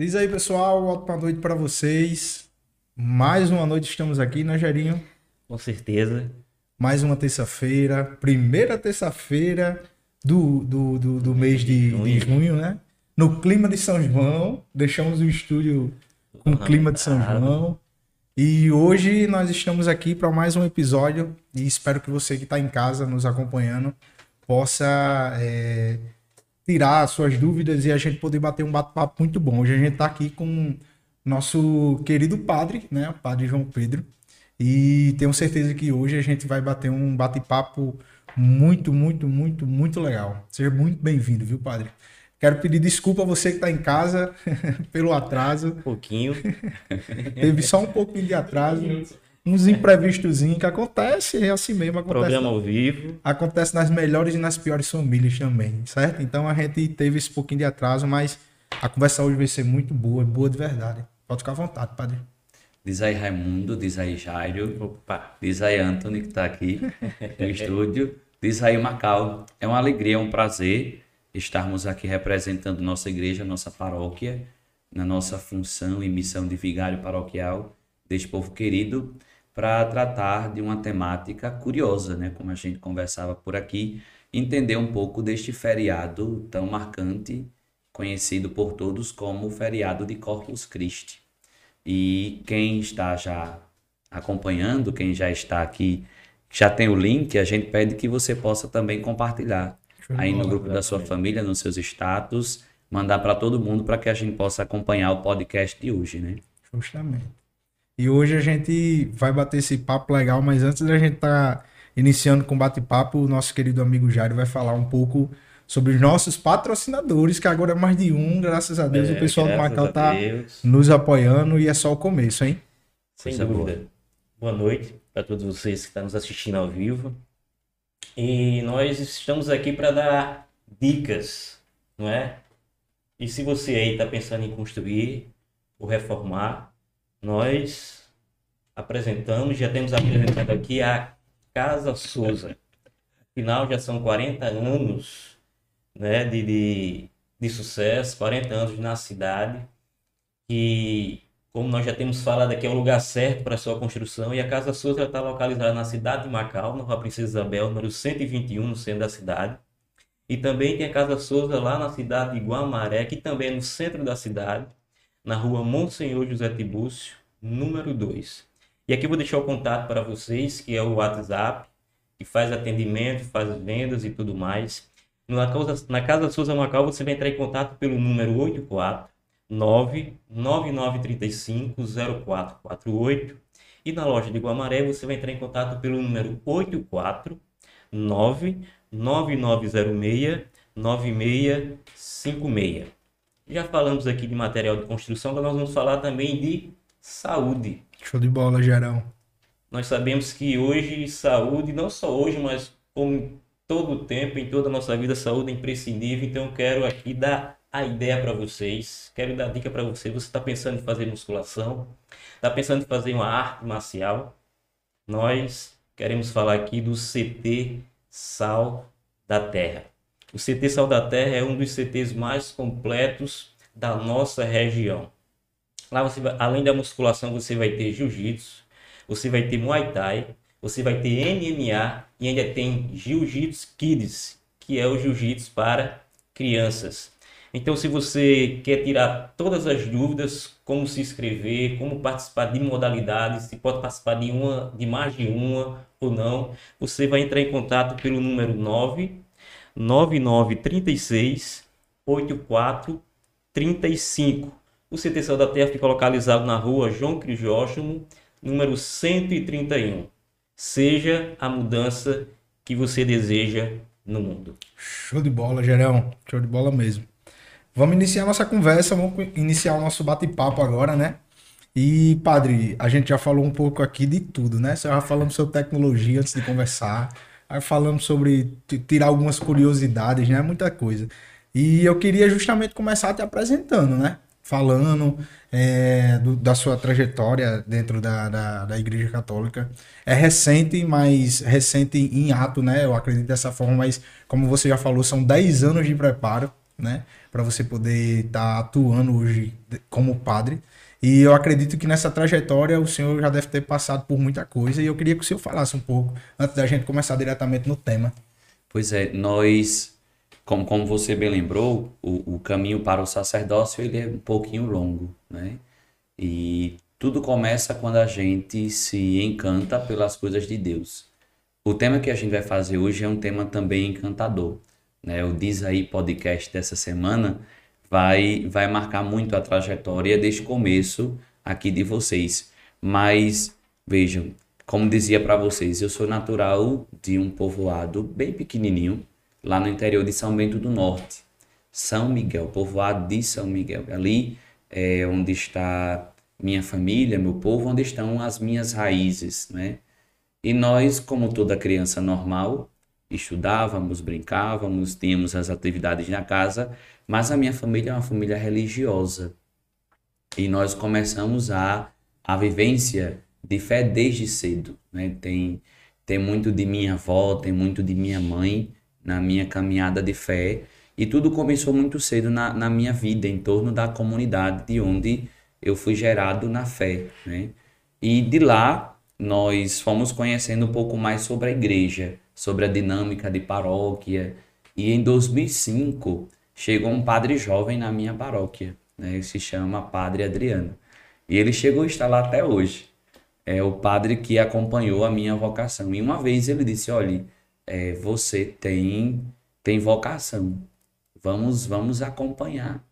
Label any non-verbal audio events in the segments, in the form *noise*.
Diz aí, pessoal, ótima noite para vocês. Mais uma noite estamos aqui, né, Gerinho? Com certeza. Mais uma terça-feira, primeira terça-feira do, do, do, do mês de, de junho, né? No clima de São João, deixamos o estúdio com o clima de São João. E hoje nós estamos aqui para mais um episódio e espero que você que está em casa nos acompanhando possa é, tirar suas dúvidas e a gente poder bater um bate-papo muito bom. Hoje a gente está aqui com nosso querido padre, né, o padre João Pedro, e tenho certeza que hoje a gente vai bater um bate-papo muito, muito, muito, muito legal. Seja muito bem-vindo, viu, padre? Quero pedir desculpa a você que está em casa *laughs* pelo atraso. Um pouquinho. Teve só um pouquinho de atraso. Uns imprevistos que acontece, é assim mesmo. Acontece, Programa ao vivo. Acontece nas melhores e nas piores famílias também, certo? Então a gente teve esse pouquinho de atraso, mas a conversa hoje vai ser muito boa, boa de verdade. Pode ficar à vontade, padre. Diz aí Raimundo, diz aí Jairo, Opa. diz aí Anthony que está aqui no estúdio, diz aí Macau. É uma alegria, é um prazer estarmos aqui representando nossa igreja, nossa paróquia, na nossa função e missão de vigário paroquial deste povo querido, para tratar de uma temática curiosa, né? Como a gente conversava por aqui, entender um pouco deste feriado tão marcante, conhecido por todos como o feriado de Corpus Christi. E quem está já acompanhando, quem já está aqui, já tem o link, a gente pede que você possa também compartilhar aí no grupo da sua família, nos seus status, mandar para todo mundo para que a gente possa acompanhar o podcast de hoje, né? Justamente. E hoje a gente vai bater esse papo legal, mas antes da gente estar tá iniciando com bate-papo, o nosso querido amigo Jairo vai falar um pouco sobre os nossos patrocinadores, que agora é mais de um, graças a Deus. É, o pessoal do Macau tá nos apoiando e é só o começo, hein? Sem Coisa dúvida. Boa. boa noite para todos vocês que estão nos assistindo ao vivo. E nós estamos aqui para dar dicas, não é? E se você aí está pensando em construir ou reformar, nós apresentamos, já temos apresentado aqui a Casa Souza. Afinal, já são 40 anos né, de, de, de sucesso, 40 anos na cidade, que como nós já temos falado aqui, é o lugar certo para sua construção. E a Casa Souza está localizada na cidade de Macau, na Rua Princesa Isabel, número 121, no centro da cidade. E também tem a Casa Souza lá na cidade de Guamaré, que também é no centro da cidade, na Rua Monsenhor José Tibúcio, número 2. E aqui eu vou deixar o contato para vocês, que é o WhatsApp, que faz atendimento, faz vendas e tudo mais. Na Casa, na Casa Souza Macau, você vai entrar em contato pelo número 84 99935 0448 e na loja de Guamaré você vai entrar em contato pelo número 84 9906 9656. Já falamos aqui de material de construção, agora nós vamos falar também de saúde. Show de bola, geral. Nós sabemos que hoje saúde, não só hoje, mas como todo o tempo, em toda a nossa vida, saúde é imprescindível. Então eu quero aqui dar a ideia para vocês, quero dar dica para você. Você está pensando em fazer musculação, está pensando em fazer uma arte marcial? Nós queremos falar aqui do CT Sal da Terra. O CT Sal da Terra é um dos CTs mais completos da nossa região. Lá você vai, além da musculação, você vai ter jiu-jitsu, você vai ter muay thai, você vai ter MMA e ainda tem jiu-jitsu kids, que é o jiu-jitsu para crianças. Então, se você quer tirar todas as dúvidas, como se inscrever, como participar de modalidades, se pode participar de uma, de mais de uma ou não, você vai entrar em contato pelo número 9 9936 8435. O CT Céu da Terra fica localizado na rua João Crisóstomo, número 131. Seja a mudança que você deseja no mundo. Show de bola, Gerão. Show de bola mesmo. Vamos iniciar nossa conversa, vamos iniciar o nosso bate-papo agora, né? E, padre, a gente já falou um pouco aqui de tudo, né? Já falamos sobre tecnologia antes de conversar, aí falamos sobre tirar algumas curiosidades, né? Muita coisa. E eu queria justamente começar te apresentando, né? Falando é, do, da sua trajetória dentro da, da, da, Igreja Católica. É recente, mas recente em ato, né? Eu acredito dessa forma, mas como você já falou, são 10 anos de preparo né? Para você poder estar tá atuando hoje como padre. E eu acredito que nessa trajetória o senhor já deve ter passado por muita coisa e eu queria que o senhor falasse um pouco antes da gente começar diretamente no tema. Pois é, nós, como, como você bem lembrou, o, o caminho para o sacerdócio ele é um pouquinho longo, né? E tudo começa quando a gente se encanta pelas coisas de Deus. O tema que a gente vai fazer hoje é um tema também encantador. Né? O Diz Aí podcast dessa semana vai, vai marcar muito a trajetória desde o começo aqui de vocês. Mas vejam, como dizia para vocês, eu sou natural de um povoado bem pequenininho, lá no interior de São Bento do Norte. São Miguel, povoado de São Miguel. Ali é onde está minha família, meu povo, onde estão as minhas raízes, né? E nós, como toda criança normal, estudávamos, brincávamos, tínhamos as atividades na casa, mas a minha família é uma família religiosa. E nós começamos a a vivência de fé desde cedo, né? Tem tem muito de minha avó, tem muito de minha mãe na minha caminhada de fé, e tudo começou muito cedo na, na minha vida, em torno da comunidade de onde eu fui gerado na fé, né? E de lá nós fomos conhecendo um pouco mais sobre a igreja, sobre a dinâmica de paróquia. E em 2005 chegou um padre jovem na minha paróquia, né? Ele se chama Padre Adriano. E ele chegou a estar lá até hoje. É o padre que acompanhou a minha vocação. E uma vez ele disse: olhe, é, você tem tem vocação. Vamos vamos acompanhar.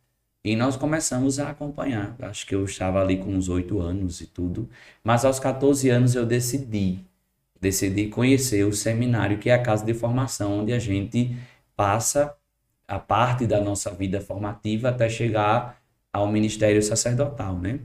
E nós começamos a acompanhar. Acho que eu estava ali com uns oito anos e tudo. Mas aos 14 anos eu decidi. Decidi conhecer o seminário, que é a casa de formação, onde a gente passa a parte da nossa vida formativa até chegar ao ministério sacerdotal, né?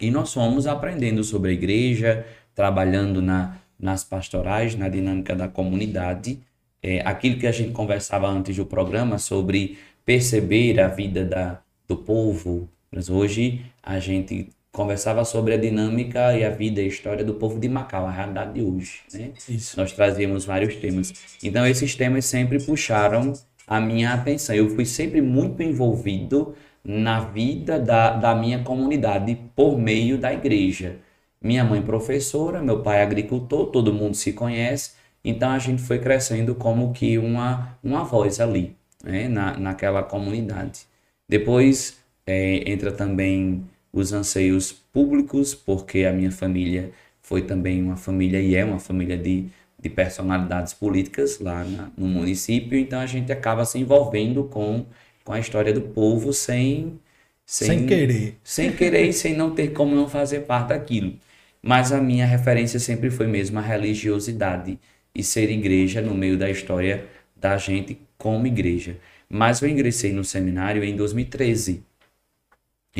E nós fomos aprendendo sobre a igreja, trabalhando na, nas pastorais, na dinâmica da comunidade. É, aquilo que a gente conversava antes do programa sobre perceber a vida da, do povo. Mas hoje a gente conversava sobre a dinâmica e a vida e a história do povo de Macau, a realidade de hoje. Né? Nós trazíamos vários temas. Então esses temas sempre puxaram a minha atenção. Eu fui sempre muito envolvido na vida da, da minha comunidade por meio da igreja. Minha mãe professora, meu pai agricultor, todo mundo se conhece, então a gente foi crescendo como que uma, uma voz ali né, na, naquela comunidade. Depois é, entra também os anseios públicos, porque a minha família foi também uma família e é uma família de, de personalidades políticas lá na, no município, então a gente acaba se envolvendo com, com a história do povo sem, sem, sem querer. Sem querer e sem não ter como não fazer parte daquilo. Mas a minha referência sempre foi mesmo a religiosidade e ser igreja no meio da história da gente como igreja. Mas eu ingressei no seminário em 2013.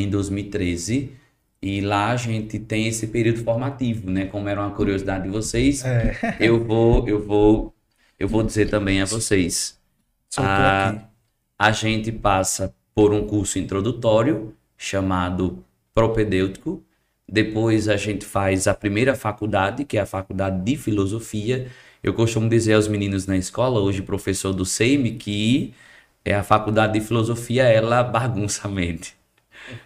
Em 2013, e lá a gente tem esse período formativo, né? Como era uma curiosidade de vocês, é. eu vou eu vou eu vou dizer também a vocês. A, a gente passa por um curso introdutório chamado propedêutico. Depois a gente faz a primeira faculdade, que é a faculdade de filosofia. Eu costumo dizer aos meninos na escola, hoje professor do SEIME, que é a faculdade de filosofia, ela bagunça a mente.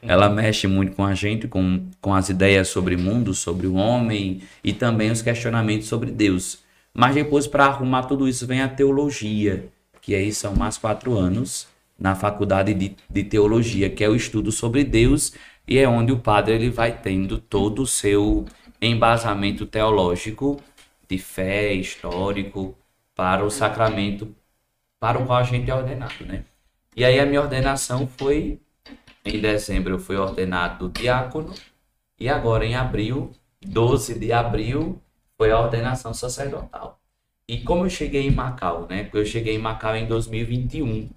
Ela mexe muito com a gente, com, com as ideias sobre o mundo, sobre o homem e também os questionamentos sobre Deus. Mas depois, para arrumar tudo isso, vem a teologia, que aí são mais quatro anos na faculdade de, de teologia, que é o estudo sobre Deus e é onde o padre ele vai tendo todo o seu embasamento teológico de fé, histórico, para o sacramento para o qual a gente é ordenado, né? E aí a minha ordenação foi em dezembro eu fui ordenado diácono e agora em abril, 12 de abril, foi a ordenação sacerdotal. E como eu cheguei em Macau, né? Eu cheguei em Macau em 2021,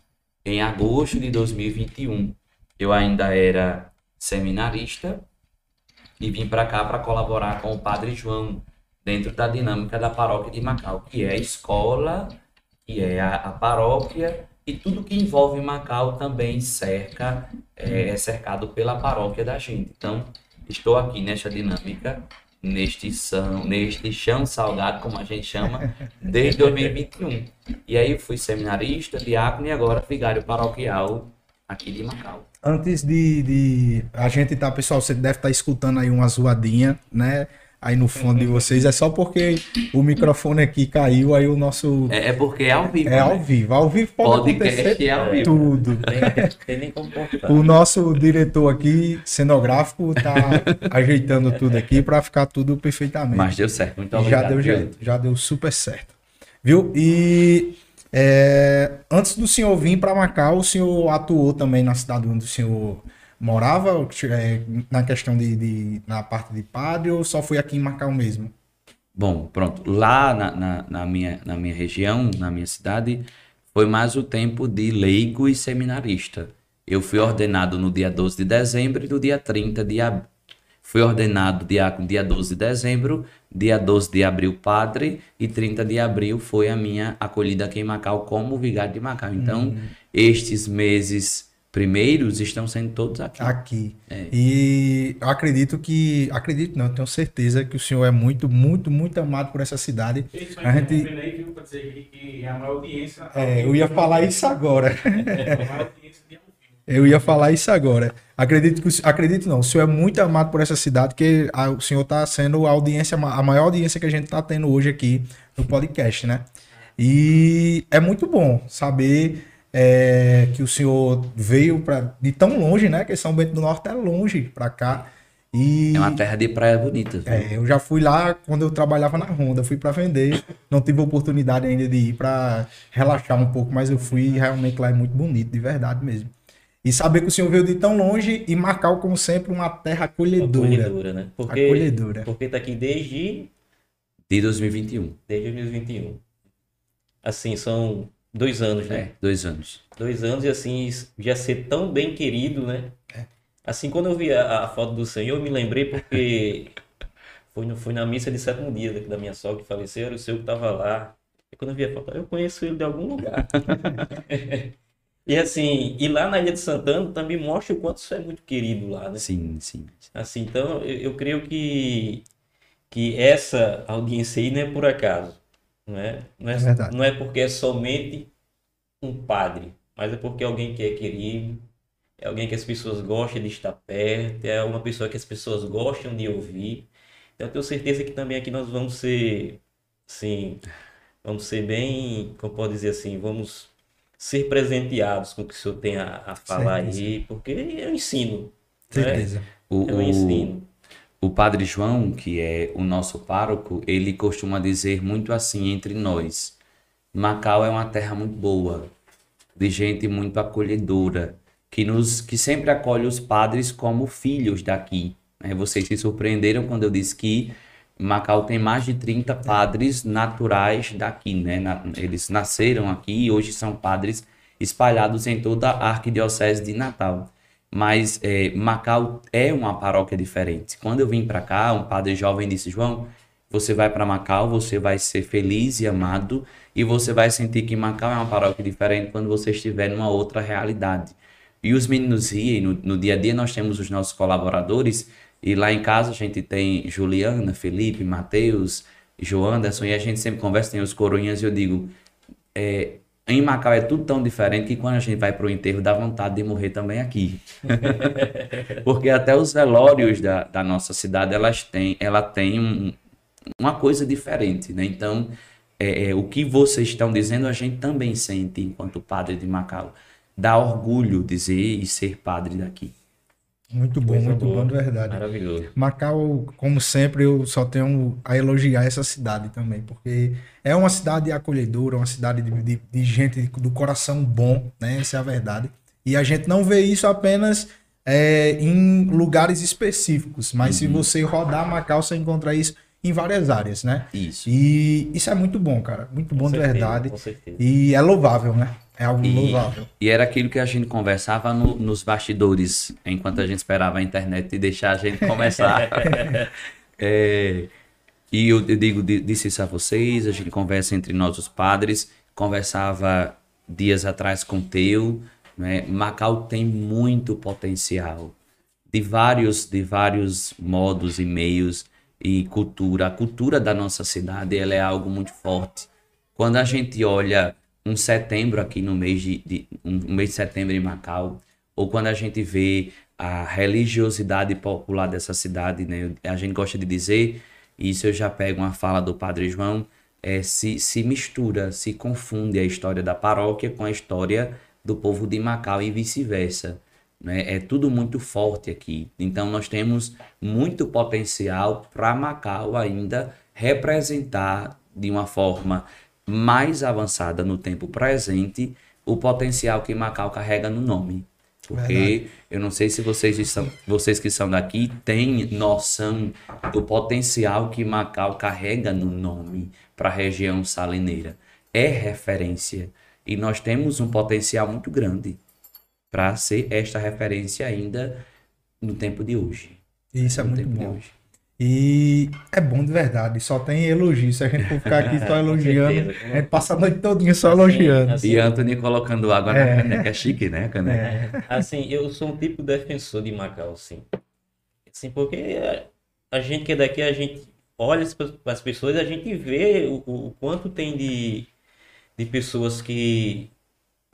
em agosto de 2021. Eu ainda era seminarista e vim para cá para colaborar com o Padre João dentro da dinâmica da paróquia de Macau, que é a escola que é a, a paróquia, e tudo que envolve Macau também cerca, é, é cercado pela paróquia da gente. Então, estou aqui nesta dinâmica neste, são, neste chão salgado, como a gente chama, desde 2021. E aí fui seminarista, diácono e agora vigário paroquial aqui de Macau. Antes de, de a gente tá, pessoal, você deve estar tá escutando aí uma zoadinha, né? Aí no fundo de vocês. É só porque o microfone aqui caiu, aí o nosso. É, é porque é ao vivo. É né? ao vivo. Ao vivo pode Podcast acontecer é ao vivo. tudo. Tem, tem nem como O nosso diretor aqui, cenográfico, tá ajeitando tudo aqui para ficar tudo perfeitamente. Mas deu certo. Muito obrigado. Já deu jeito. Já deu super certo. Viu? E. É, antes do senhor vir para Macau, o senhor atuou também na cidade onde o senhor morava é, na questão de, de, na parte de padre ou só foi aqui em Macau mesmo? Bom, pronto. Lá na, na, na, minha, na minha região, na minha cidade, foi mais o tempo de leigo e seminarista. Eu fui ordenado no dia 12 de dezembro e no dia 30 de abril. Fui ordenado diácono dia 12 de dezembro, dia 12 de abril padre e 30 de abril foi a minha acolhida aqui em Macau como vigário de Macau. Então, hum. estes meses primeiros estão sendo todos aqui. Aqui. É. E eu acredito que. Acredito não, tenho certeza que o senhor é muito, muito, muito amado por essa cidade. Isso, a gente. Aí, viu, dizer que é a maior audiência. É, eu ia falar isso agora. É, a maior audiência de eu ia falar isso agora. Acredito que acredito não, o senhor é muito amado por essa cidade, que a, o senhor está sendo a audiência, a maior audiência que a gente está tendo hoje aqui no podcast, né? E é muito bom saber é, que o senhor veio para de tão longe, né? Que São Bento do Norte é longe para cá. E, é uma terra de praia bonita. Viu? É, eu já fui lá quando eu trabalhava na Honda, fui para vender, não tive oportunidade ainda de ir para relaxar um pouco, mas eu fui realmente lá é muito bonito, de verdade mesmo. E saber que o senhor veio de tão longe e Macau, como sempre, uma terra acolhedora. Acolhedora, né? Porque, acolhedora. Porque tá aqui desde... De 2021. Desde 2021. Assim, são Dois anos, né? É, dois anos. Dois anos e assim, já ser tão bem querido, né? É. Assim, quando eu vi a, a, foto do Senhor, eu me lembrei porque *laughs* foi, no, foi na missa de sétimo dia da minha sogra que faleceu, era o Senhor que estava lá. E quando eu vi a foto, eu conheço ele de algum lugar. *laughs* e assim, e lá na Ilha de Santana também mostra o quanto isso é muito querido lá, né? Sim, sim. Assim, então, eu, eu creio que, que essa audiência aí não é por acaso. Não é, não é, é não é porque é somente um padre, mas é porque é alguém que é querido, é alguém que as pessoas gostam de estar perto, é uma pessoa que as pessoas gostam de ouvir. Então eu tenho certeza que também aqui nós vamos ser, sim, vamos ser bem, como pode dizer assim, vamos ser presenteados com o que o senhor tem a, a falar certeza. aí, porque eu ensino. Né? Certeza. Né? O, eu ensino. O Padre João, que é o nosso pároco, ele costuma dizer muito assim entre nós: Macau é uma terra muito boa, de gente muito acolhedora, que nos que sempre acolhe os padres como filhos daqui. Né? Vocês se surpreenderam quando eu disse que Macau tem mais de 30 padres naturais daqui, né? eles nasceram aqui e hoje são padres espalhados em toda a arquidiocese de Natal mas é, Macau é uma paróquia diferente. Quando eu vim para cá, um padre jovem disse: João, você vai para Macau, você vai ser feliz e amado, e você vai sentir que Macau é uma paróquia diferente quando você estiver numa outra realidade. E os meninos riem, no, no dia a dia nós temos os nossos colaboradores, e lá em casa a gente tem Juliana, Felipe, Matheus, João Anderson, e a gente sempre conversa, tem os coroinhas, e eu digo, é, em Macau é tudo tão diferente que quando a gente vai para o enterro dá vontade de morrer também aqui. *laughs* Porque até os velórios da, da nossa cidade, elas têm, ela tem um, uma coisa diferente, né? Então, é, é, o que vocês estão dizendo, a gente também sente enquanto padre de Macau. Dá orgulho dizer e ser padre daqui. Muito bom, Coisa muito boa. bom, de verdade. Maravilhoso. Macau, como sempre, eu só tenho a elogiar essa cidade também, porque é uma cidade acolhedora, uma cidade de, de, de gente do coração bom, né? Essa é a verdade. E a gente não vê isso apenas é, em lugares específicos, mas uhum. se você rodar Macau, você encontra isso em várias áreas, né? Isso. E isso é muito bom, cara. Muito bom com de certeza, verdade. E é louvável, né? É algo e, louvável. E era aquilo que a gente conversava no, nos bastidores, enquanto a gente esperava a internet e deixar a gente começar. *laughs* é, e eu, eu digo, disse isso a vocês, a gente conversa entre nós os padres, conversava dias atrás com o Teu, né? Macau tem muito potencial, de vários, de vários modos e meios, e cultura. A cultura da nossa cidade ela é algo muito forte. Quando a gente olha um setembro aqui no mês de, de um mês de setembro em Macau, ou quando a gente vê a religiosidade popular dessa cidade, né? A gente gosta de dizer, e isso eu já pego uma fala do Padre João, é, se, se mistura, se confunde a história da paróquia com a história do povo de Macau e vice-versa. Né? É tudo muito forte aqui. Então nós temos muito potencial para Macau ainda representar de uma forma mais avançada no tempo presente o potencial que Macau carrega no nome. Porque Verdade. eu não sei se vocês, são, vocês que são daqui têm noção do potencial que Macau carrega no nome para a região salineira. É referência. E nós temos um potencial muito grande para ser esta referência ainda no tempo de hoje. Isso é é muito bom. E é bom de verdade, só tem elogio. Se a gente for ficar aqui *laughs* só elogiando, a gente passa a noite todinha só assim, elogiando. Assim, e Anthony colocando água é. na caneca, é chique, né? Caneca. É. Assim, eu sou um tipo defensor de Macau, sim. Assim, porque a gente que é daqui, a gente olha para as pessoas, a gente vê o, o quanto tem de, de pessoas que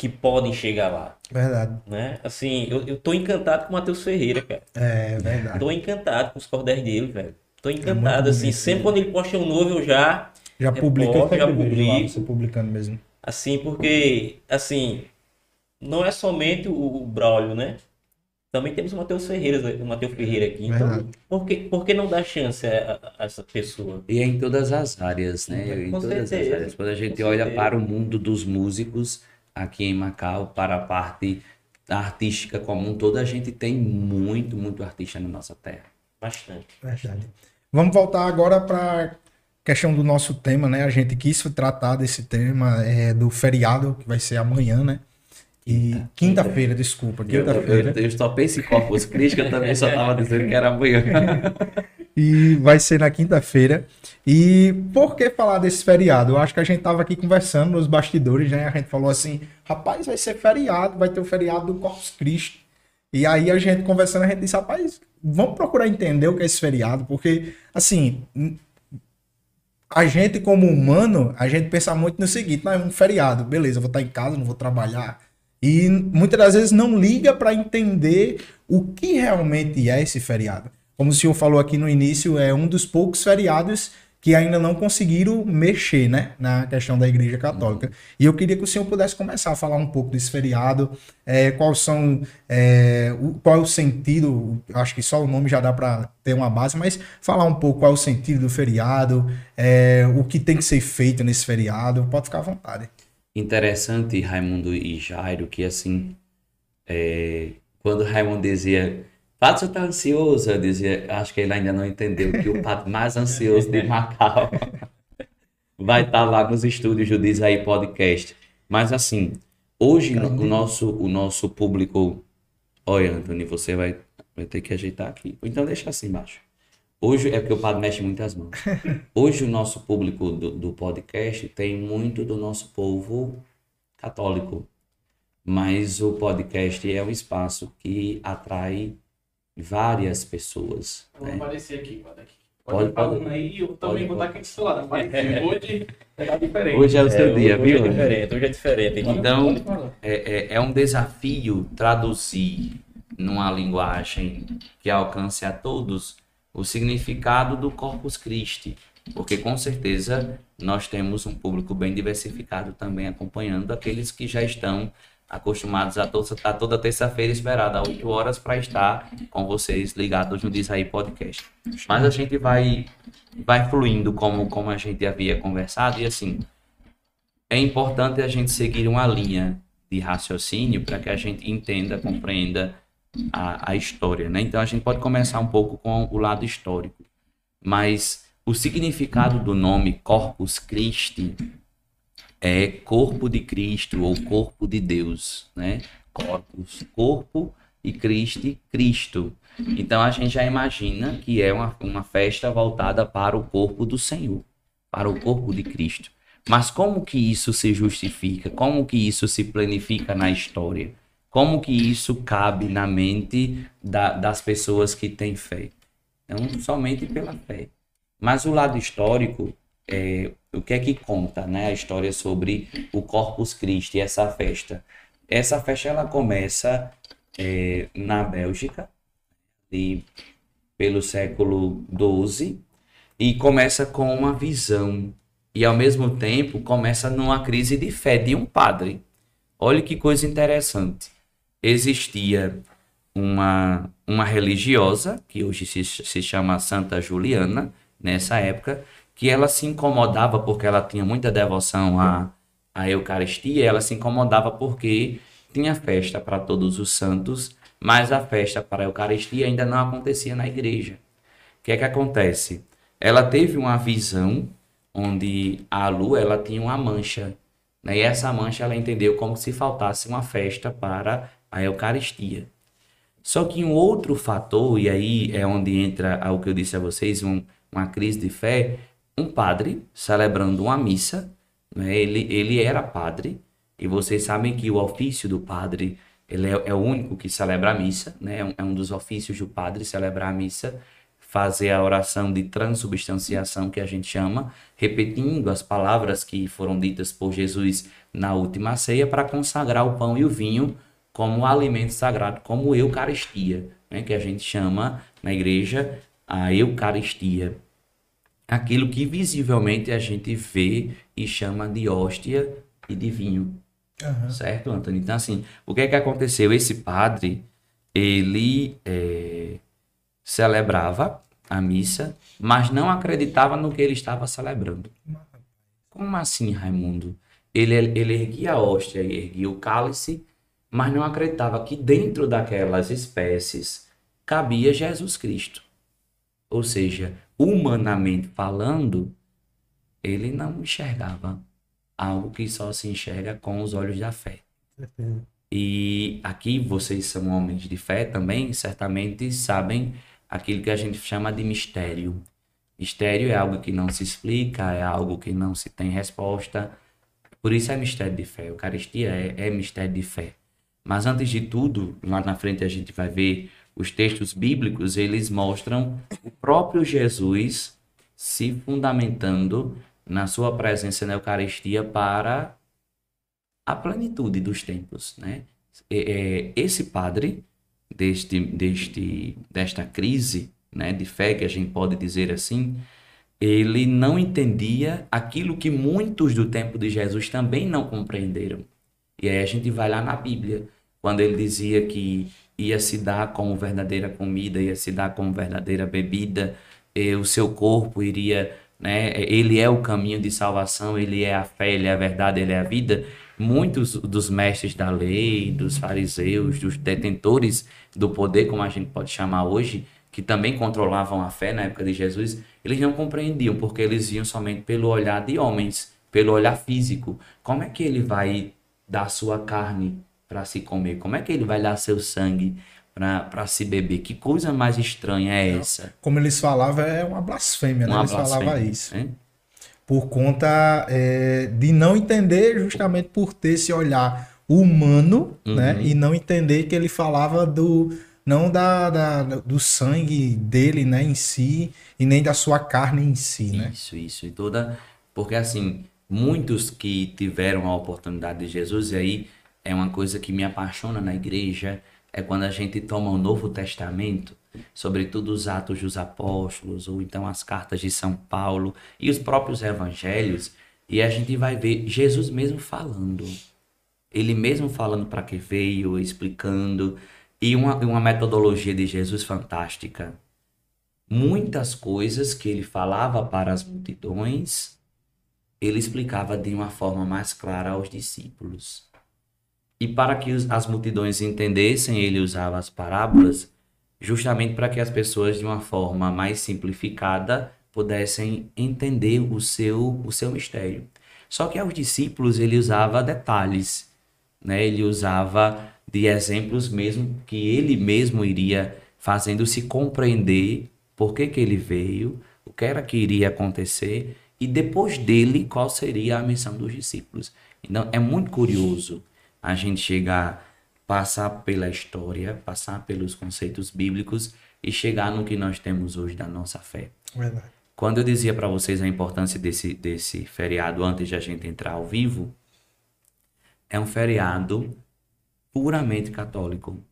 que podem chegar lá. Verdade. Né? Assim, eu, eu tô encantado com o Matheus Ferreira, cara. É, verdade. Tô encantado com os cordéis dele, velho. Tô é encantado, é assim. Bonito, sempre né? quando ele posta um novo, eu já. Já publica, reporto, já publico. Você publicando mesmo. Assim, porque, assim, não é somente o, o Braulio, né? Também temos o Matheus Ferreira, o Matheus Ferreira aqui. Então, por que, por que não dar chance a, a, essa pessoa? E é em todas as áreas, né? Com em todas certeza. as áreas. Quando a gente olha para o mundo dos músicos, aqui em Macau para a parte artística comum toda, a gente tem muito, muito artista na nossa terra. Bastante. Verdade. Vamos voltar agora para a questão do nosso tema, né? A gente quis tratar desse tema é, do feriado, que vai ser amanhã, né? E quinta-feira, desculpa, quinta-feira. Eu, eu, eu só penso em Corpus eu também só estava dizendo que era amanhã. *laughs* e vai ser na quinta-feira. E por que falar desse feriado? Eu acho que a gente tava aqui conversando nos bastidores, né? A gente falou assim, rapaz, vai ser feriado, vai ter o feriado do Corpus Christi. E aí a gente conversando, a gente disse, rapaz, vamos procurar entender o que é esse feriado, porque, assim, a gente como humano, a gente pensa muito no seguinte, não, é um feriado, beleza, vou estar em casa, não vou trabalhar. E muitas das vezes não liga para entender o que realmente é esse feriado como o senhor falou aqui no início, é um dos poucos feriados que ainda não conseguiram mexer né, na questão da Igreja Católica. E eu queria que o senhor pudesse começar a falar um pouco desse feriado, é, quais são, é, o, qual é o sentido, acho que só o nome já dá para ter uma base, mas falar um pouco qual é o sentido do feriado, é, o que tem que ser feito nesse feriado, pode ficar à vontade. Interessante, Raimundo e Jairo, que assim, é, quando Raimundo dizia Pato está ansioso, eu dizia, acho que ele ainda não entendeu que o pato mais ansioso de Macau *laughs* vai estar tá lá nos estúdios do Aí Podcast. Mas assim, hoje o nosso, o nosso público. Olha, Antônio, você vai, vai ter que ajeitar aqui. Então deixa assim embaixo. Hoje é porque o padre mexe muitas mãos. Hoje o nosso público do, do podcast tem muito do nosso povo católico. Mas o podcast é um espaço que atrai várias pessoas. Vou né? aparecer aqui, pode aqui. Pode, pode, pode. aí eu também vou estar aqui do seu lado. *laughs* Hoje é diferente. Hoje é o seu é, dia, hoje viu? É diferente, hoje é diferente. Então, é, é, é um desafio traduzir numa linguagem que alcance a todos o significado do Corpus Christi. Porque com certeza nós temos um público bem diversificado também acompanhando aqueles que já estão acostumados a, to a toda terça-feira esperada, às 8 horas, para estar com vocês ligados no Diz Aí Podcast. Mas a gente vai, vai fluindo como, como a gente havia conversado, e assim, é importante a gente seguir uma linha de raciocínio para que a gente entenda, compreenda a, a história. Né? Então a gente pode começar um pouco com o lado histórico. Mas o significado do nome Corpus Christi é corpo de Cristo ou corpo de Deus, né? Corpus, corpo e Cristo, Cristo. Então a gente já imagina que é uma, uma festa voltada para o corpo do Senhor, para o corpo de Cristo. Mas como que isso se justifica? Como que isso se planifica na história? Como que isso cabe na mente da, das pessoas que têm fé? Então, somente pela fé. Mas o lado histórico, é, o que é que conta, né? A história sobre o Corpus Christi, essa festa. Essa festa ela começa é, na Bélgica, e pelo século XII, e começa com uma visão e ao mesmo tempo começa numa crise de fé de um padre. Olha que coisa interessante. Existia uma, uma religiosa, que hoje se, se chama Santa Juliana, nessa época, que ela se incomodava porque ela tinha muita devoção à, à Eucaristia, ela se incomodava porque tinha festa para todos os santos, mas a festa para a Eucaristia ainda não acontecia na igreja. O que é que acontece? Ela teve uma visão onde a lua ela tinha uma mancha. Né? E essa mancha ela entendeu como se faltasse uma festa para a Eucaristia. Só que um outro fator, e aí é onde entra o que eu disse a vocês, um, uma crise de fé, um padre celebrando uma missa, né? ele, ele era padre, e vocês sabem que o ofício do padre ele é, é o único que celebra a missa, né? é um, é um dos ofícios do padre celebrar a missa, fazer a oração de transubstanciação que a gente chama, repetindo as palavras que foram ditas por Jesus na última ceia para consagrar o pão e o vinho como alimento sagrado, como Eucaristia, né, que a gente chama na igreja a Eucaristia. Aquilo que visivelmente a gente vê e chama de hóstia e de vinho. Uhum. Certo, Antônio? Então, assim, o que é que aconteceu? Esse padre, ele é, celebrava a missa, mas não acreditava no que ele estava celebrando. Como assim, Raimundo? Ele, ele erguia a hóstia, erguia o cálice, mas não acreditava que dentro daquelas espécies cabia Jesus Cristo. Ou seja, humanamente falando, ele não enxergava algo que só se enxerga com os olhos da fé. E aqui vocês são homens de fé também, certamente sabem aquilo que a gente chama de mistério. Mistério é algo que não se explica, é algo que não se tem resposta. Por isso é mistério de fé. Eucaristia é, é mistério de fé. Mas antes de tudo, lá na frente a gente vai ver os textos bíblicos, eles mostram o próprio Jesus se fundamentando na sua presença na Eucaristia para a plenitude dos tempos, né? É, esse padre deste, deste, desta crise né, de fé, que a gente pode dizer assim, ele não entendia aquilo que muitos do tempo de Jesus também não compreenderam. E aí a gente vai lá na Bíblia, quando ele dizia que ia se dar como verdadeira comida, ia se dar como verdadeira bebida, o seu corpo iria, né, ele é o caminho de salvação, ele é a fé, ele é a verdade, ele é a vida muitos dos mestres da lei, dos fariseus, dos detentores do poder, como a gente pode chamar hoje, que também controlavam a fé na época de Jesus, eles não compreendiam, porque eles viam somente pelo olhar de homens, pelo olhar físico. Como é que ele vai dar sua carne para se comer? Como é que ele vai dar seu sangue para se beber? Que coisa mais estranha é essa? Como eles falavam, é uma blasfêmia, né? Eles falavam isso. É? por conta é, de não entender, justamente por ter esse olhar humano, uhum. né? E não entender que ele falava do não da, da, do sangue dele, né, em si, e nem da sua carne em si, né? Isso, isso. E toda. Porque assim, muitos que tiveram a oportunidade de Jesus, e aí é uma coisa que me apaixona na igreja, é quando a gente toma o Novo Testamento sobretudo os Atos dos Apóstolos, ou então as cartas de São Paulo e os próprios evangelhos, e a gente vai ver Jesus mesmo falando. Ele mesmo falando para que veio, explicando, e uma, uma metodologia de Jesus fantástica. Muitas coisas que ele falava para as multidões, ele explicava de uma forma mais clara aos discípulos. E para que as multidões entendessem, ele usava as parábolas justamente para que as pessoas, de uma forma mais simplificada, pudessem entender o seu, o seu mistério. Só que aos discípulos ele usava detalhes, né? ele usava de exemplos mesmo que ele mesmo iria fazendo se compreender por que, que ele veio, o que era que iria acontecer e depois dele qual seria a missão dos discípulos. Então é muito curioso a gente chegar passar pela história, passar pelos conceitos bíblicos e chegar no que nós temos hoje da nossa fé. Verdade. quando eu dizia para vocês a importância desse, desse feriado antes de a gente entrar ao vivo, é um feriado puramente católico,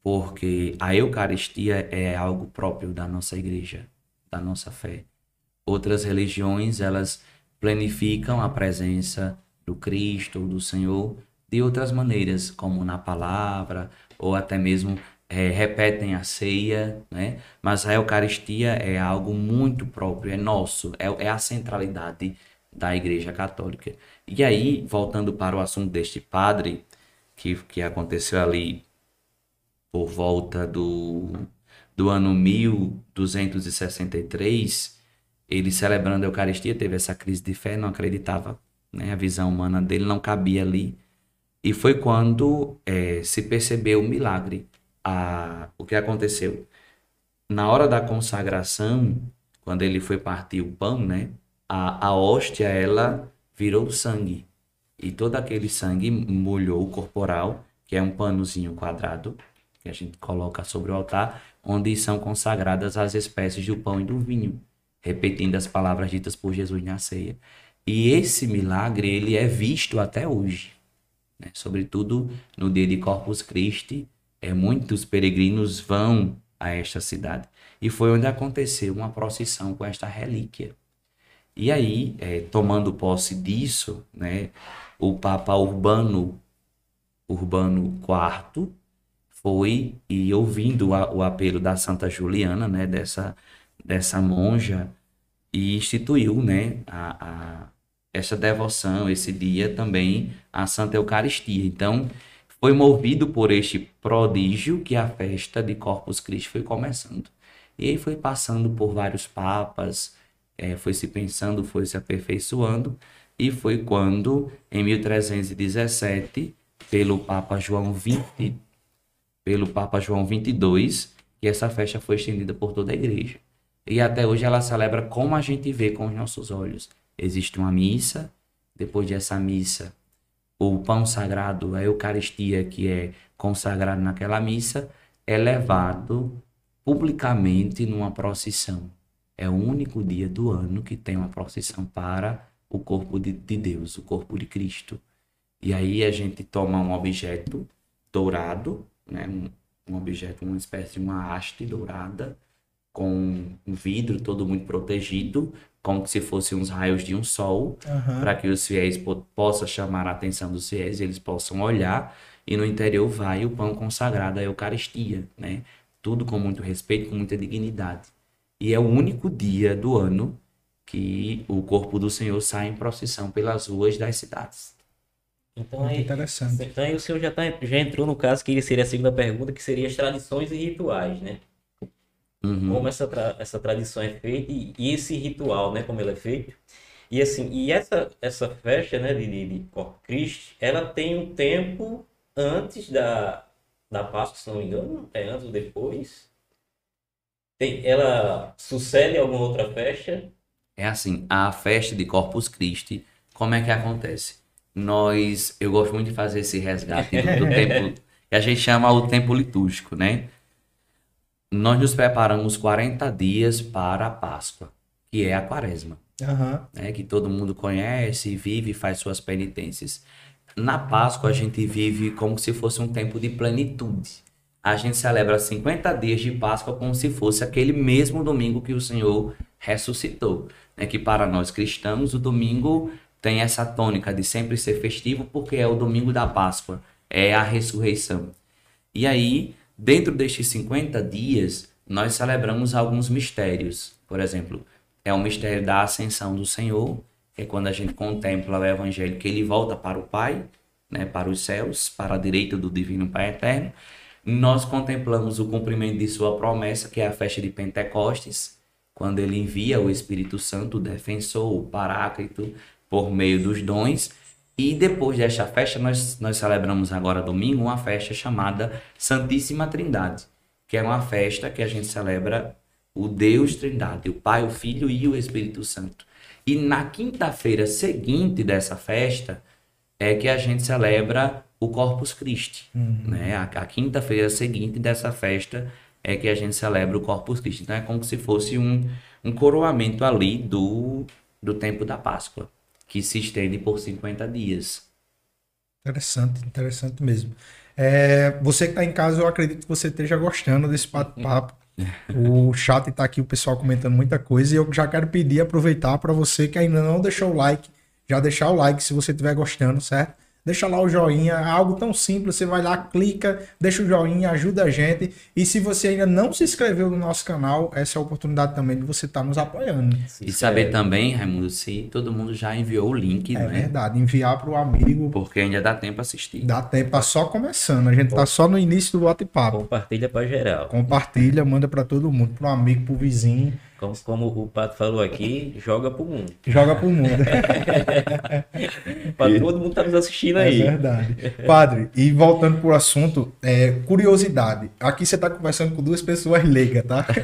porque a Eucaristia é algo próprio da nossa igreja, da nossa fé. Outras religiões, elas planificam a presença do Cristo ou do Senhor de outras maneiras, como na palavra, ou até mesmo é, repetem a ceia, né? Mas a Eucaristia é algo muito próprio, é nosso, é, é a centralidade da Igreja Católica. E aí, voltando para o assunto deste padre, que, que aconteceu ali por volta do, do ano 1263, ele celebrando a Eucaristia teve essa crise de fé, não acreditava, né? a visão humana dele não cabia ali. E foi quando é, se percebeu o milagre. A, o que aconteceu? Na hora da consagração, quando ele foi partir o pão, né? A, a hóstia, ela virou sangue. E todo aquele sangue molhou o corporal, que é um panozinho quadrado, que a gente coloca sobre o altar, onde são consagradas as espécies do pão e do vinho repetindo as palavras ditas por Jesus na ceia. E esse milagre ele é visto até hoje, né? sobretudo no dia de Corpus Christi, é, muitos peregrinos vão a esta cidade. E foi onde aconteceu uma procissão com esta relíquia. E aí, é, tomando posse disso, né, o Papa Urbano, Urbano IV foi e ouvindo o apelo da Santa Juliana, né, dessa dessa monja e instituiu né, a, a, essa devoção, esse dia também à Santa Eucaristia. Então, foi movido por este prodígio que a festa de Corpus Christi foi começando. E aí foi passando por vários papas, é, foi se pensando, foi se aperfeiçoando, e foi quando, em 1317, pelo Papa João 20, pelo Papa João 22, que essa festa foi estendida por toda a igreja. E até hoje ela celebra como a gente vê com os nossos olhos. Existe uma missa, depois dessa missa, o pão sagrado, a Eucaristia que é consagrado naquela missa, é levado publicamente numa procissão. É o único dia do ano que tem uma procissão para o corpo de, de Deus, o corpo de Cristo. E aí a gente toma um objeto dourado, né? um, um objeto, uma espécie de uma haste dourada, com um vidro todo muito protegido, como se fossem uns raios de um sol, uhum. para que os fiéis po possam chamar a atenção dos fiéis, eles possam olhar, e no interior vai o pão consagrado, a Eucaristia, né? Tudo com muito respeito, com muita dignidade. E é o único dia do ano que o corpo do Senhor sai em procissão pelas ruas das cidades. Então Muito aí, interessante. Então aí o senhor já, tá, já entrou no caso que seria a segunda pergunta, que seria as tradições e rituais, né? Uhum. Como essa, tra essa tradição é feita e, e, esse ritual, né? Como ele é feito. E assim, e essa, essa festa, né, de, de, de Corpus Christi, ela tem um tempo antes da, da Páscoa, se não me engano, é antes ou depois. Tem, ela sucede a alguma outra festa? É assim, a festa de Corpus Christi, como é que acontece? Nós, eu gosto muito de fazer esse resgate do, do *laughs* tempo, que a gente chama o tempo litúrgico, né? Nós nos preparamos 40 dias para a Páscoa, que é a quaresma. Uhum. Né, que todo mundo conhece, vive e faz suas penitências. Na Páscoa, a gente vive como se fosse um tempo de plenitude. A gente celebra 50 dias de Páscoa como se fosse aquele mesmo domingo que o Senhor ressuscitou. Né? Que para nós cristãos, o domingo tem essa tônica de sempre ser festivo, porque é o domingo da Páscoa, é a ressurreição. E aí, Dentro destes 50 dias, nós celebramos alguns mistérios. Por exemplo, é o mistério da ascensão do Senhor, que é quando a gente contempla o evangelho que ele volta para o Pai, né, para os céus, para a direita do divino Pai eterno. Nós contemplamos o cumprimento de sua promessa, que é a festa de Pentecostes, quando ele envia o Espírito Santo, o defensor, o paráclito, por meio dos dons e depois desta festa, nós, nós celebramos agora domingo uma festa chamada Santíssima Trindade, que é uma festa que a gente celebra o Deus Trindade, o Pai, o Filho e o Espírito Santo. E na quinta-feira seguinte dessa festa é que a gente celebra o Corpus Christi. Uhum. Né? A, a quinta-feira seguinte dessa festa é que a gente celebra o Corpus Christi. Então é como se fosse um, um coroamento ali do, do tempo da Páscoa, que se estende por 50 dias. Interessante, interessante mesmo. É, você que está em casa, eu acredito que você esteja gostando desse bate-papo. *laughs* O chat está aqui, o pessoal comentando muita coisa. E eu já quero pedir, aproveitar para você que ainda não deixou o like, já deixar o like se você estiver gostando, certo? Deixa lá o joinha, é algo tão simples, você vai lá, clica, deixa o joinha, ajuda a gente. E se você ainda não se inscreveu no nosso canal, essa é a oportunidade também de você estar tá nos apoiando. E saber também, Raimundo, se todo mundo já enviou o link, é né? É verdade, enviar para o amigo. Porque ainda dá tempo assistir. Dá tempo, tá só começando, a gente tá só no início do bate-papo. Compartilha para geral. Compartilha, manda para todo mundo, para um amigo, para o vizinho. Como, como o Pato falou aqui, joga pro mundo. Joga pro mundo. *laughs* Para todo mundo tá nos assistindo aí. É verdade. Padre, e voltando pro assunto, é, curiosidade. Aqui você tá conversando com duas pessoas leigas, tá? *laughs*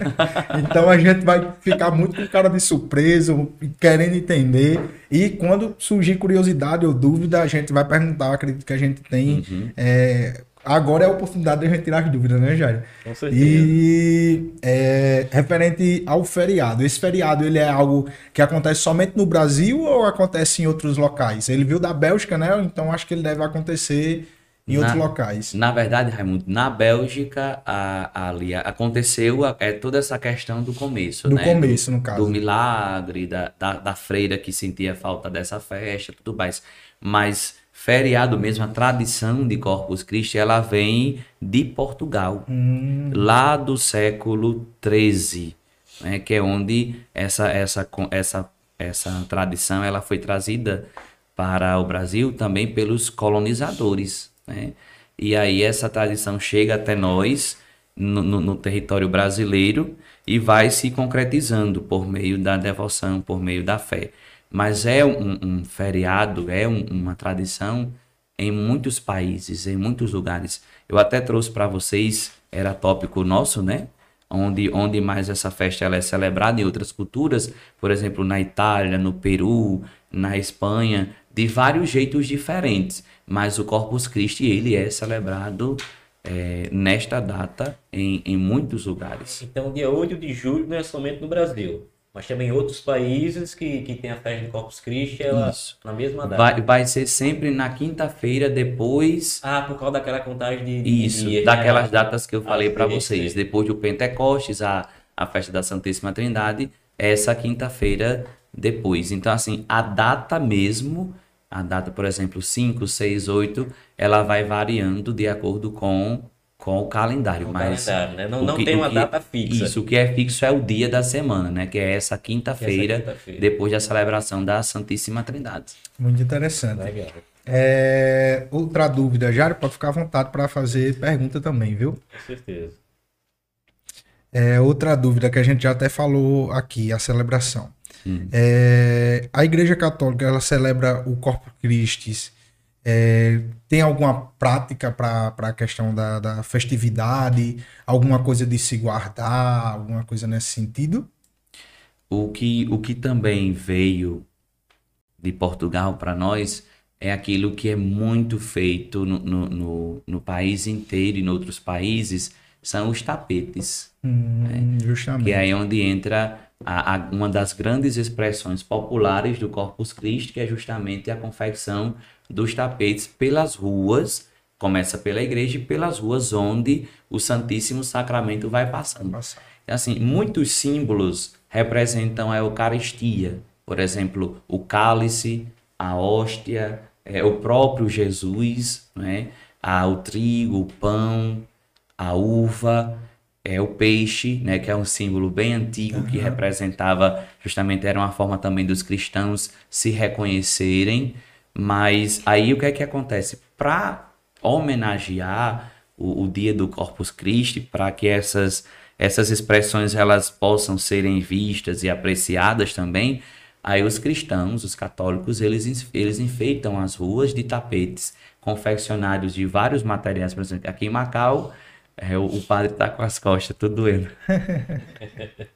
Então a gente vai ficar muito com cara de surpreso, querendo entender. E quando surgir curiosidade ou dúvida, a gente vai perguntar. Acredito que a gente tem uhum. é, agora é a oportunidade de a gente tirar as dúvidas, né, Jair? Com certeza. E é, referente ao feriado, esse feriado ele é algo que acontece somente no Brasil ou acontece em outros locais? Ele viu da Bélgica, né? Então acho que ele deve acontecer em na, outros locais. Na verdade, Raimundo, na Bélgica a, ali aconteceu a, é toda essa questão do começo, do né? começo, do, no caso. Do milagre, da, da, da freira que sentia falta dessa festa, tudo mais. Mas feriado mesmo, a tradição de Corpus Christi, ela vem de Portugal, hum. lá do século XIII, né, que é onde essa, essa, essa, essa tradição ela foi trazida para o Brasil também pelos colonizadores. Né? E aí essa tradição chega até nós, no, no, no território brasileiro, e vai se concretizando por meio da devoção, por meio da fé mas é um, um feriado, é um, uma tradição em muitos países, em muitos lugares. Eu até trouxe para vocês, era tópico nosso, né? Onde, onde mais essa festa ela é celebrada em outras culturas, por exemplo, na Itália, no Peru, na Espanha, de vários jeitos diferentes. Mas o Corpus Christi ele é celebrado é, nesta data em, em muitos lugares. Então, dia 8 de julho não é somente no Brasil. Mas também outros países que, que tem a festa de Corpus Christi ela, Isso. na mesma data. Vai, vai ser sempre na quinta-feira depois. Ah, por causa daquela contagem de. de Isso, dias, daquelas né? datas que eu falei ah, para vocês. Depois do Pentecostes, a, a festa da Santíssima Trindade, essa quinta-feira depois. Então, assim, a data mesmo, a data, por exemplo, 5, 6, 8, ela vai variando de acordo com com o calendário, com mas calendário, né? não, não que, tem uma que, data fixa. Isso, o que é fixo é o dia da semana, né? Que é essa quinta-feira, quinta depois da celebração da Santíssima Trindade. Muito interessante. Legal. É, outra dúvida, Jário, pode ficar à vontade para fazer pergunta também, viu? Com certeza. É, outra dúvida que a gente já até falou aqui, a celebração. Hum. É, a Igreja Católica ela celebra o Corpus Christi é, tem alguma prática para a questão da, da, festividade? Alguma coisa de se guardar? Alguma coisa nesse sentido? O que, o que também veio de Portugal para nós é aquilo que é muito feito no, no, no, no, país inteiro e em outros países, são os tapetes. Hum, né? Justamente. Que é aí onde entra a, a, uma das grandes expressões populares do Corpus Christi, que é justamente a confecção dos tapetes pelas ruas, começa pela igreja e pelas ruas onde o Santíssimo Sacramento vai passando. Assim, muitos símbolos representam a Eucaristia. Por exemplo, o cálice, a hóstia, é, o próprio Jesus, né? Ah, o trigo, o pão, a uva, é o peixe, né, que é um símbolo bem antigo uhum. que representava justamente era uma forma também dos cristãos se reconhecerem mas aí o que é que acontece? Para homenagear o, o, dia do Corpus Christi, para que essas, essas expressões elas possam serem vistas e apreciadas também, aí os cristãos, os católicos, eles, eles enfeitam as ruas de tapetes confeccionados de vários materiais. Por exemplo, aqui em Macau, é, o, o padre está com as costas tudo doendo. *laughs*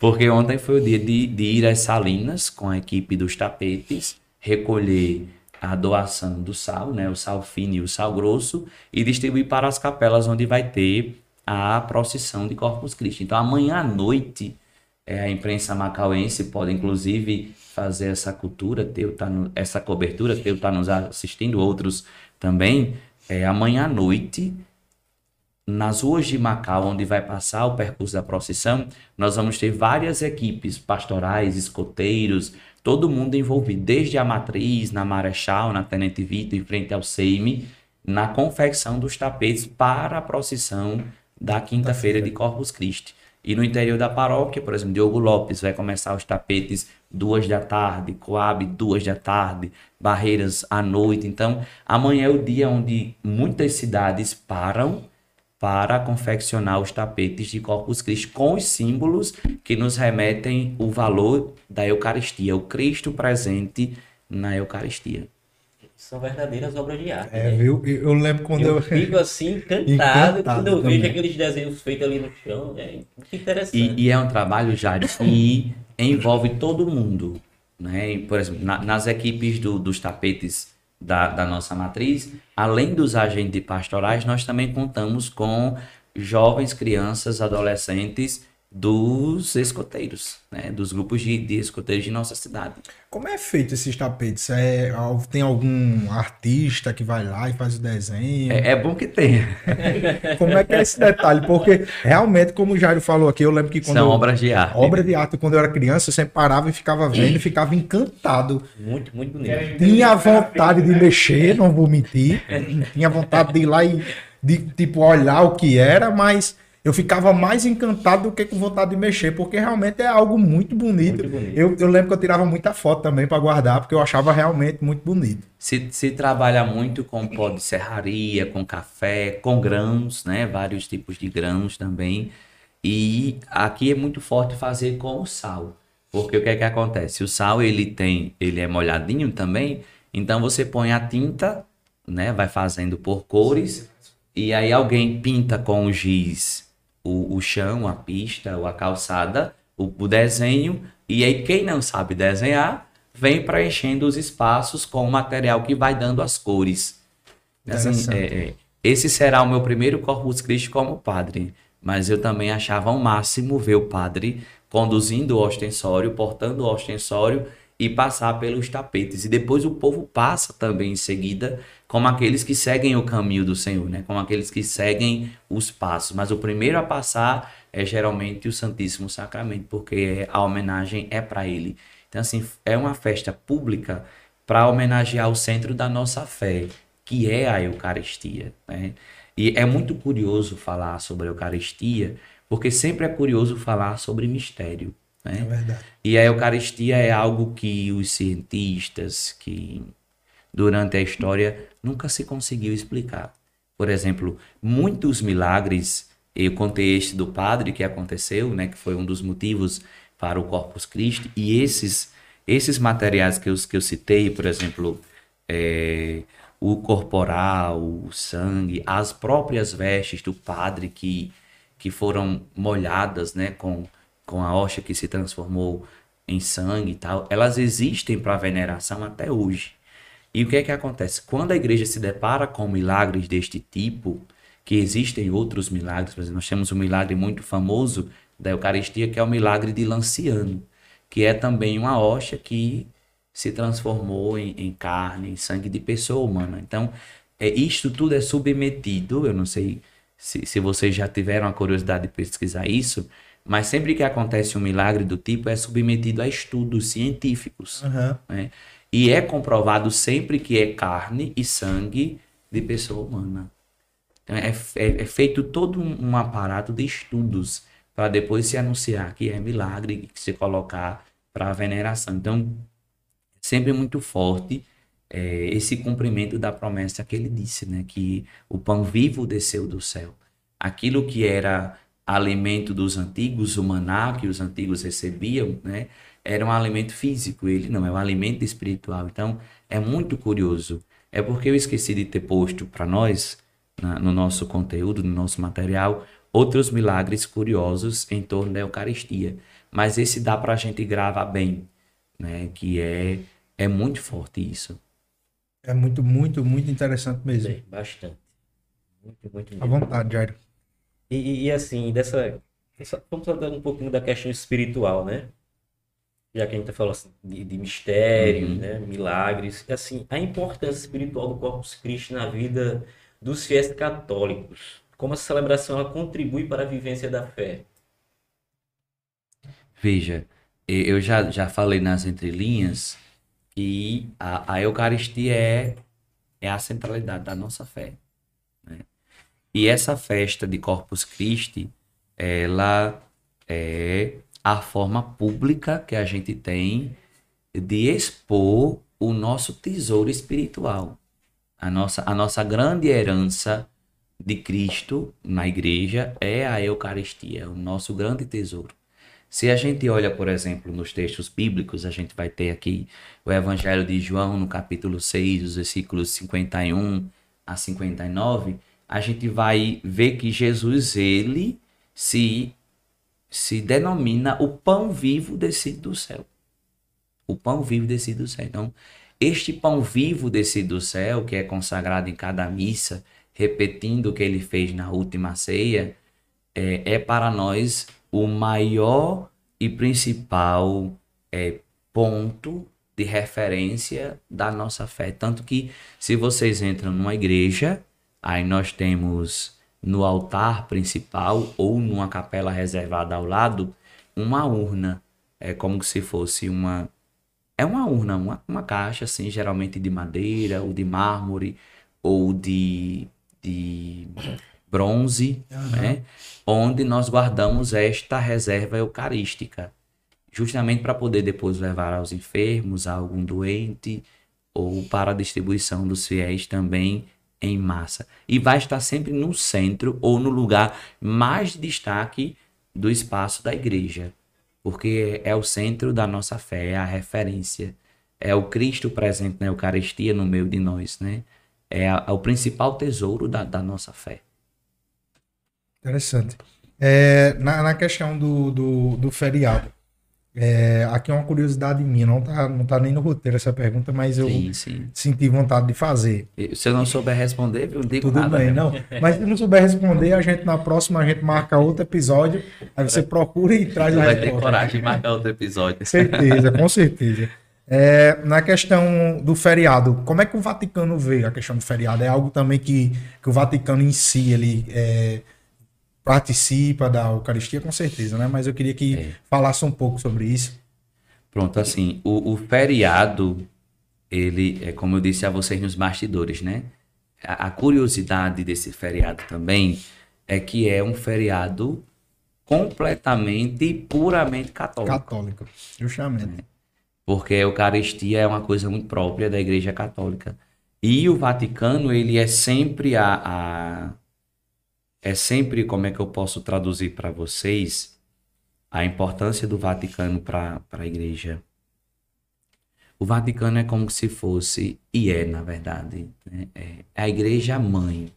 Porque ontem foi o dia de, de ir às salinas com a equipe dos tapetes recolher a doação do sal, né, o sal fino e o sal grosso, e distribuir para as capelas onde vai ter a procissão de Corpus Christi. Então, amanhã à noite, é, a imprensa macauense pode, inclusive, fazer essa cultura, ter, tá no, essa cobertura, ter está nos assistindo, outros também. É, amanhã à noite, nas ruas de Macau, onde vai passar o percurso da procissão, nós vamos ter várias equipes pastorais, escoteiros, todo mundo envolvido, desde a matriz, na Marechal, na Tenente Vitor, em frente ao Seime, na confecção dos tapetes para a procissão da quinta-feira de Corpus Christi. E no interior da paróquia, por exemplo, Diogo Lopes vai começar os tapetes duas da tarde, Coab duas da tarde, Barreiras à noite. Então, amanhã é o dia onde muitas cidades param para confeccionar os tapetes de Corpus Christi com os símbolos que nos remetem o valor da Eucaristia, o Cristo presente na Eucaristia são verdadeiras obras de arte. É, né? viu? Eu lembro quando eu. Eu fico assim *laughs* encantado, encantado quando eu também. vejo aqueles desenhos feitos ali no chão. É muito interessante. E, e é um trabalho, Jade, que envolve todo mundo. Né? Por exemplo, na, nas equipes do, dos tapetes da, da nossa matriz, além dos agentes pastorais, nós também contamos com jovens, crianças, adolescentes dos escoteiros, né? dos grupos de, de, escoteiros de nossa cidade. Como é feito esses tapetes? É, tem algum artista que vai lá e faz o desenho? É, é bom que tenha. *laughs* como é que é esse detalhe? Porque realmente, como o Jairo falou aqui, eu lembro que quando. São eu, obras de arte. Obra de arte. Quando eu era criança, eu sempre parava e ficava vendo e ficava encantado. Muito, muito bonito. Tinha vontade de mexer, não vou mentir. Tinha vontade de ir lá e de tipo olhar o que era, mas eu ficava mais encantado do que com vontade de mexer, porque realmente é algo muito bonito. Muito bonito. Eu, eu, lembro que eu tirava muita foto também para guardar, porque eu achava realmente muito bonito. Se, se trabalha muito com pó de serraria, com café, com grãos, né? Vários tipos de grãos também. E aqui é muito forte fazer com o sal. Porque o que é que acontece? O sal ele tem, ele é molhadinho também, então você põe a tinta, né, vai fazendo por cores, e aí alguém pinta com o giz o, o chão, a pista, ou a calçada, o, o desenho, e aí quem não sabe desenhar vem preenchendo os espaços com o material que vai dando as cores. Assim, é, é, esse será o meu primeiro Corpus Christi como padre, mas eu também achava o máximo ver o padre conduzindo o ostensório, portando o ostensório e passar pelos tapetes. E depois o povo passa também em seguida, como aqueles que seguem o caminho do Senhor, né? como aqueles que seguem os passos. Mas o primeiro a passar é geralmente o Santíssimo Sacramento, porque a homenagem é para ele. Então, assim, é uma festa pública para homenagear o centro da nossa fé, que é a Eucaristia. Né? E é muito curioso falar sobre a Eucaristia, porque sempre é curioso falar sobre mistério. Né? É verdade. E a Eucaristia é algo que os cientistas, que durante a história nunca se conseguiu explicar. Por exemplo, muitos milagres, eu contei este do padre que aconteceu, né, que foi um dos motivos para o Corpus Christi, e esses, esses materiais que eu, que eu citei, por exemplo, é, o corporal, o sangue, as próprias vestes do padre que, que foram molhadas né, com com a hóstia que se transformou em sangue e tal, elas existem para veneração até hoje. E o que é que acontece? Quando a igreja se depara com milagres deste tipo, que existem outros milagres, por exemplo, nós temos um milagre muito famoso da Eucaristia, que é o milagre de Lanciano, que é também uma hóstia que se transformou em, em carne, em sangue de pessoa humana. Então, é, isto tudo é submetido, eu não sei se, se vocês já tiveram a curiosidade de pesquisar isso, mas sempre que acontece um milagre do tipo, é submetido a estudos científicos. Uhum. Né? E é comprovado sempre que é carne e sangue de pessoa humana. Então, é, é, é feito todo um, um, aparato de estudos para depois se anunciar que é milagre e se colocar para veneração. Então, sempre muito forte é, esse cumprimento da promessa que ele disse, né? que o pão vivo desceu do céu. Aquilo que era alimento dos antigos, o maná que os antigos recebiam, né? Era um alimento físico, ele não, é um alimento espiritual. Então, é muito curioso. É porque eu esqueci de ter posto para nós, na, no nosso conteúdo, no nosso material, outros milagres curiosos em torno da Eucaristia. Mas esse dá para a gente gravar bem, né? Que é, é muito forte isso. É muito, muito, muito interessante mesmo. Bem, bastante. Muito, muito À vontade, Jairo. E, e assim, dessa. Vamos falar um pouquinho da questão espiritual, né? Já que a gente tá falando assim, de, de mistério, uhum. né? milagres. Assim, a importância espiritual do Corpus Christi na vida dos fiéis católicos. Como a celebração ela contribui para a vivência da fé. Veja, eu já, já falei nas entrelinhas que a, a Eucaristia é, é a centralidade da nossa fé. Né? E essa festa de Corpus Christi, ela é a forma pública que a gente tem de expor o nosso tesouro espiritual. A nossa, a nossa grande herança de Cristo na igreja é a Eucaristia, o nosso grande tesouro. Se a gente olha, por exemplo, nos textos bíblicos, a gente vai ter aqui o Evangelho de João, no capítulo 6, os versículos 51 a 59, a gente vai ver que Jesus, ele se, se denomina o pão vivo descido do céu. O pão vivo descido do céu. Então, este pão vivo descido do céu, que é consagrado em cada missa, repetindo o que ele fez na última ceia, é, é para nós o maior e principal é, ponto de referência da nossa fé. Tanto que, se vocês entram numa igreja, aí nós temos no altar principal ou numa capela reservada ao lado uma urna. É como se fosse uma. É uma urna, uma, uma caixa, assim, geralmente de madeira, ou de mármore, ou de, de bronze, uhum. né? onde nós guardamos esta reserva eucarística, justamente para poder depois levar aos enfermos, a algum doente, ou para a distribuição dos fiéis também em massa. E vai estar sempre no centro ou no lugar mais de destaque do espaço da igreja, porque é o centro da nossa fé, é a referência, é o Cristo presente na Eucaristia no meio de nós, né? É, a, é o principal tesouro da, da nossa fé. Interessante. É, na, na questão do, do, do feriado, é, aqui é uma curiosidade minha, não tá, não tá nem no roteiro essa pergunta, mas eu sim, sim. senti vontade de fazer. Se eu não souber responder, eu digo Tudo nada. bem, não. Mas se não souber responder, a gente na próxima a gente marca outro episódio, aí você procura e traz Vai a resposta. Vai ter coragem de marcar outro episódio. Certeza, com certeza. É, na questão do feriado, como é que o Vaticano vê a questão do feriado? É algo também que, que o Vaticano em si, ele... É, participa da Eucaristia, com certeza, né? Mas eu queria que é. falasse um pouco sobre isso. Pronto, assim, o, o, feriado, ele, é como eu disse a vocês nos bastidores, né? A, a, curiosidade desse feriado também é que é um feriado completamente e puramente católico. Católico, justamente. É. Porque a Eucaristia é uma coisa muito própria da Igreja Católica. E o Vaticano, ele é sempre a, a é sempre como é que eu posso traduzir para vocês a importância do Vaticano para a igreja. O Vaticano é como se fosse, e é na verdade, né? é a igreja mãe,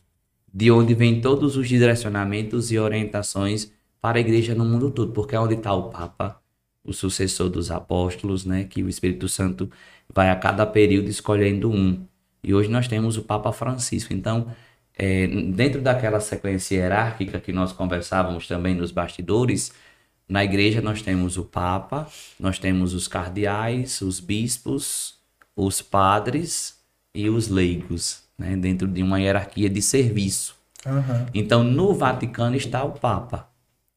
de onde vem todos os direcionamentos e orientações para a igreja no mundo todo, porque é onde está o Papa, o sucessor dos apóstolos, né? que o Espírito Santo vai a cada período escolhendo um. E hoje nós temos o Papa Francisco. Então, é, dentro daquela sequência hierárquica que nós conversávamos também nos bastidores, na igreja nós temos o Papa, nós temos os cardeais, os bispos, os padres e os leigos, né, dentro de uma hierarquia de serviço. Uhum. Então, no Vaticano está o Papa,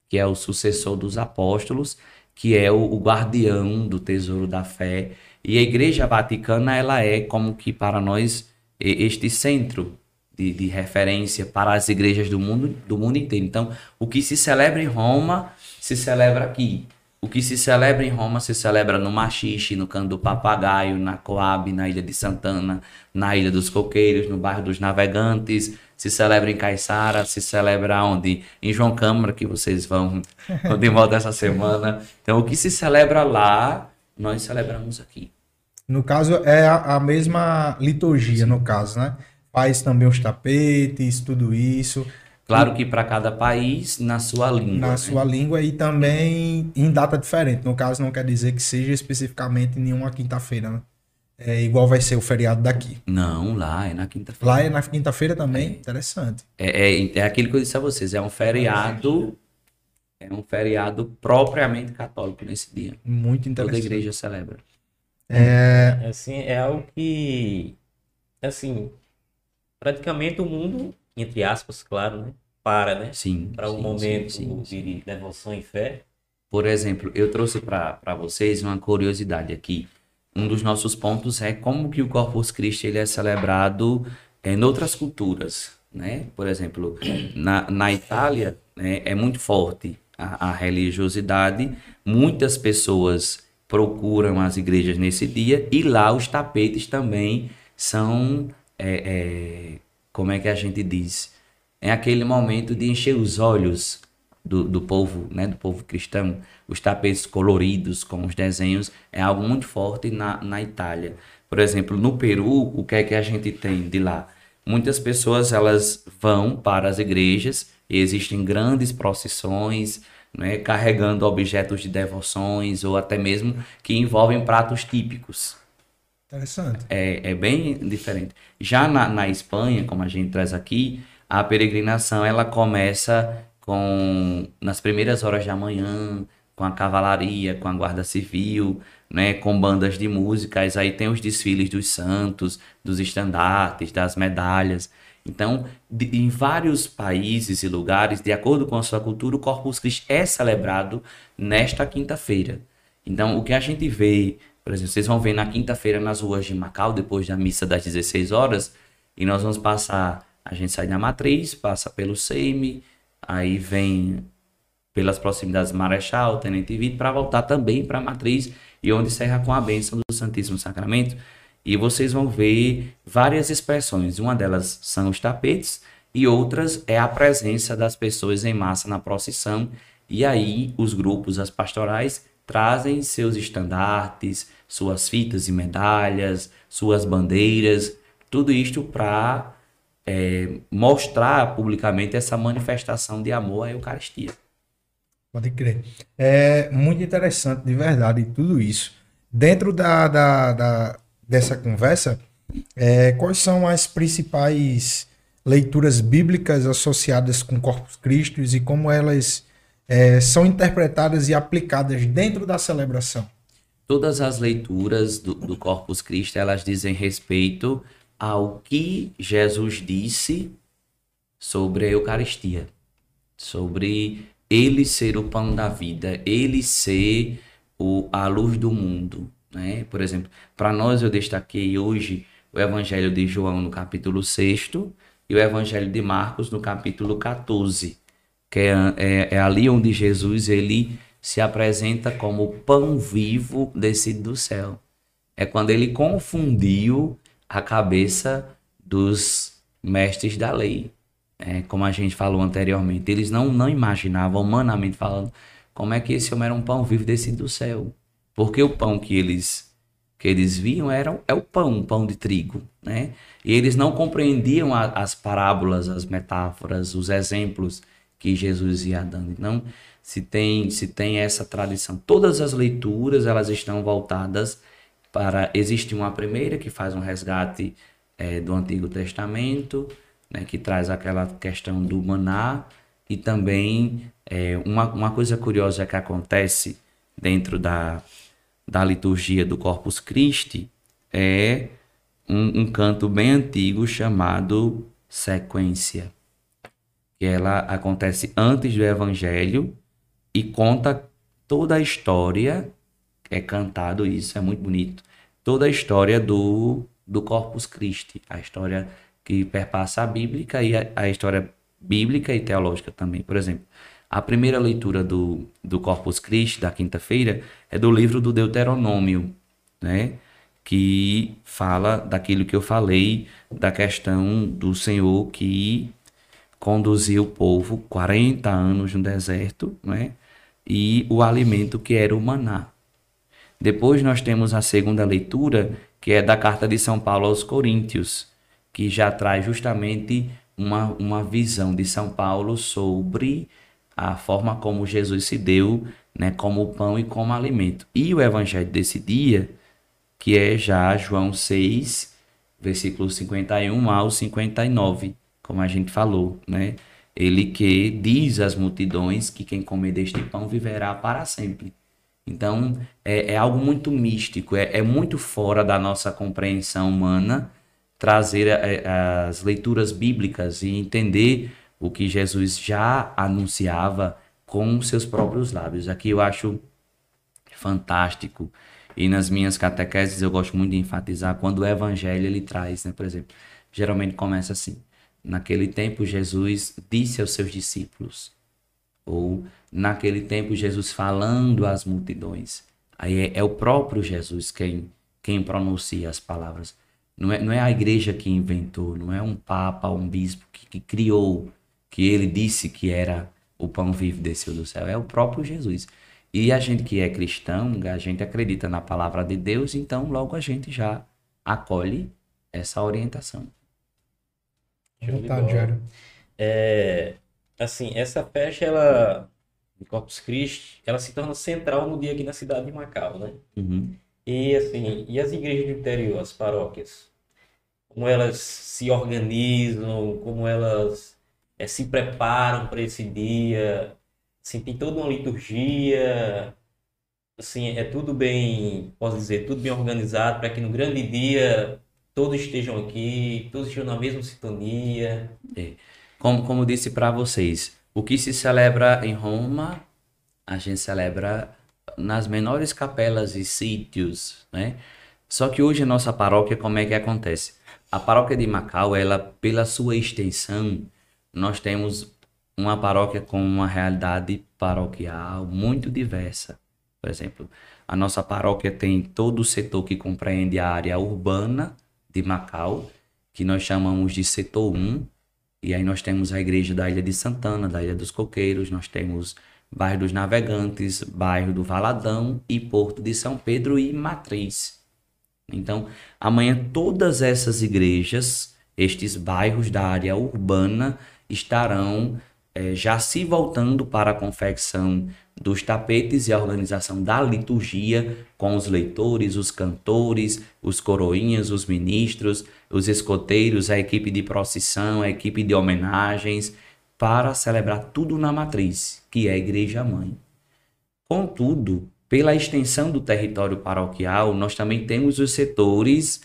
que é o sucessor dos apóstolos, que é o, o guardião do tesouro da fé. E a Igreja Vaticana, ela é como que para nós este centro de, de, referência para as igrejas do mundo, do mundo inteiro. Então, o que se celebra em Roma, se celebra aqui. O que se celebra em Roma se celebra no Machixe, no Canto do Papagaio, na Coab, na Ilha de Santana, na Ilha dos Coqueiros, no bairro dos Navegantes. Se celebra em Caiçara, se celebra onde? Em João Câmara, que vocês vão *laughs* de volta essa semana. Então, o que se celebra lá, nós celebramos aqui. No caso, é a, a mesma liturgia, Sim. no caso, né? Faz também os tapetes, tudo isso. Claro que para cada país, na sua língua. Na né? sua língua e também em data diferente. No caso, não quer dizer que seja especificamente em nenhuma quinta-feira, né? é igual vai ser o feriado daqui. Não, lá é na quinta-feira. Lá é na quinta-feira também, é. interessante. É, é, é aquilo que eu disse a vocês, é um feriado, é um feriado propriamente católico nesse dia. Muito interessante. Toda igreja celebra. É... Assim, é algo que, assim, praticamente o mundo, entre aspas, claro, né? Para, né? Sim. Para um momento sim, sim, de devoção e fé. Por exemplo, eu trouxe para vocês uma curiosidade aqui. Um dos nossos pontos é como que o Corpus Christi ele é celebrado é, em outras culturas, né? Por exemplo, na, na Itália né, é muito forte a, a religiosidade. Muitas pessoas procuram as igrejas nesse dia e lá os tapetes também são é, é, como é que a gente diz? É aquele momento de encher os olhos do, do povo né do povo cristão. Os tapetes coloridos com os desenhos é algo muito forte na, na Itália. Por exemplo no Peru o que é que a gente tem de lá? Muitas pessoas elas vão para as igrejas e existem grandes procissões né, carregando objetos de devoções ou até mesmo que envolvem pratos típicos. Interessante. É, é bem diferente. Já na, na Espanha, como a gente traz aqui, a peregrinação ela começa com nas primeiras horas da manhã, com a cavalaria, com a guarda civil, né, com bandas de músicas, aí tem os desfiles dos santos, dos estandartes, das medalhas. Então, de, em vários países e lugares, de acordo com a sua cultura, o Corpus Christi é celebrado nesta quinta-feira. Então, o que a gente vê, por exemplo, vocês vão ver na quinta-feira nas ruas de Macau, depois da missa das 16 horas, e nós vamos passar, a gente sai da Matriz, passa pelo Seime, aí vem pelas proximidades Marechal, Tenente Vitor, para voltar também para a Matriz, e onde encerra com a bênção do Santíssimo Sacramento. E vocês vão ver várias expressões. Uma delas são os tapetes e outras é a presença das pessoas em massa na procissão. E aí os grupos, as pastorais, trazem seus estandartes, suas fitas e medalhas, suas bandeiras, tudo isto para é, mostrar publicamente essa manifestação de amor à Eucaristia. Pode crer. É muito interessante, de verdade, tudo isso. Dentro da, da, da dessa conversa, é, quais são as principais leituras bíblicas associadas com Corpus Christi e como elas é, são interpretadas e aplicadas dentro da celebração? Todas as leituras do, do Corpus Christi elas dizem respeito ao que Jesus disse sobre a Eucaristia, sobre ele ser o pão da vida, ele ser o, a luz do mundo, né? Por exemplo, para nós eu destaquei hoje o Evangelho de João no capítulo 6 e o Evangelho de Marcos no capítulo 14, que é, é, é ali onde Jesus ele se apresenta como pão vivo descido do céu. É quando ele confundiu a cabeça dos mestres da lei. É, como a gente falou anteriormente, eles não, não imaginavam, humanamente falando, como é que esse homem era um pão vivo descido do céu. Porque o pão que eles que eles viam era é o pão, o pão de trigo, né? E eles não compreendiam a, as parábolas, as metáforas, os exemplos que Jesus ia dando. Então, se tem se tem essa tradição, todas as leituras elas estão voltadas para existe uma primeira que faz um resgate é, do Antigo Testamento, né, que traz aquela questão do maná e também é, uma, uma coisa curiosa que acontece dentro da da liturgia do Corpus Christi é um, um canto bem antigo chamado sequência, que ela acontece antes do Evangelho e conta toda a história, é cantado isso, é muito bonito, toda a história do, do Corpus Christi, a história que perpassa a bíblica e a, a história bíblica e teológica também. Por exemplo, a primeira leitura do, do Corpus Christi, da quinta-feira, é do livro do Deuteronômio, né? que fala daquilo que eu falei, da questão do Senhor que conduziu o povo 40 anos no deserto, né? E o alimento que era o maná. Depois nós temos a segunda leitura, que é da carta de São Paulo aos Coríntios, que já traz justamente uma, uma visão de São Paulo sobre a forma como Jesus se deu, né, como pão e como alimento. E o evangelho desse dia que é já João 6, versículo 51 ao 59, como a gente falou, né? Ele que diz às multidões que quem comer deste pão viverá para sempre. Então, é, é algo muito místico, é, é, muito fora da nossa compreensão humana trazer é, as leituras bíblicas e entender o que Jesus já anunciava com seus próprios lábios. Aqui eu acho fantástico. E nas minhas catequeses eu gosto muito de enfatizar quando o evangelho ele traz, né, por exemplo, geralmente começa assim: Naquele tempo, Jesus disse aos seus discípulos, ou naquele tempo, Jesus falando às multidões. Aí é, é o próprio Jesus quem, quem pronuncia as palavras. Não é, não é a igreja que inventou, não é um papa, um bispo que, que criou, que ele disse que era o pão vivo desceu do céu. É o próprio Jesus. E a gente que é cristão, a gente acredita na palavra de Deus, então logo a gente já acolhe essa orientação. Vontade, Jário. É, assim, essa festa, ela, de Corpus Christi, ela se torna central no dia aqui na cidade de Macau, né? Uhum. E, assim, e as igrejas do interior, as paróquias? Como elas se organizam, como elas é, se preparam para esse dia? Assim, tem toda uma liturgia, assim, é tudo bem, posso dizer, tudo bem organizado para que no grande dia todos estejam aqui, todos estejam na mesma sintonia. É. Como, como disse para vocês, o que se celebra em Roma, a gente celebra nas menores capelas e sítios, né? Só que hoje a nossa paróquia, como é que acontece? A paróquia de Macau, ela, pela sua extensão, nós temos uma paróquia com uma realidade paroquial muito diversa. Por exemplo, a nossa paróquia tem todo o setor que compreende a área urbana, de Macau, que nós chamamos de setor 1. E aí nós temos a igreja da Ilha de Santana, da Ilha dos Coqueiros, nós temos bairro dos Navegantes, bairro do Valadão e Porto de São Pedro e Matriz. Então, amanhã todas essas igrejas, estes bairros da área urbana, estarão é, já se voltando para a confecção dos tapetes e a organização da liturgia com os leitores, os cantores, os coroinhas, os ministros, os escoteiros, a equipe de procissão, a equipe de homenagens, para celebrar tudo na matriz, que é a Igreja Mãe. Contudo, pela extensão do território paroquial, nós também temos os setores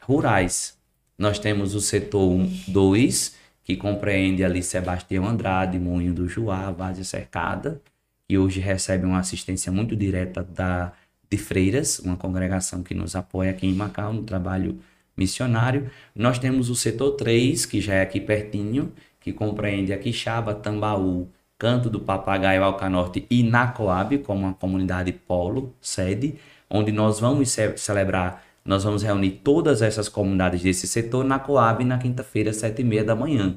rurais. Nós temos o setor 2, que compreende ali Sebastião Andrade, Moinho do Juá, Várzea Cercada, que hoje recebe uma assistência muito direta da de Freiras, uma congregação que nos apoia aqui em Macau no trabalho missionário. Nós temos o setor 3, que já é aqui pertinho, que compreende a Quixaba, Tambaú, Canto do Papagaio, Alcanorte e Nacoab, como uma comunidade polo, sede, onde nós vamos ce celebrar nós vamos reunir todas essas comunidades desse setor na Coab na quinta-feira, sete e meia da manhã,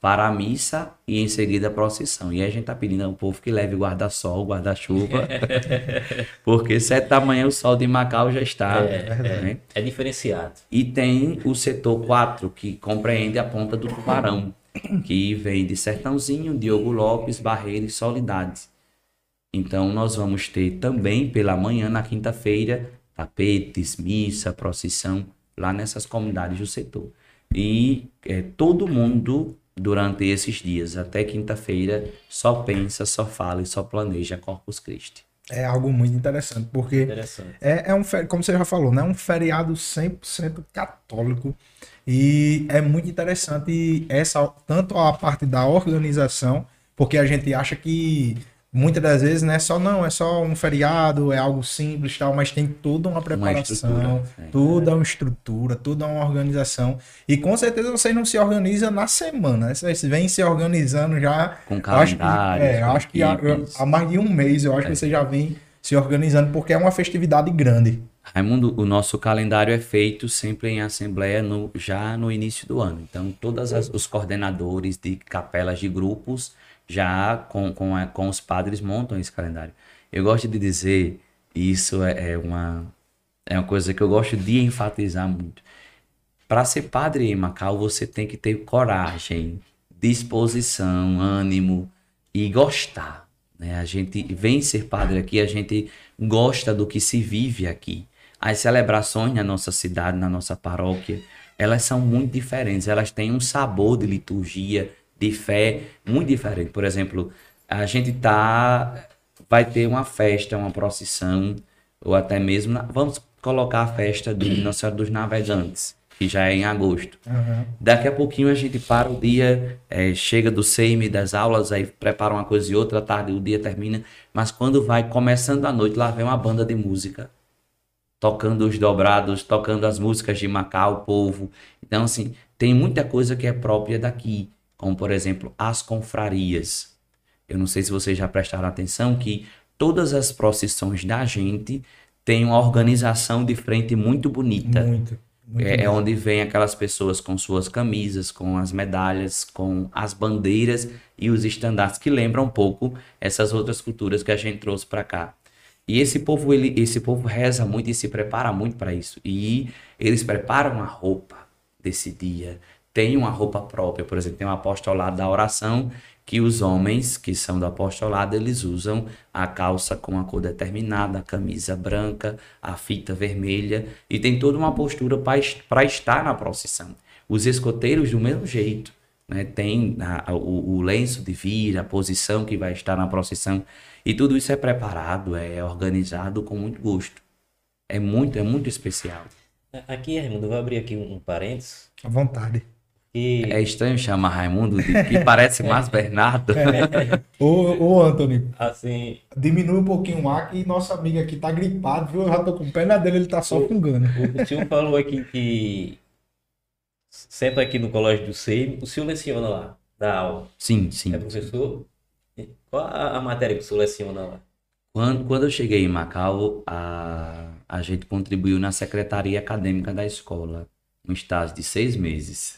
para a missa e em seguida a procissão. E aí a gente está pedindo ao povo que leve guarda-sol, guarda-chuva, *laughs* porque sete da manhã o sol de Macau já está. É, né? é, é diferenciado. E tem o setor 4, que compreende a ponta do tubarão, que vem de Sertãozinho, Diogo Lopes, Barreira e Solidade. Então nós vamos ter também pela manhã, na quinta-feira, tapetes, missa, procissão, lá nessas comunidades do setor. E é, todo mundo, durante esses dias, até quinta-feira, só pensa, só fala e só planeja Corpus Christi. É algo muito interessante, porque interessante. É, é um, como você já falou, né? um feriado 100% católico. E é muito interessante essa tanto a parte da organização, porque a gente acha que muitas das vezes, né, só não, é só um feriado, é algo simples tal, mas tem toda uma preparação, uma é. toda uma estrutura, toda uma organização. E com certeza vocês não se organizam na semana, né? Vocês vêm se organizando já. Com calendário. É, acho que há, há, mais de um mês eu acho é. que você já vem se organizando, porque é uma festividade grande. Raimundo, o nosso calendário é feito sempre em assembleia no, já no início do ano. Então, todos os coordenadores de capelas de grupos já com, com, a, com os padres montam esse calendário. Eu gosto de dizer, isso é, é uma, é uma coisa que eu gosto de enfatizar muito. Para ser padre em Macau, você tem que ter coragem, disposição, ânimo e gostar. Né? A gente vem ser padre aqui, a gente gosta do que se vive aqui. as celebrações na nossa cidade, na nossa paróquia, elas são muito diferentes. Elas têm um sabor de liturgia, de fé muito diferente. Por exemplo, a gente tá vai ter uma festa, uma procissão, ou até mesmo vamos colocar a festa de Nossa Senhora dos Navegantes, que já é em agosto. Uhum. Daqui a pouquinho a gente para o dia, é, chega do SEIME, das aulas, aí prepara uma coisa e outra, à tarde o dia termina, mas quando vai começando a noite, lá vem uma banda de música tocando os dobrados, tocando as músicas de Macau, povo. Então, assim, tem muita coisa que é própria daqui, como, por exemplo, as confrarias. Eu não sei se vocês já prestaram atenção que todas as procissões da gente têm uma organização de frente muito bonita. Muito. muito é, é onde vem aquelas pessoas com suas camisas, com as medalhas, com as bandeiras e os estandartes que lembram um pouco essas outras culturas que a gente trouxe para cá. E esse povo, ele, esse povo reza muito e se prepara muito para isso. E eles preparam a roupa desse dia. Tem uma roupa própria, por exemplo, tem um apostolado da oração que os homens que são do apostolado, eles usam a calça com a cor determinada, a camisa branca, a fita vermelha, e tem toda uma postura para estar na procissão. Os escoteiros, do mesmo jeito, né? tem a, o, o lenço de vira, a posição que vai estar na procissão. E tudo isso é preparado, é organizado com muito gosto. É muito, é muito especial. Aqui, Raimundo, eu vou abrir aqui um parênteses. À vontade. E... É estranho chamar Raimundo de que parece mais *laughs* Bernardo. É. *laughs* Ô, ô, Antônio. Assim. Diminui um pouquinho o ar que nosso amigo aqui tá gripado, viu? Eu já tô com perna dele, ele tá só fungando. O, o senhor falou aqui que senta aqui no colégio do SEI, o senhor leciona lá, da aula. Sim, sim. É professor? Qual a, a matéria que o senhor leciona lá? Quando, quando eu cheguei em Macau, a, a gente contribuiu na secretaria acadêmica da escola, um estágio de seis meses.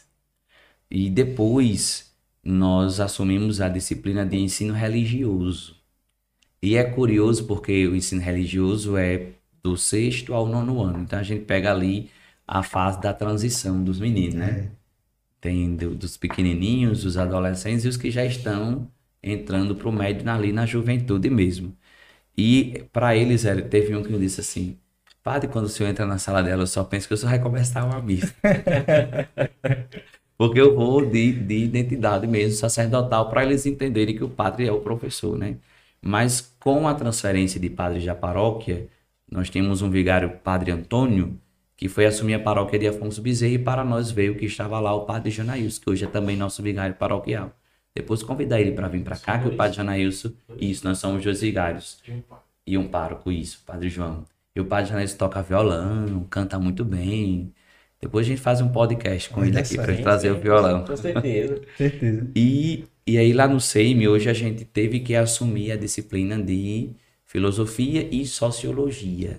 E depois nós assumimos a disciplina de ensino religioso. E é curioso porque o ensino religioso é do sexto ao nono ano. Então a gente pega ali a fase da transição dos meninos, né? É. Tem do, dos pequenininhos, dos adolescentes e os que já estão entrando para o médio ali na juventude mesmo. E para eles, ele teve um que me disse assim: Padre, quando o senhor entra na sala dela, eu só penso que o senhor vai começar uma missa. *laughs* Porque eu vou de, de identidade mesmo, sacerdotal, para eles entenderem que o padre é o professor, né? Mas com a transferência de padres da paróquia, nós temos um vigário, Padre Antônio, que foi assumir a paróquia de Afonso Bezerra, e para nós veio que estava lá o Padre Janaíus, que hoje é também nosso vigário paroquial. Depois convidar ele para vir para cá, que o Padre Janaílson, isso, nós somos dois vigários. E um pároco, isso, Padre João. E o Padre Janaílson toca violão, canta muito bem. Depois a gente faz um podcast com ele aqui para trazer o violão. Com certeza. *laughs* certeza. E, e aí lá no SEIM, hoje a gente teve que assumir a disciplina de filosofia e sociologia.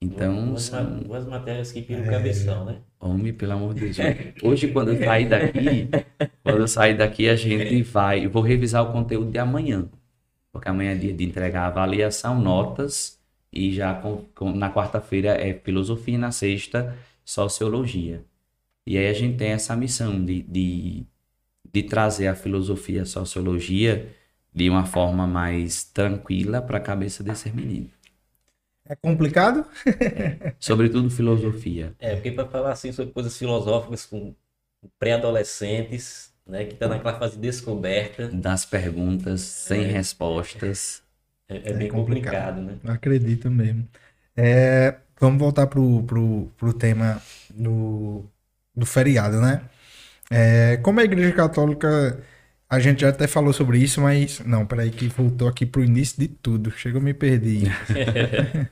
Então, duas, são... duas matérias que piram é... cabeção, né? Homem, pelo amor de Deus. Hoje, quando eu sair daqui, *laughs* quando eu sair daqui, a gente vai. Eu vou revisar o conteúdo de amanhã. Porque amanhã é dia de entregar avaliação, notas, e já com, com, na quarta-feira é filosofia, na sexta sociologia. E aí a gente tem essa missão de, de, de trazer a filosofia e a sociologia de uma forma mais tranquila para a cabeça desses meninos. É complicado? É. Sobretudo filosofia. É, porque para falar assim sobre coisas filosóficas com pré-adolescentes, né, que está naquela fase de descoberta. Das perguntas sem é. respostas. É, é bem complicado. complicado, né? Acredito mesmo. É, vamos voltar pro, pro, pro tema do, do feriado, né? É, como a Igreja Católica, a gente já até falou sobre isso, mas não, peraí que voltou aqui pro início de tudo. Chega, eu me perdi. *laughs*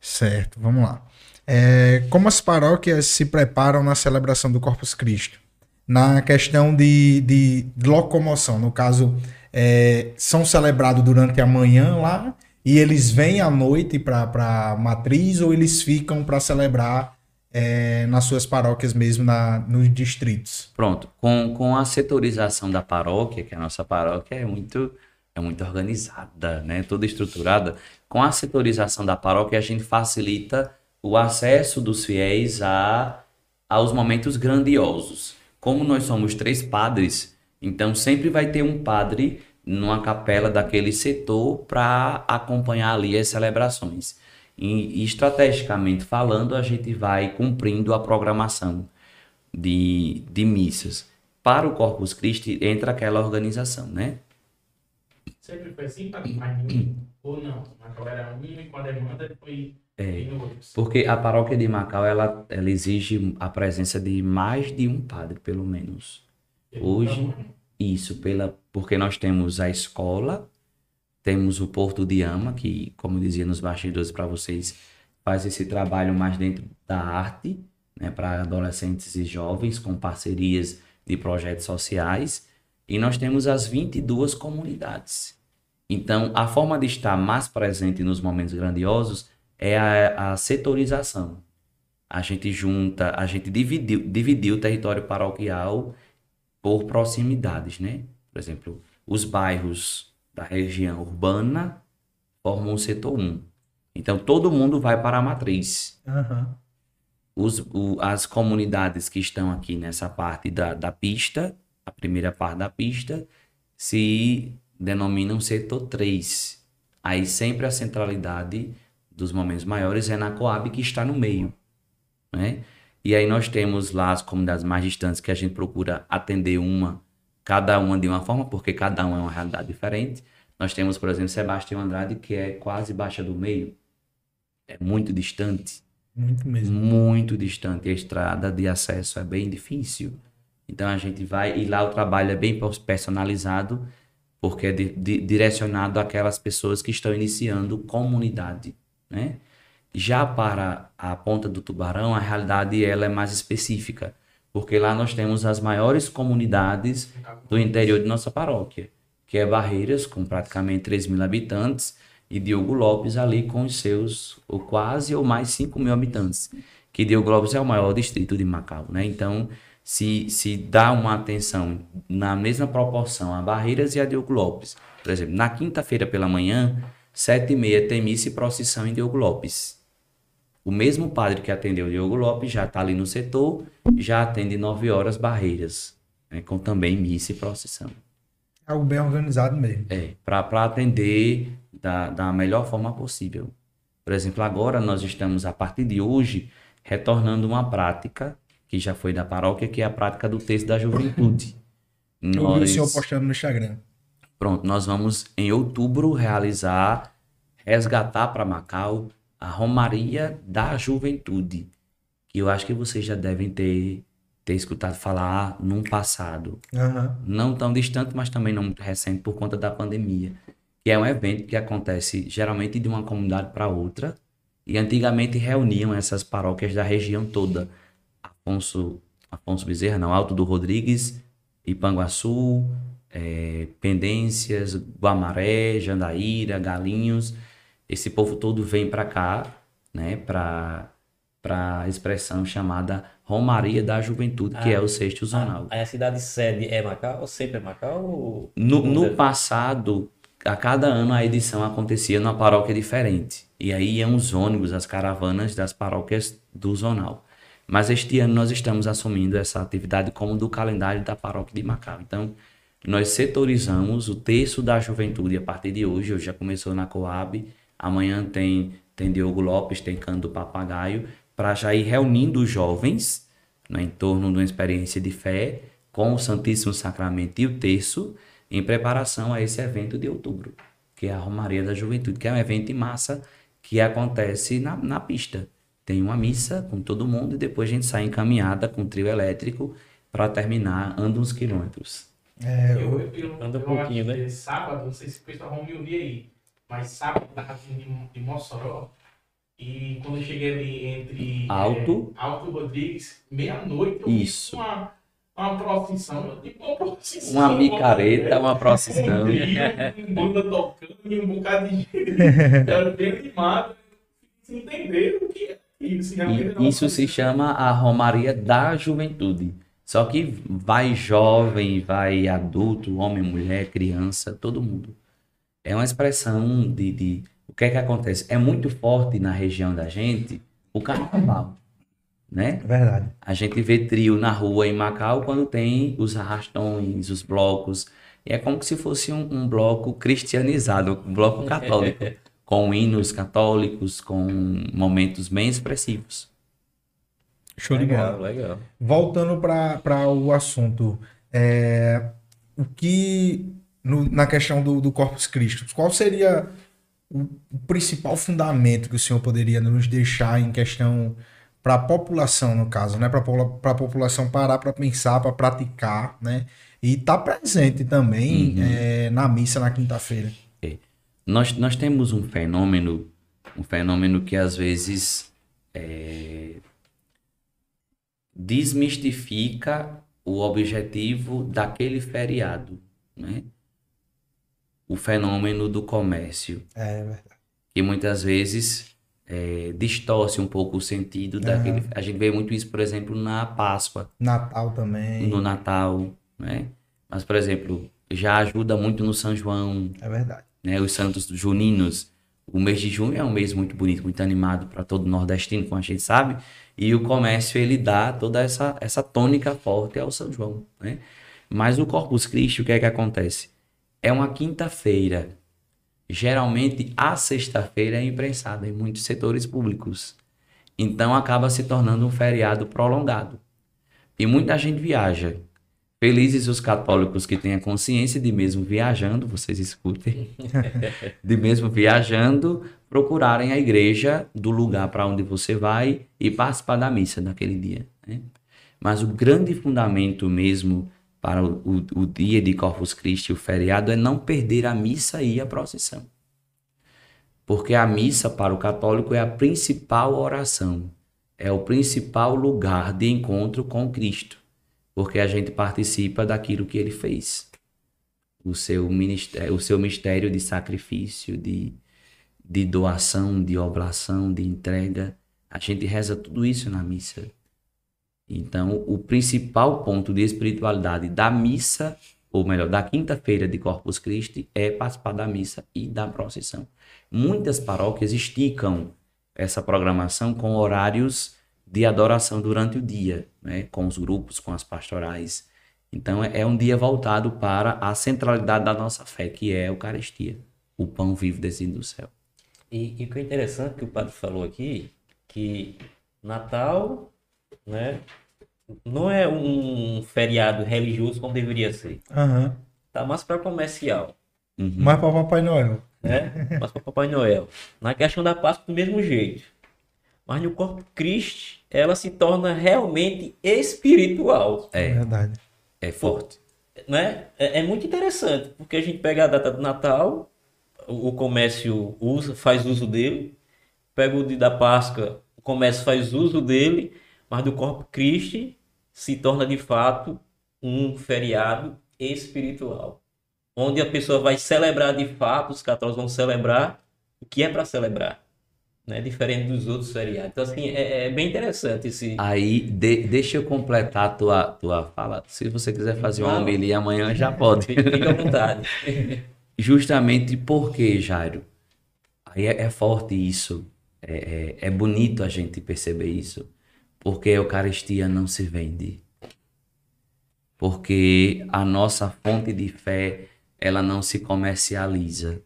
certo, vamos lá. É, como as paróquias se preparam na celebração do Corpus Christi? Na questão de, de, locomoção, no caso, é, são celebrados durante a manhã lá e eles vêm à noite para a matriz ou eles ficam para celebrar é, nas suas paróquias mesmo, na, nos distritos? Pronto, com, com a setorização da paróquia, que a nossa paróquia é muito, é muito organizada, né? toda estruturada, com a setorização da paróquia a gente facilita o acesso dos fiéis a, aos momentos grandiosos. Como nós somos três padres, então sempre vai ter um padre numa capela daquele setor para acompanhar ali as celebrações. E, estrategicamente falando, a gente vai cumprindo a programação de, de missas. Para o Corpus Christi entra aquela organização, né? Sempre foi assim, para ou não? Macau era um e com a demanda foi é, porque a paróquia de Macau ela, ela exige a presença de mais de um padre, pelo menos. Hoje, isso, pela, porque nós temos a escola, temos o Porto de Ama, que, como dizia nos bastidores para vocês, faz esse trabalho mais dentro da arte, né, para adolescentes e jovens, com parcerias de projetos sociais. E nós temos as 22 comunidades. Então, a forma de estar mais presente nos momentos grandiosos é a, a setorização. A gente junta, a gente dividiu, dividiu o território paroquial por proximidades, né? Por exemplo, os bairros da região urbana formam o setor 1. Então, todo mundo vai para a matriz. Uhum. Os, o, as comunidades que estão aqui nessa parte da, da pista, a primeira parte da pista, se denominam setor 3. Aí sempre a centralidade dos momentos maiores é na Coab, que está no meio. Né? E aí nós temos lá as comunidades mais distantes que a gente procura atender uma, cada uma de uma forma, porque cada uma é uma realidade diferente. Nós temos, por exemplo, Sebastião Andrade, que é quase Baixa do Meio. É muito distante. Muito mesmo. Muito distante. A estrada de acesso é bem difícil. Então a gente vai, e lá o trabalho é bem personalizado, porque é de, de, direcionado àquelas pessoas que estão iniciando comunidade né? Já para a ponta do Tubarão, a realidade ela é mais específica, porque lá nós temos as maiores comunidades do interior de nossa paróquia, que é Barreiras, com praticamente 3 mil habitantes, e Diogo Lopes ali com os seus ou quase ou mais 5 mil habitantes, que Diogo Lopes é o maior distrito de Macau, né? Então, se, se dá uma atenção na mesma proporção a Barreiras e a Diogo Lopes, por exemplo, na quinta-feira pela manhã, Sete e meia tem missa e procissão em Diogo Lopes. O mesmo padre que atendeu Diogo Lopes já está ali no setor, já atende nove horas Barreiras, né, com também missa e procissão. É algo bem organizado mesmo. É, para atender da, da melhor forma possível. Por exemplo, agora nós estamos, a partir de hoje, retornando uma prática que já foi da paróquia, que é a prática do texto da juventude. Eu nós... vi o senhor postando no Instagram. Pronto, nós vamos em outubro realizar, resgatar para Macau a Romaria da Juventude, que eu acho que vocês já devem ter, ter escutado falar num passado. Uhum. Não tão distante, mas também não muito recente por conta da pandemia. Que é um evento que acontece geralmente de uma comunidade para outra. E antigamente reuniam essas paróquias da região toda. Afonso, Afonso Bezerra, não, Alto do Rodrigues, Ipanguaçu, é, Pendências, Guamaré, Jandaíra, Galinhos. Esse povo todo vem para cá, né, para para a expressão chamada Romaria da Juventude, ah, que é o sexto zonal. Ah, a cidade sede é Macau ou sempre é Macau? Ou... No, no passado, a cada ano a edição acontecia numa paróquia diferente. E aí iam os ônibus, as caravanas das paróquias do zonal. Mas este ano nós estamos assumindo essa atividade como do calendário da paróquia de Macau. Então, nós setorizamos o terço da juventude a partir de hoje. Hoje já começou na Coab. Amanhã tem, tem Diogo Lopes, tem Cando Papagaio, para já ir reunindo os jovens né, em torno de uma experiência de fé com o Santíssimo Sacramento e o terço em preparação a esse evento de outubro, que é a Romaria da Juventude, que é um evento em massa que acontece na, na pista. Tem uma missa com todo mundo e depois a gente sai encaminhada com trio elétrico para terminar, anda uns quilômetros. É, eu, eu, eu, anda um pouquinho, né? Sábado, não sei se o pessoal vão me ouvir aí, mas sábado eu tava vindo de, de Mossoró. E quando eu cheguei ali entre Alto, é, Alto Rodrigues, meia-noite, eu Isso. uma, uma procissão. Digo, uma procissão. Uma micareta, uma procissão. *laughs* Um banda tocando e um bocado de gente. *laughs* Era bem animado. Sem entender o que é isso. Isso se chama a Romaria da Juventude. Só que vai jovem, vai adulto, homem, mulher, criança, todo mundo. É uma expressão de, de o que é que acontece? É muito forte na região da gente o carnaval, né? Verdade. A gente vê trio na rua em Macau quando tem os arrastões, os blocos. E é como se fosse um, um bloco cristianizado, um bloco católico, *laughs* com hinos católicos, com momentos bem expressivos. Show legal, de bola. Legal. Voltando para o assunto, é, o que no, na questão do, do Corpus Christi, qual seria o, o principal fundamento que o senhor poderia nos deixar em questão para a população, no caso, né? Para a população parar para pensar, para praticar, né? E estar tá presente também uhum. é, na missa na quinta-feira. É. Nós, nós temos um fenômeno, um fenômeno que às vezes é, desmistifica o objetivo daquele feriado, né? O fenômeno do comércio. É, é verdade. Que muitas vezes é, distorce um pouco o sentido daquele. A gente vê muito isso, por exemplo, na Páscoa. Natal também. No Natal, né? Mas, por exemplo, já ajuda muito no São João. É verdade. Né? Os santos juninos. O mês de junho é um mês muito bonito, muito animado para todo nordestino, como a gente sabe. E o comércio, ele dá toda essa, essa tônica forte ao São João, né? Mas o Corpus Christi, o que é que acontece? É uma quinta-feira geralmente a sexta-feira é imprensada em muitos setores públicos. Então acaba se tornando um feriado prolongado. E muita gente viaja. Felizes os católicos que têm a consciência de mesmo viajando, vocês escutem, *laughs* de mesmo viajando, procurarem a igreja do lugar para onde você vai e participar da missa naquele dia. Né? Mas o grande fundamento mesmo para o, o, dia de Corpus Christi, o feriado, é não perder a missa e a procissão. Porque a missa para o católico é a principal oração, é o principal lugar de encontro com Cristo, porque a gente participa daquilo que ele fez. O seu, ministério, o seu mistério de sacrifício, de, de doação, de oblação, de entrega. A gente reza tudo isso na missa. Então, o principal ponto de espiritualidade da missa, ou melhor, da quinta-feira de Corpus Christi, é participar da missa e da procissão. Muitas paróquias esticam essa programação com horários de adoração durante o dia, né? com os grupos, com as pastorais. Então, é um dia voltado para a centralidade da nossa fé, que é a Eucaristia, o pão vivo descido do céu. E, e o que é interessante que o padre falou aqui, que Natal né? Não é um feriado religioso como deveria ser. Uhum. Tá mais para comercial. Uhum. Mais para Papai Noel. Né? Mais para Papai Noel. Na questão da Páscoa, do mesmo jeito. Mas no corpo Cristo, ela se torna realmente espiritual. É, verdade. É forte. Né? É, é, muito interessante, porque a gente pega a data do Natal, o, o comércio usa, faz uso dele, pega o dia da Páscoa, o comércio faz uso dele, mas do Corpo Christi se torna de fato um feriado espiritual, onde a pessoa vai celebrar de fato, os católicos vão celebrar o que é para celebrar, né? Diferente dos outros feriados. Então, assim, é, é bem interessante esse. Aí, de, deixa eu completar a tua, tua fala. Se você quiser fazer uma homilia amanhã, já pode. Fica à vontade. *laughs* Justamente porque, Jairo, aí é, é forte isso. É, é, é bonito a gente perceber isso porque a Eucaristia não se vende. Porque a nossa fonte de fé, ela não se comercializa.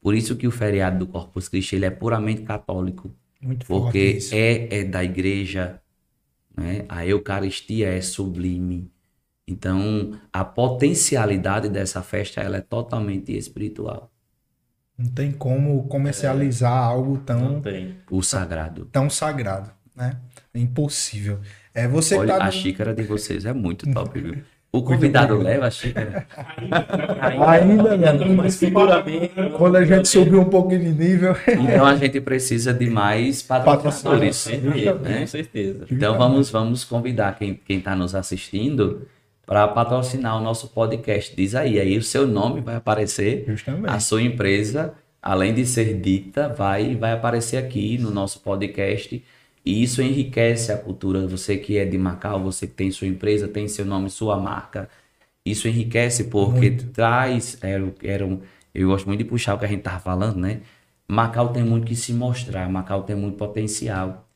Por isso que o feriado do Corpus Christi ele é puramente católico. Muito porque é, é da igreja, né? a Eucaristia é sublime. Então, a potencialidade dessa festa ela é totalmente espiritual. Não tem como comercializar é, algo tão o sagrado. Tão sagrado, né? É impossível. É você Olha, tá a xícara de vocês é muito top, viu? O convidado leva a xícara. Ainda, não, mas futuramente. Quando a gente subir um pouco de nível. *laughs* Então a gente precisa de mais patrocinadores. Né? Com certeza. Então vamos, vamos convidar quem está nos assistindo para patrocinar o nosso podcast. Diz aí, aí o seu nome vai aparecer, Justamente. a sua empresa, além de ser dita, vai, vai aparecer aqui no nosso podcast e isso enriquece a cultura. Você que é de Macau, você que tem sua empresa, tem seu nome, sua marca. Isso enriquece porque muito. traz. Era, era um, eu gosto muito de puxar o que a gente estava falando, né? Macau tem muito que se mostrar, Macau tem muito potencial.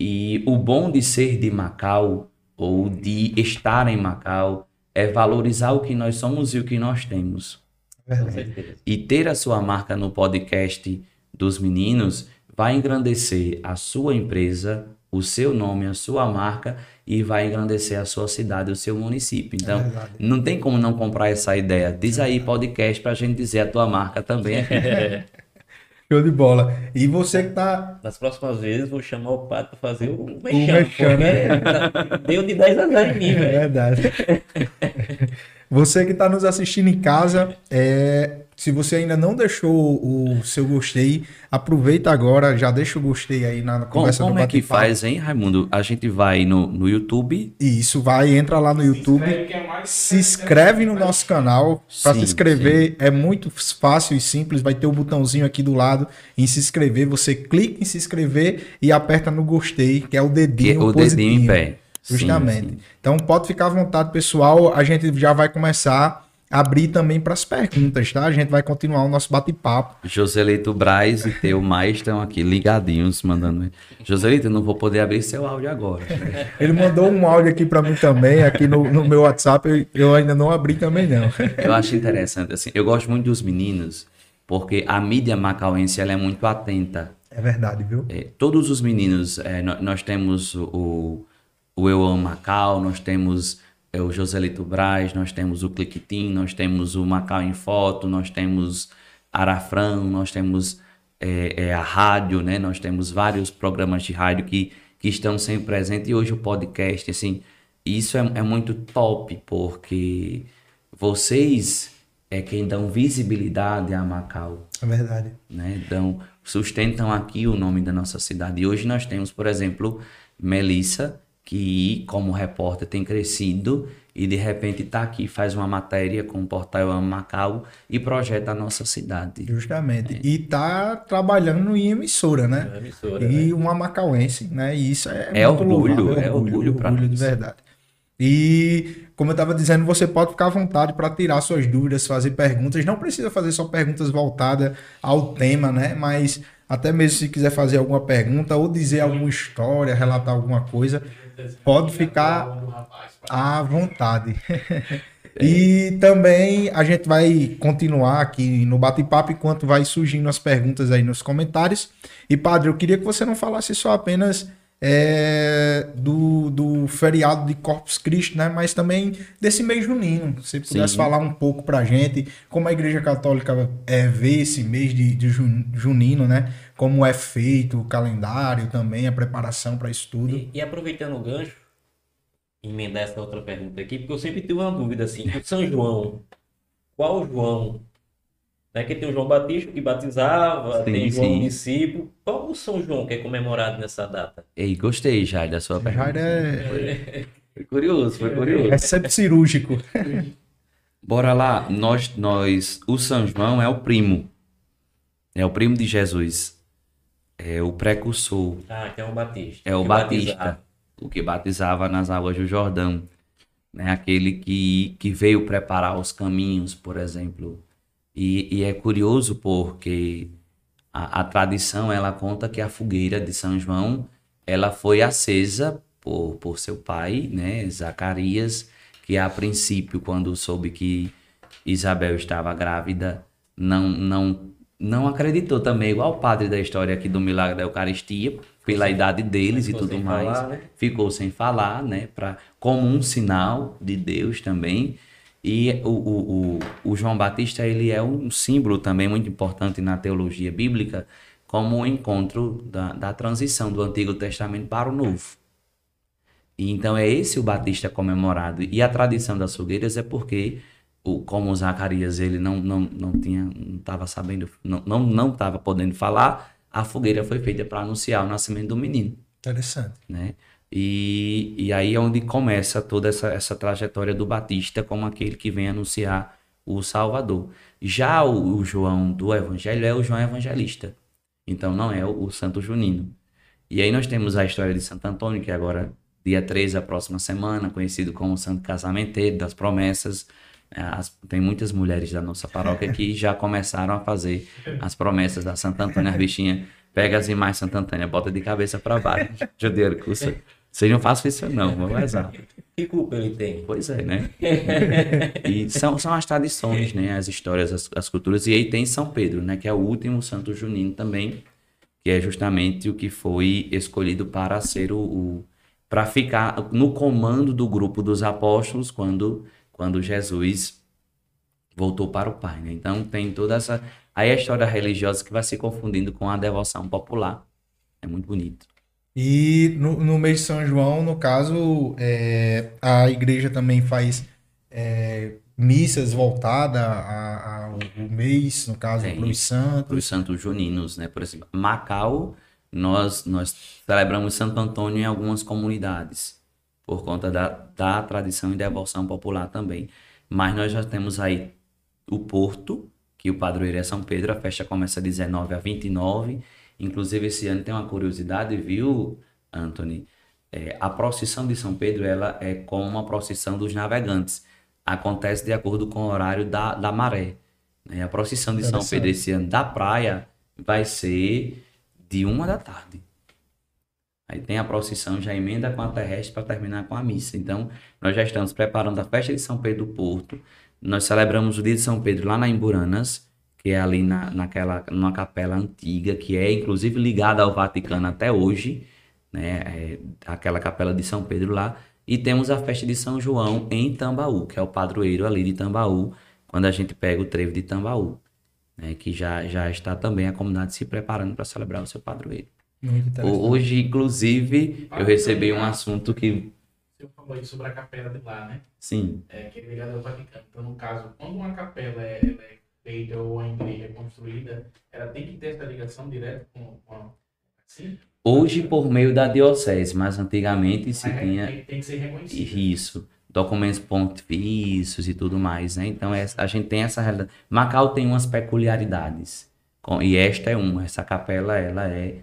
E o bom de ser de Macau, ou de estar em Macau, é valorizar o que nós somos e o que nós temos. Verdade. E ter a sua marca no podcast dos meninos vai engrandecer a sua empresa, o seu nome, a sua marca e vai engrandecer a sua cidade, o seu município. Então, É não tem como não comprar essa ideia. Diz aí podcast pra gente dizer a tua marca também. *laughs* Show de bola. E você que tá. Das próximas vezes vou chamar o padre para fazer o O mexão. mexão, né? *laughs* Deu de 10 a 0 em mim, É velho. verdade. *laughs* Você que está nos assistindo em casa, é, se você ainda não deixou o seu gostei, aproveita agora, já deixa o gostei aí na Como, conversa como do é que faz, hein, Raimundo? A gente vai no, no YouTube. E isso vai, entra lá no YouTube, inscreve que é mais se inscreve no nosso canal. Para se Sim, inscrever é muito fácil e simples, vai ter o botãozinho aqui do lado em se inscrever. Você clica em se inscrever e aperta no gostei, que é o Que dedinho é o positivo. dedinho em pé. Sim, Justamente. sim. Então pode ficar à vontade, pessoal. A gente já vai começar abrir também para as perguntas, tá? A gente vai continuar o nosso bate-papo. Joselito Braz e Teu Mais estão aqui ligadinhos, mandando. Joselito, eu não vou poder abrir seu áudio agora. Ele mandou um áudio aqui para mim também, aqui no, no meu WhatsApp. Eu, eu ainda não abri também, não. Eu acho interessante, assim. Eu gosto muito dos meninos, porque a mídia macauense ela é muito atenta. É verdade, viu? É, todos os meninos, é, nó- nós temos o, o Eu Amo Macau, nós temos é, o Joselito Braz, nós temos o Cliquitim, nós temos o Macau em Foto, nós temos Arafrão, nós temos é, é, a rádio, né? Nós temos vários programas de rádio que, que estão sempre presentes e hoje o podcast, assim, isso é, é muito top, porque vocês é quem dão visibilidade a Macau É verdade. né? Então, sustentam aqui o nome da nossa cidade. E hoje nós temos, por exemplo, Melissa, que como repórter tem crescido e de repente está aqui, faz uma matéria com o portal Eu Amo Macau e projeta a nossa cidade. Justamente. E tá trabalhando em emissora, né? É emissora, e uma macauense, né? E isso é, É muito orgulho, louvável, é orgulho pra orgulho de nós. verdade. E como eu estava dizendo, você pode ficar à vontade para tirar suas dúvidas, fazer perguntas. Não precisa fazer só perguntas voltadas ao tema, né? Mas até mesmo se quiser fazer alguma pergunta ou dizer alguma história, relatar alguma coisa, pode ficar à vontade. *laughs* e também a gente vai continuar aqui no bate-papo enquanto vai surgindo as perguntas aí nos comentários. E, padre, eu queria que você não falasse só apenas é, do, do feriado de Corpus Christi, né? Mas também desse mês junino. Se você pudesse Sim. falar um pouco pra gente como a Igreja Católica é, vê esse mês de, de jun- junino, né? Como é feito o calendário também, a preparação para isso tudo. E, e aproveitando o gancho, emendar essa outra pergunta aqui, porque eu sempre tive uma dúvida assim, o São João, qual João? Né, que tem o João Batista que batizava, Sim, tem João sim. discípulo. Qual o São João que é comemorado nessa data? Ei, gostei já da sua pergunta. é, Foi curioso, foi curioso. é sempre cirúrgico. Bora lá, nós, nós, o São João é o primo, é o primo de Jesus, é o precursor, Ah, então é o Batista. é o que Batista, batizava. o que batizava nas águas do Jordão, né? Aquele que, que veio preparar os caminhos, por exemplo. E, e é curioso porque a, a tradição ela conta que a fogueira de São João ela foi acesa por, por seu pai, né, Zacarias, que a princípio, quando soube que Isabel estava grávida, não, não, não acreditou também, igual o padre da história aqui do milagre da Eucaristia, pela idade deles e Ficou tudo sem mais falar, né? ficou sem falar, né? Pra, como um sinal de Deus também. E o, o, o, o João Batista ele é um símbolo também muito importante na teologia bíblica, como o encontro da, da transição do Antigo Testamento para o Novo. E então é esse o Batista comemorado. E a tradição das fogueiras é porque, o, como o Zacarias ele não não não tinha não estava sabendo não não não estava podendo falar, a fogueira foi feita para anunciar o nascimento do menino Interessante. né? E, e aí é onde começa toda essa, essa trajetória do Batista como aquele que vem anunciar o Salvador. Já o, o João do Evangelho é o João Evangelista. Então não é o, o Santo Junino. E aí nós temos a história de Santo Antônio, que agora, dia 13, a próxima semana, conhecido como Santo Casamenteiro das Promessas. As- tem muitas mulheres da nossa paróquia que já começaram a fazer as promessas da Santa Antônia, as bichinhas. Pega as imagens Santa Antônia, bota de cabeça para baixo. *laughs* Judeiro, curso. Vocês não façam isso não, vamos rezar. Que culpa ele tem? Pois é, né? e são, são as tradições, né? As histórias, as, as culturas. E aí tem São Pedro, né? Que é o último santo junino também, que é justamente o que foi escolhido para ser o, o para ficar no comando do grupo dos apóstolos quando, quando Jesus voltou para o Pai. Né? Então tem toda essa. Aí a história religiosa que vai se confundindo com a devoção popular. É muito bonito. E no, no mês de São João, no caso, é, a igreja também faz é, missas voltadas ao mês, no caso, para os santos. Para os santos juninos, né? Por exemplo, Macau, nós, nós celebramos Santo Antônio em algumas comunidades, por conta da, da tradição e devoção popular também. Mas nós já temos aí o Porto, que o padroeiro é São Pedro, a festa começa 19 a 29, Inclusive, esse ano tem uma curiosidade, viu, Anthony? É, a procissão de São Pedro ela é como uma procissão dos navegantes. Acontece de acordo com o horário da, da maré. Né? A procissão de São Pedro esse ano da praia vai ser de uma da tarde. Aí tem a procissão, já emenda com a terrestre para terminar com a missa. Então, nós já estamos preparando a festa de São Pedro do Porto. Nós celebramos o dia de São Pedro lá na Emburanas que é ali na, naquela, numa capela antiga, que é inclusive ligada ao Vaticano até hoje, né? É, aquela capela de São Pedro lá. E temos a festa de São João em Tambaú, que é o padroeiro ali de Tambaú, quando a gente pega o trevo de Tambaú, né? que já, já está também a comunidade se preparando para celebrar o seu padroeiro. Hoje, inclusive, eu recebi um assunto que você falou aí sobre a capela de lá, né? Sim. É, que é ligada ao Vaticano. Então, no caso, quando uma capela é, é feita ou a igreja construída, ela tem que ter essa ligação direta com, com a, assim? Hoje por meio da diocese, mas antigamente se mas tinha tem, tem, que ser reconhecido. Isso, documentos pontifícios e tudo mais, né? Então é, a gente tem essa realidade. Macau tem umas peculiaridades. Com, e esta é uma, essa capela ela é,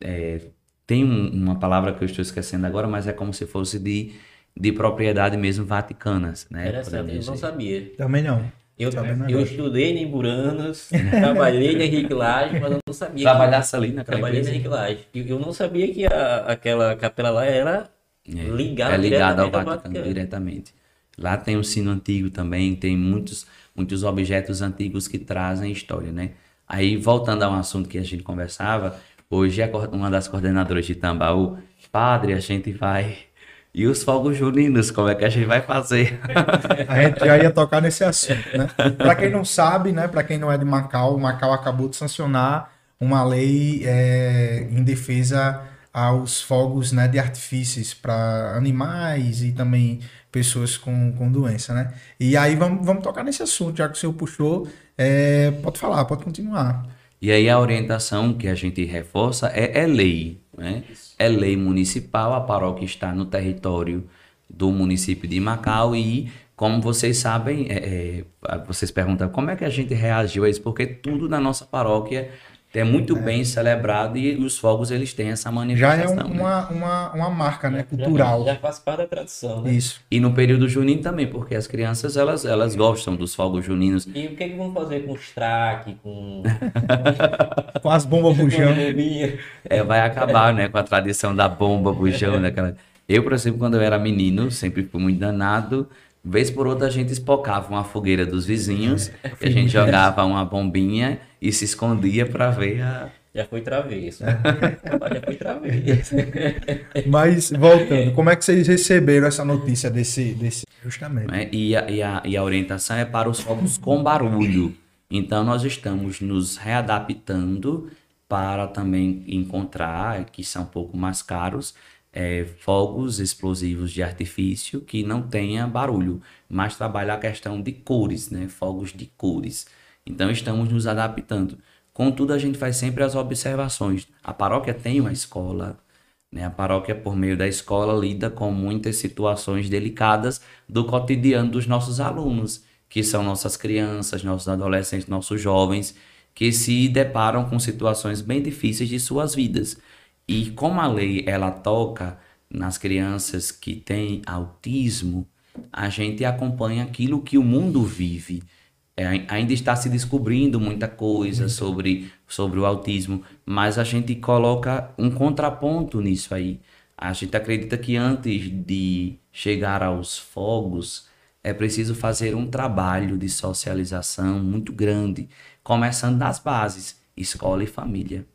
é tem um, uma palavra que eu estou esquecendo agora, mas é como se fosse de, de propriedade mesmo vaticanas, né? Interessante, eu não sabia. Também não. Eu, eu estudei em Buranas, *laughs* trabalhei na Henrique Laje, mas eu não sabia. Trabalhasse ali na Trabalhei na Henrique Laje. Eu não sabia que a, aquela capela lá era é, ligada, é ligada ao Vaticano, Vaticano diretamente. Lá tem um sino antigo também, tem muitos, muitos objetos antigos que trazem história, né? Aí, voltando a um assunto que a gente conversava, hoje é uma das coordenadoras de Tambaú, padre, a gente vai e os fogos juninos, como é que a gente vai fazer? *laughs* a gente já ia tocar nesse assunto, né? Para quem não sabe, né? Para quem não é de Macau, Macau acabou de sancionar uma lei é, em defesa aos fogos né, de artifícios para animais e também pessoas com, com doença, né? E aí vamos, vamos tocar nesse assunto, já que o senhor puxou, é, pode falar, pode continuar. E aí a orientação que a gente reforça é, é lei, né? É lei municipal, a paróquia está no território do município de Macau e, como vocês sabem, é, é, vocês perguntam como é que a gente reagiu a isso, porque tudo na nossa paróquia é muito é. bem celebrado e os fogos eles têm essa manifestação. Já é um, né? uma, uma, uma marca né, cultural. Já, já faz parte da tradição. Né? Isso. E no período junino também, porque as crianças elas, elas gostam dos fogos juninos. E o que, é que vão fazer com os traques, com... *laughs* com as bombas bujão? é, vai acabar né, com a tradição da bomba bujão. Daquela... Eu, por exemplo, quando eu era menino, sempre fui muito danado Vez por outra a gente espocava uma fogueira dos vizinhos, *laughs* a gente jogava uma bombinha e se escondia para ver a. Já foi travesso. Já foi travesso. *laughs* Mas, voltando, como é que vocês receberam essa notícia desse. desse... Justamente. É, e, a, e, a, e a orientação é para os fogos com barulho. Então, nós estamos nos readaptando para também encontrar, que são um pouco mais caros, é, fogos explosivos de artifício que não tenha barulho, mas trabalha a questão de cores, né? Fogos de cores. Então estamos nos adaptando. Contudo, a gente faz sempre as observações. A paróquia tem uma escola, né? A paróquia, por meio da escola, lida com muitas situações delicadas do cotidiano dos nossos alunos, que são nossas crianças, nossos adolescentes, nossos jovens, que se deparam com situações bem difíceis de suas vidas. E como a lei ela toca nas crianças que têm autismo, a gente acompanha aquilo que o mundo vive. É, ainda está se descobrindo muita coisa sobre, sobre o autismo, mas a gente coloca um contraponto nisso aí. A gente acredita que antes de chegar aos fogos, é preciso fazer um trabalho de socialização muito grande, começando das bases, escola e família.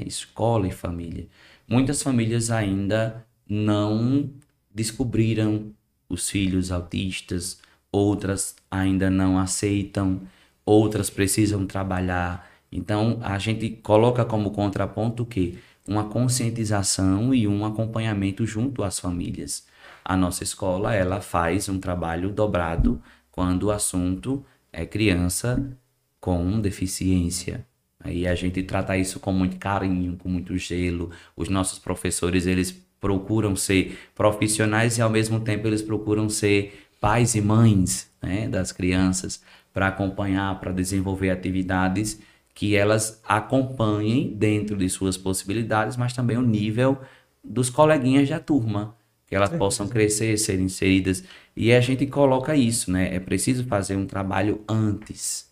É, escola e família. Muitas famílias ainda não descobriram os filhos autistas, outras ainda não aceitam, outras precisam trabalhar. Então, a gente coloca como contraponto que uma conscientização e um acompanhamento junto às famílias. A nossa escola, ela faz um trabalho dobrado quando o assunto é criança com deficiência. Aí a gente trata isso com muito carinho, com muito gelo. Os nossos professores, eles procuram ser profissionais e ao mesmo tempo eles procuram ser pais e mães né, das crianças para acompanhar, para desenvolver atividades que elas acompanhem dentro de suas possibilidades, mas também o nível dos coleguinhas da turma, que elas possam crescer, serem inseridas. E a gente coloca isso, né? É preciso fazer um trabalho antes.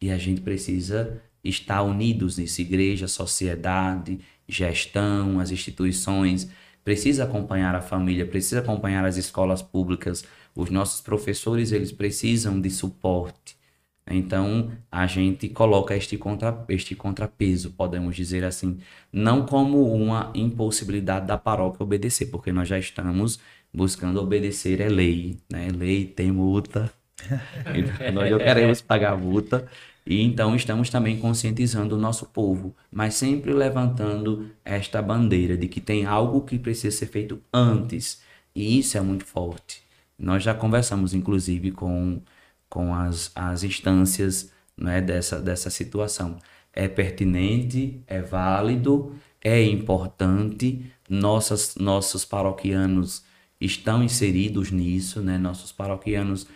E a gente precisa estar unidos nisso, igreja, sociedade, gestão, as instituições, precisa acompanhar a família, precisa acompanhar as escolas públicas, os nossos professores, eles precisam de suporte. Então, a gente coloca este, contra, este contrapeso, podemos dizer assim, não como uma impossibilidade da paróquia obedecer, porque nós já estamos buscando obedecer é lei, né? Lei tem multa, *laughs* nós já queremos pagar multa, e então estamos também conscientizando o nosso povo, mas sempre levantando esta bandeira de que tem algo que precisa ser feito antes, e isso é muito forte. Nós já conversamos, inclusive, com, com as, as instâncias né, dessa, dessa situação. É pertinente, é válido, é importante, nossas, nossos paroquianos estão inseridos nisso, né? nossos paroquianos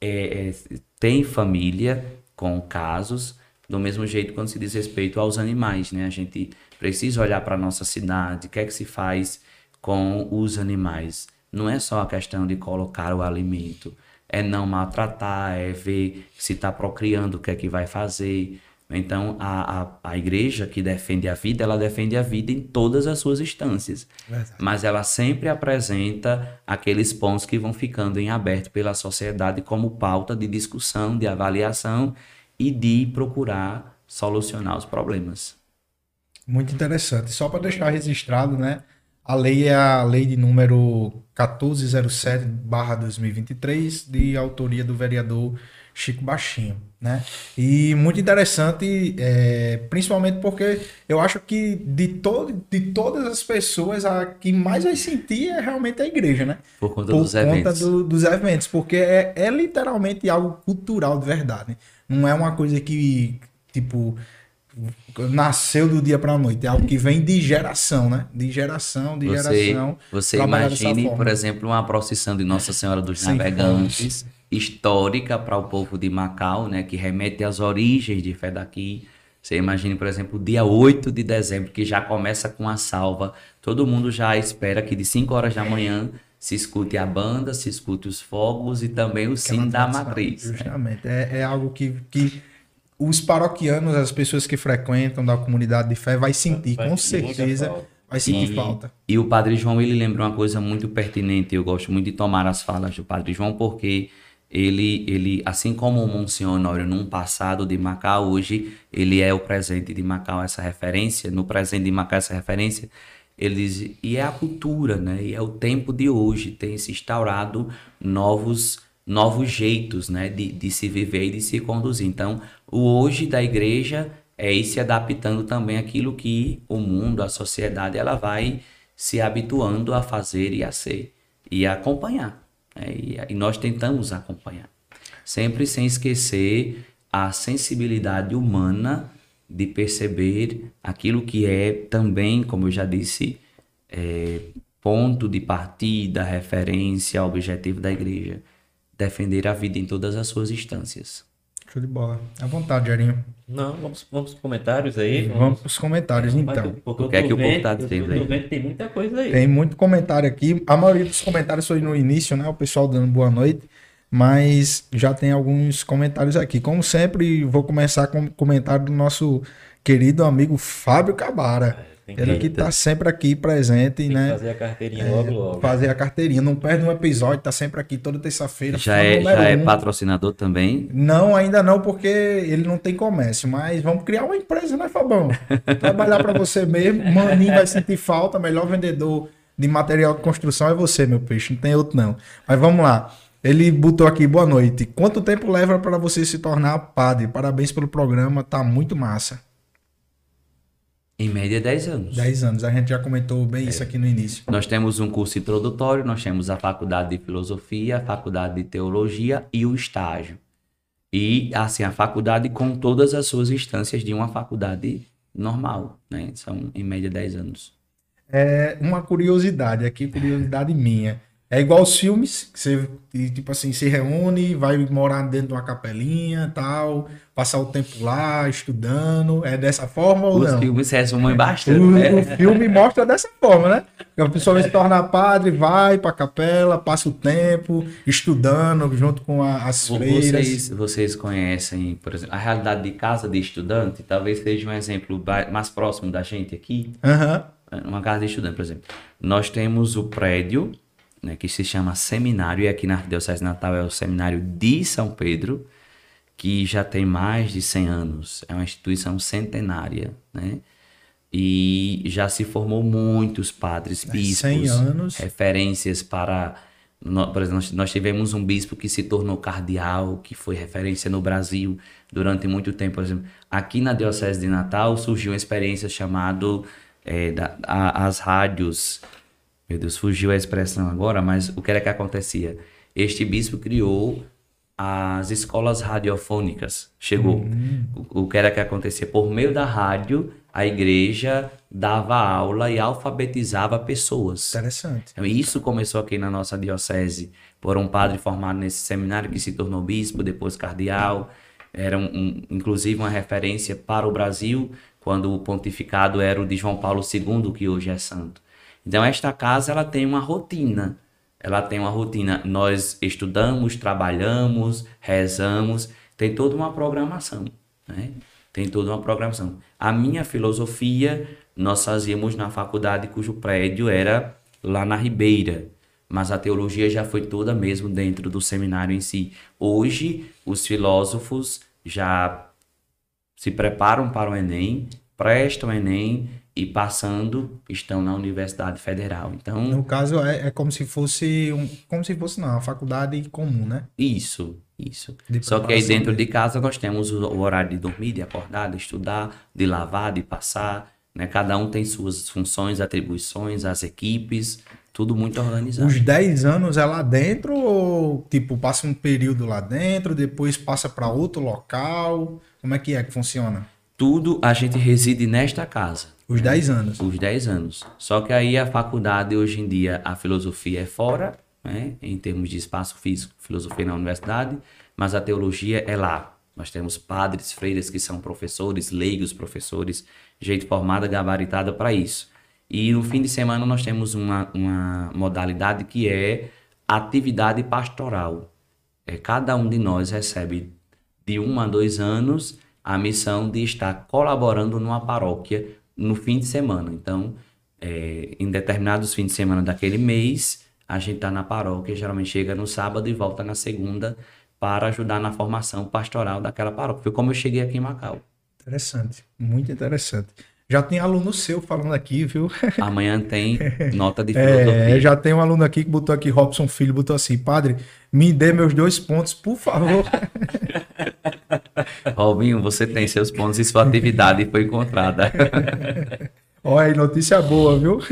é, é, têm família, com casos, do mesmo jeito quando se diz respeito aos animais, né? A gente precisa olhar para a nossa cidade, o que é que se faz com os animais. Não é só a questão de colocar o alimento, é não maltratar, é ver se está procriando, o que é que vai fazer. Então, a, a, a igreja que defende a vida, ela defende a vida em todas as suas instâncias. Verdade. Mas ela sempre apresenta aqueles pontos que vão ficando em aberto pela sociedade como pauta de discussão, de avaliação e de procurar solucionar os problemas. Muito interessante. Só para deixar registrado, né? A lei é a lei de número 1407/2023, de autoria do vereador Chico Baixinho, né? E muito interessante, é, principalmente porque eu acho que de, todo, de todas as pessoas, a que mais vai sentir é realmente a igreja, né? Por conta Por dos conta eventos. Do, dos eventos, porque é, é literalmente algo cultural de verdade. Não é uma coisa que, tipo, nasceu do dia para a noite. É algo que vem de geração, né? De geração, de você, geração. Você imagine, por exemplo, uma procissão de Nossa Senhora dos Sim, Navegantes histórica para o povo de Macau, né, que remete às origens de fé daqui. Você imagine, por exemplo, o dia 8 de dezembro, que já começa com a salva. Todo mundo já espera que de 5 horas da manhã se escute a banda, se escute os fogos e também o sino da matriz. Né? Justamente. Né? É, é, algo que, que os paroquianos, as pessoas que frequentam da comunidade de fé, vai sentir, vai com certeza. Vai sentir e, falta. E o Padre João, ele lembra uma coisa muito pertinente. Eu gosto muito de tomar as falas do Padre João, porque ele, ele, assim como o Monsenhor num passado de Macau, hoje ele é o presente de Macau, essa referência, no presente de Macau essa referência, ele diz, e é a cultura, né? E é o tempo de hoje, tem se instaurado novos novos jeitos, né, de, de se viver e de se conduzir. Então, o hoje da igreja é ir se adaptando também àquilo que o mundo, a sociedade, ela vai se habituando a fazer e a ser e a acompanhar. Né? E, e nós tentamos acompanhar. Sempre sem esquecer a sensibilidade humana de perceber aquilo que é também, como eu já disse, é, ponto de partida, referência, objetivo da igreja. Defender a vida em todas as suas instâncias. Show de bola. À vontade, Jarinho. Não, vamos, vamos para os comentários aí. Vamos, vamos para os comentários, então. o que é que o povo está dizendo aí? Tem muita coisa aí. Tem muito comentário aqui. A maioria dos comentários foi no início, né? O pessoal dando boa noite. Mas já tem alguns comentários aqui. Como sempre, vou começar com o comentário do nosso querido amigo Fábio Cabara. Ele que tá sempre aqui presente, Tem né? fazer a carteirinha logo, logo. Fazer a carteirinha. Não perde um episódio, tá sempre aqui toda terça-feira. Já é, já é um. patrocinador também. Não, ainda não, porque ele não tem comércio, mas vamos criar uma empresa, né, Fabão? *laughs* Trabalhar para você mesmo. Maninho vai sentir falta, melhor vendedor de material de construção é você, meu peixe, não tem outro não. Mas vamos lá. Ele botou aqui, boa noite. Quanto tempo leva para você se tornar padre? Parabéns pelo programa, tá muito massa. Em média, 10 anos. 10 anos, a gente já comentou bem isso aqui no início. Nós temos um curso introdutório, nós temos a faculdade de filosofia, a faculdade de teologia e o estágio. E, assim, a faculdade com todas as suas instâncias de uma faculdade normal, né? São, em média, 10 anos. É uma curiosidade aqui, curiosidade minha. É igual os filmes, que você, tipo assim, se reúne, vai morar dentro de uma capelinha tal, passar o tempo lá, estudando. É dessa forma ou Os não? filmes se resumem bastante, O, né? o filme mostra dessa forma, né? A pessoa se tornar padre, vai pra capela, passa o tempo estudando junto com a- as freiras. Vocês, vocês conhecem, por exemplo, a realidade de casa de estudante, talvez seja um exemplo mais próximo da gente aqui. Aham. uma casa de estudante, por exemplo. Nós temos o prédio, né, que se chama Seminário, e aqui na Arquidiocese Natal é o Seminário de São Pedro, que já tem mais de 100 anos. É uma instituição centenária, né? E já se formou muitos padres, bispos, 100 anos. referências para... Por exemplo, nós- nós tivemos um bispo que se tornou cardeal, que foi referência no Brasil durante muito tempo. Por exemplo, aqui na Diocese de Natal surgiu uma experiência chamada é, da- a- as rádios. Meu Deus, fugiu a expressão agora, mas o que era que acontecia? Este bispo criou as escolas radiofônicas. Chegou. O, o que era que acontecia? Por meio da rádio, a igreja dava aula e alfabetizava pessoas. Interessante. Então, Isso começou aqui na nossa diocese por um padre formado nesse seminário que se tornou bispo, depois cardeal. Era um, um- inclusive uma referência para o Brasil, quando o pontificado era o de João Paulo II, que hoje é santo. Então esta casa ela tem uma rotina. Ela tem uma rotina. Nós estudamos, trabalhamos, rezamos, tem toda uma programação, né? Tem toda uma programação. A minha filosofia nós fazíamos na faculdade cujo prédio era lá na Ribeira, mas a teologia já foi toda mesmo dentro do seminário em si. Hoje os filósofos já se preparam para o Enem, prestam o Enem e passando estão na Universidade Federal. Então, No caso, é, é como se fosse um, como se fosse não, uma faculdade comum, né? isso, isso. De Só que aí dentro de casa nós temos o o horário de dormir, de acordar, de estudar, de lavar, de passar. Né? Cada um tem suas funções, atribuições, as equipes, tudo muito organizado. Os 10 anos é lá dentro ou tipo passa um período lá dentro, depois passa para outro local? Como é que é que funciona? Tudo a gente reside nesta casa. Os 10 anos. Os 10 anos. Só que aí a faculdade, hoje em dia, a filosofia é fora, né? em termos de espaço físico, filosofia na universidade, mas a teologia é lá. Nós temos padres, freiras que são professores, leigos professores, gente formada, gabaritada para isso. E no fim de semana nós temos uma, uma modalidade que é atividade pastoral. É, cada um de nós recebe de um a dois anos a missão de estar colaborando numa paróquia no fim de semana. Então, é, em determinados fins de semana daquele mês, a gente está na paróquia, geralmente chega no sábado e volta na segunda para ajudar na formação pastoral daquela paróquia. Foi como eu cheguei aqui em Macau. Interessante, muito interessante. Já tem aluno seu falando aqui, viu? *laughs* Amanhã tem nota de filosofia. É, já tem um aluno aqui que botou aqui, Robson Filho, botou assim, padre, me dê meus dois pontos, por favor. *laughs* *laughs* Robinho, você tem seus pontos e sua atividade foi encontrada. *laughs* Olha aí, notícia boa, viu? *laughs*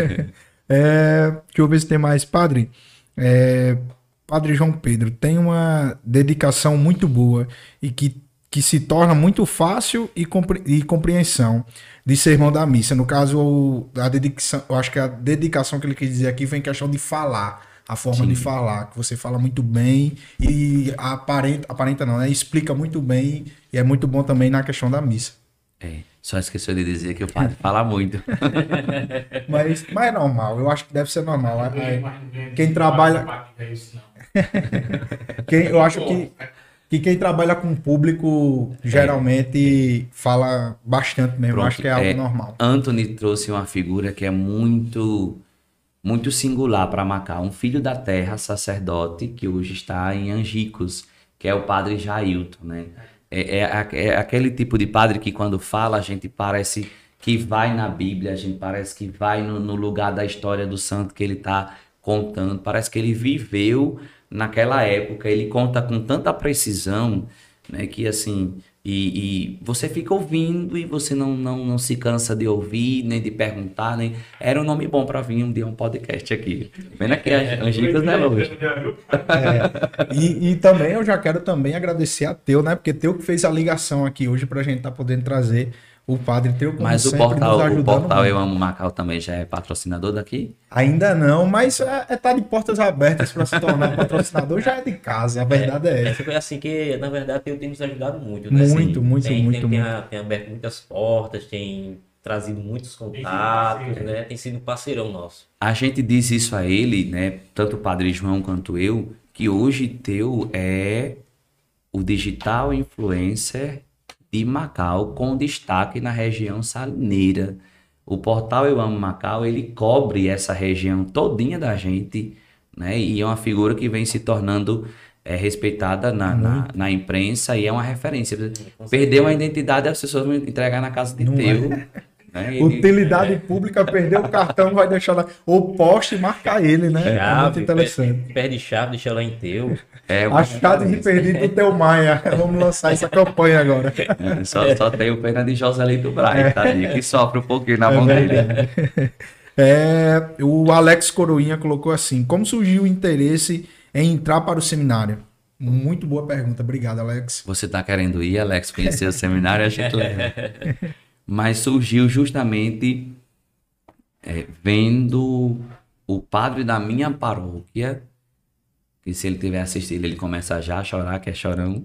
É, deixa eu ver se tem mais. Padre, é, Padre João Pedro tem uma dedicação muito boa e que, que se torna muito fácil e, compre- e compreensão de sermão da missa. No caso, a dedicação, eu acho que a dedicação que ele quis dizer aqui foi em questão de falar. A forma de falar, que você fala muito bem e aparenta, aparenta não, né? Explica muito bem e é muito bom também na questão da missa. É, só esqueceu de dizer que o padre fala muito. *laughs* Mas, mas é normal, eu acho que deve ser normal. É- é- quem trabalha- não. *laughs* Quem, eu acho que que quem trabalha com público geralmente é. fala bastante mesmo. Pronto, acho que é algo é, normal. Anthony trouxe uma figura que é muito muito singular para Macau. Um filho da terra, sacerdote, que hoje está em Angicos, que é o padre Jailton, né? É, é, é, aquele tipo de padre que quando fala a gente parece que vai na Bíblia, a gente parece que vai no, no lugar da história do santo que ele está contando, parece que ele viveu naquela época, ele conta com tanta precisão, né, que assim, e, e, você fica ouvindo e você não, não, não se cansa de ouvir, nem de perguntar, nem. Era um nome bom para vir um dia um podcast aqui. Vendo aqui as Angicas, né, Luiz? É, e, e também eu já quero também agradecer a Teu, né? Porque Teu que fez a ligação aqui hoje para a gente estar tá podendo trazer o Padre Teu como Mas o portal, o portal Eu Amo Macau também já é patrocinador daqui? Ainda não, mas é, é tá de portas abertas para se tornar patrocinador, já é de casa, a verdade é, é essa. É assim que, na verdade, Teu tem nos ajudado muito, né? Muito, assim, muito, tem, muito, tem, muito. Tem, tem aberto muitas portas, tem trazido muitos contatos, né? Tem sido um parceirão nosso. A gente diz isso a ele, né? Tanto o Padre João quanto eu, que hoje Teu é o digital influencer de Macau, com destaque na região salineira. O portal Eu Amo Macau, ele cobre essa região todinha da gente, né? E é uma figura que vem se tornando é, respeitada na, na, na, imprensa e é uma referência. Perdeu a identidade, as pessoas vão entregar na casa de Não teu. É. Né? Ele, Utilidade é. pública, perdeu o cartão, vai deixar lá. Ou poste e marcar ele, né? Chave, é muito interessante. Perde chave, deixa lá em teu. É, Achado de perdido do teu Maia. *laughs* Vamos lançar essa campanha agora. É, só, só tem o pena de Joselito Braga, é. tadinho, que sofre um pouquinho na é mão dele. É, o Alex Coroinha colocou assim: Como surgiu o interesse em entrar para o seminário? Muito boa pergunta, obrigado, Alex. Você está querendo ir, Alex, conhecer o seminário? A gente leva. Mas surgiu justamente é, vendo o padre da minha paróquia, que se ele tiver assistido, ele começa já a chorar, que é chorão,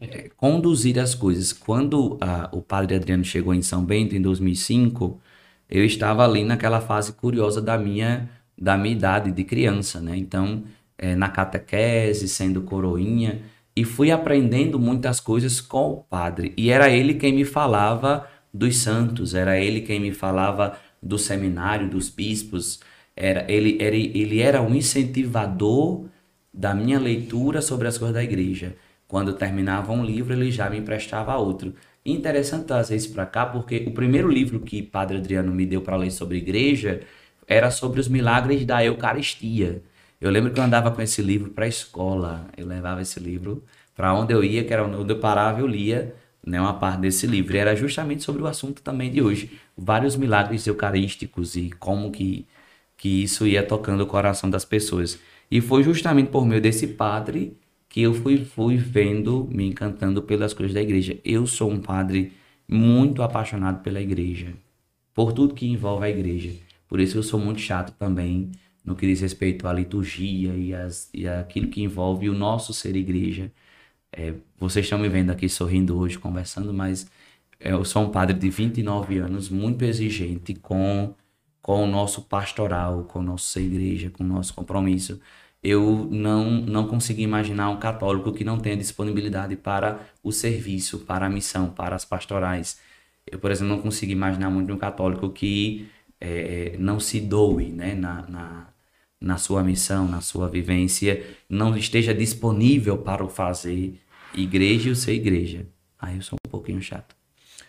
é, conduzir as coisas. Quando a, o padre Adriano chegou em São Bento, em 2005, eu estava ali naquela fase curiosa da minha, da minha idade de criança, né? Então, é, na catequese, sendo coroinha, e fui aprendendo muitas coisas com o padre. E era ele quem me falava dos santos, era ele quem me falava do seminário, dos bispos, era ele, era, ele era um incentivador da minha leitura sobre as coisas da igreja. Quando terminava um livro, ele já me emprestava outro. Interessante trazer isso para cá, porque o primeiro livro que Padre Adriano me deu para ler sobre igreja era sobre os milagres da Eucaristia. Eu lembro que eu andava com esse livro para a escola. Eu levava esse livro para onde eu ia, que era onde eu parava, eu lia né, uma parte desse livro. Era justamente sobre o assunto também de hoje. Vários milagres eucarísticos e como que, que isso ia tocando o coração das pessoas. E foi justamente por meio desse padre que eu fui, fui vendo, me encantando pelas coisas da igreja. Eu sou um padre muito apaixonado pela igreja, por tudo que envolve a igreja. Por isso eu sou muito chato também no que diz respeito à liturgia e, as, e aquilo que envolve o nosso ser igreja. É, vocês estão me vendo aqui sorrindo hoje, conversando, mas eu sou um padre de 29 anos, muito exigente com, com o nosso pastoral, com a nossa igreja, com o nosso compromisso. Eu não, não consigo imaginar um católico que não tenha disponibilidade para o serviço, para a missão, para as pastorais. Eu, por exemplo, não consigo imaginar muito um católico que é, não se doe né, na, na, na sua missão, na sua vivência, não esteja disponível para o fazer igreja e o ser igreja. Aí eu sou um pouquinho chato.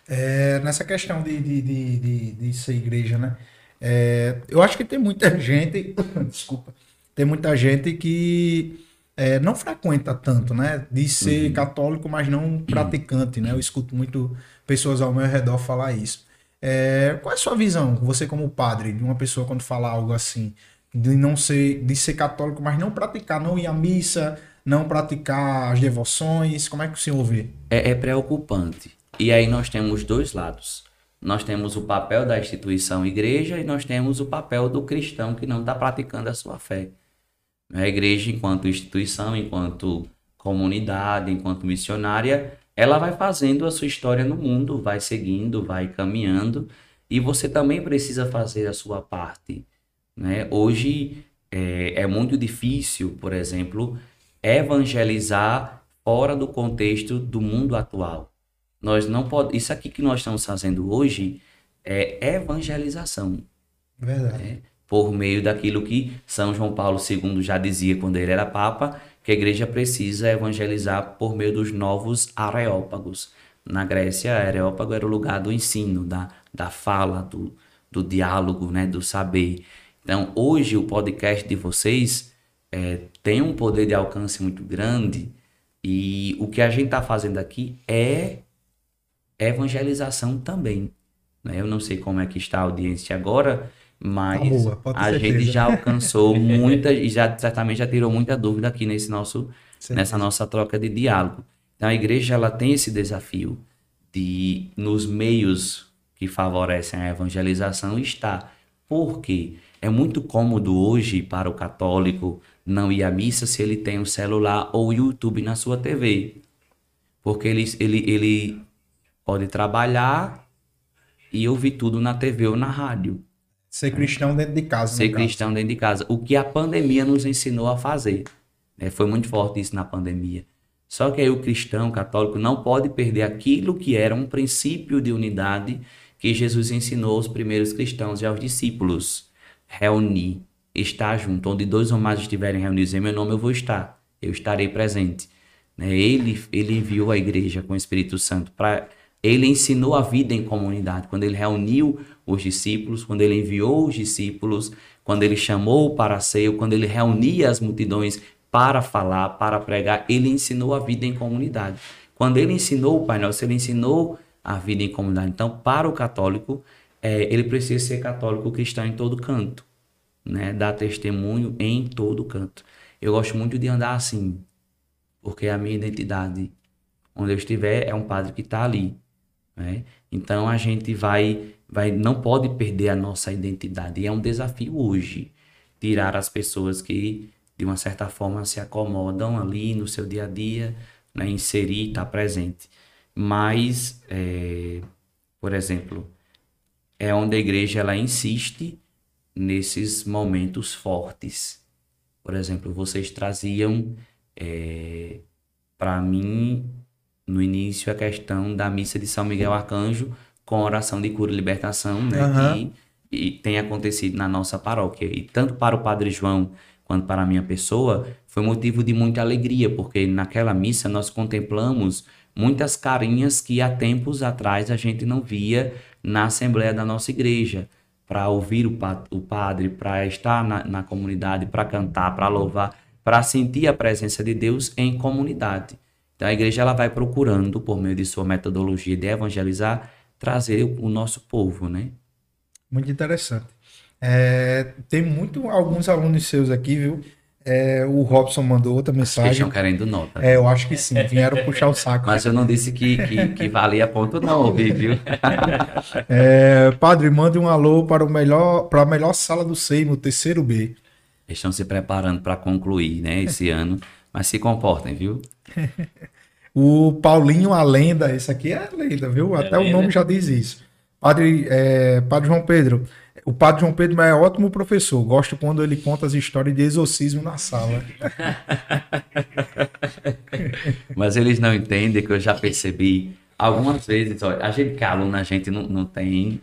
É, nessa questão de, de, de, de, de ser igreja, né? É, eu acho que tem muita *laughs* gente, *coughs* desculpa, tem muita gente que é, não frequenta tanto, né? De ser uhum. católico, mas não praticante, né? Eu escuto muito pessoas ao meu redor falar isso. É, qual é a sua visão, você como padre, de uma pessoa quando fala algo assim, de não ser, de ser católico, mas não praticar, não ir à missa, não praticar as devoções? Como é que o senhor vê? É, é preocupante. E aí nós temos dois lados. Nós temos o papel da instituição igreja e nós temos o papel do cristão que não está praticando a sua fé. A igreja, enquanto instituição, enquanto comunidade, enquanto missionária, ela vai fazendo a sua história no mundo, vai seguindo, vai caminhando, e você também precisa fazer a sua parte. Né? Hoje é, é muito difícil, por exemplo, evangelizar fora do contexto do mundo atual. Nós não pode, isso aqui que nós estamos fazendo hoje é evangelização. Verdade. Né? Por meio daquilo que São João Paulo II já dizia quando ele era papa, que a igreja precisa evangelizar por meio dos novos areópagos. Na Grécia, areópago era o lugar do ensino, da, da fala, do, do diálogo, né, do saber. Então, hoje o podcast de vocês é, tem um poder de alcance muito grande e o que a gente está fazendo aqui é evangelização também. Né? Eu não sei como é que está a audiência agora, mas tá boa, a gente já alcançou *laughs* muita e já certamente já tirou muita dúvida aqui nesse nosso nessa nossa troca de diálogo. Então a igreja ela tem esse desafio de nos meios que favorecem a evangelização estar. Porque é muito cômodo hoje para o católico não ir à missa se ele tem um celular ou YouTube na sua TV. Porque ele, ele, ele pode trabalhar e ouvir tudo na TV ou na rádio. Ser cristão dentro de casa. Ser cristão caso. dentro de casa. O que a pandemia nos ensinou a fazer. Né? Foi muito forte isso na pandemia. Só que aí o cristão católico não pode perder aquilo que era um princípio de unidade que Jesus ensinou aos primeiros cristãos e aos discípulos. Reunir, estar junto. Onde dois ou mais estiverem reunidos em meu nome, eu vou estar. Eu estarei presente. Né? Ele, ele enviou a igreja com o Espírito Santo para ele ensinou a vida em comunidade, quando ele reuniu os discípulos, quando ele enviou os discípulos, quando ele chamou para a ceia, quando ele reunia as multidões para falar, para pregar, ele ensinou a vida em comunidade. Quando ele ensinou o Pai Nosso, ele ensinou a vida em comunidade. Então, para o católico, é, ele precisa ser católico cristão em todo canto, né? dar testemunho em todo canto. Eu gosto muito de andar assim, porque a minha identidade, onde eu estiver, é um padre que está ali. Né? Então a gente vai, vai, não pode perder a nossa identidade. E é um desafio hoje tirar as pessoas que de uma certa forma se acomodam ali no seu dia a dia, né? inserir, estar tá presente. Mas, é, por exemplo, é onde a igreja ela insiste nesses momentos fortes. Por exemplo, vocês traziam é, para mim no início a questão da missa de São Miguel Arcanjo com oração de cura e libertação, né? Uhum. Que e tem acontecido na nossa paróquia. E tanto para o Padre João quanto para a minha pessoa, foi motivo de muita alegria, porque naquela missa nós contemplamos muitas carinhas que há tempos atrás a gente não via na Assembleia da nossa igreja. Para ouvir o, pa o padre, para estar na, na comunidade, para cantar, para louvar, para sentir a presença de Deus em comunidade. Então a igreja ela vai procurando, por meio de sua metodologia de evangelizar, trazer o nosso povo, né? Muito interessante. É, tem muito alguns alunos seus aqui, viu? É, o Robson mandou outra mensagem. Estão querendo nota. É, eu acho que sim, vieram puxar o saco. Mas eu não disse que, que, que valia ponto, não, ouvi, viu? *laughs* É, padre, mande um alô para, o melhor, para a melhor sala do Seimo, terceiro B. Estão se preparando para concluir, né, esse *laughs* ano. Mas se comportem, viu? o Paulinho, a lenda, esse aqui é a lenda, viu? É Até lenda. o nome já diz isso. Padre, é, Padre João Pedro, o Padre João Pedro é ótimo professor. Gosto quando ele conta as histórias de exorcismo na sala. *laughs* Mas eles não entendem que eu já percebi algumas vezes. Olha, a gente que é aluno, a gente não, não tem,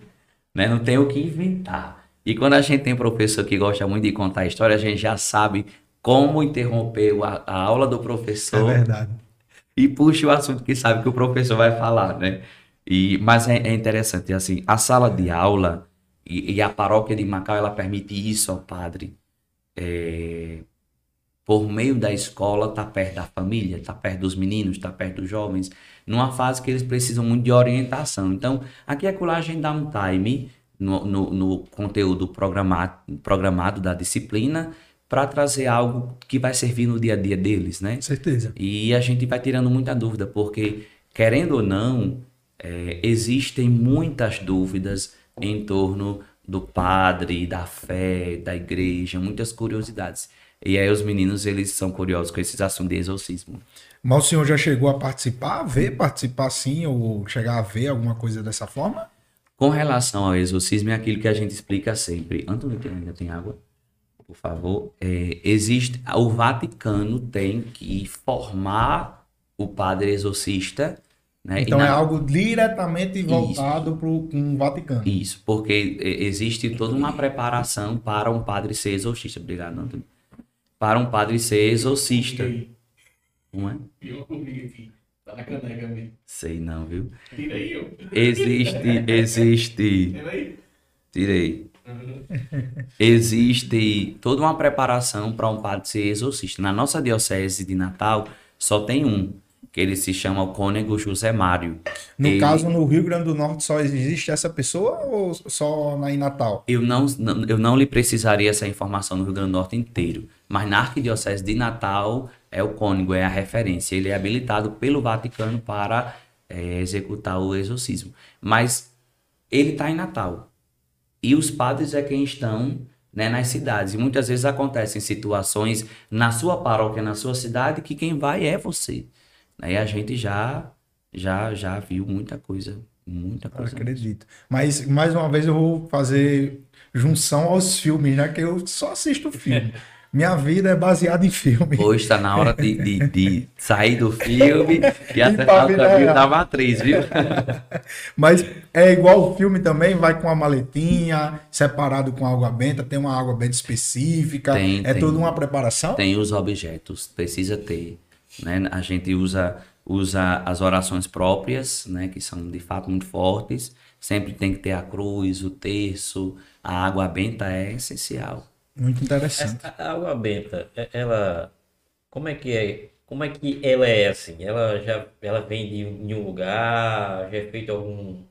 né, não tem o que inventar. E quando a gente tem professor que gosta muito de contar a história, a gente já sabe como interromper a, a aula do professor. É verdade. E puxa o assunto que sabe que o professor vai falar, né? E, mas é, é interessante, assim, a sala de aula e, e, a paróquia de Macau, ela permite isso ao padre. É, por meio da escola, tá perto da família, tá perto dos meninos, tá perto dos jovens, numa fase que eles precisam muito de orientação. Então, aqui a gente dá um time no, no, no conteúdo programado, programado da disciplina para trazer algo que vai servir no dia a dia deles, né? Certeza. E a gente vai tirando muita dúvida, porque, querendo ou não, é, existem muitas dúvidas em torno do padre, da fé, da igreja, muitas curiosidades. E aí os meninos, eles são curiosos com esses assuntos de exorcismo. Mas o senhor já chegou a participar, a ver, participar sim, ou chegar a ver alguma coisa dessa forma? Com relação ao exorcismo, é aquilo que a gente explica sempre. Antônio, ainda tem água? por favor, é, existe o Vaticano tem que formar o padre exorcista. Né? Então na... é algo diretamente voltado para o Vaticano. Isso, porque existe toda uma preparação para um padre ser exorcista. Obrigado, Antônio. Para um padre ser exorcista. Não é? Eu aqui. Tá na caneca mesmo. Sei não, viu? Tira aí, Existe, *laughs* existe. Tirei. Existe toda uma preparação para um padre ser exorcista. Na nossa diocese de Natal, só tem um, que ele se chama o cônego José Mário. No ele... caso, no Rio Grande do Norte só existe essa pessoa ou só na em Natal? Eu não, não, eu não lhe precisaria essa informação no Rio Grande do Norte inteiro, mas na Arquidiocese de Natal é o cônego, é a referência. Ele é habilitado pelo Vaticano para é, executar o exorcismo. Mas ele está em Natal. E os padres é quem estão né, nas cidades. E muitas vezes acontecem situações na sua paróquia, na sua cidade, que quem vai é você. E a gente já, já, já viu muita coisa. Muita coisa. Eu acredito. Mas, mais uma vez, eu vou fazer junção aos filmes, né? Que eu só assisto filme. *laughs* Minha vida é baseada em filme. Hoje está na hora de, de, de, sair do filme *laughs* e acertar o caminho da matriz, viu? *laughs* Mas é igual o filme também, vai com a maletinha, separado com água benta, tem uma água benta específica. Tem, é tem, toda uma preparação? Tem os objetos, precisa ter. Né? A gente usa, usa as orações próprias, né? que são de fato muito fortes. Sempre tem que ter a cruz, o terço, a água benta é essencial. Muito interessante. Essa água benta, ela. Como é que é? Como é que ela é assim? Ela já ela vem de, de um lugar, já é feito algum.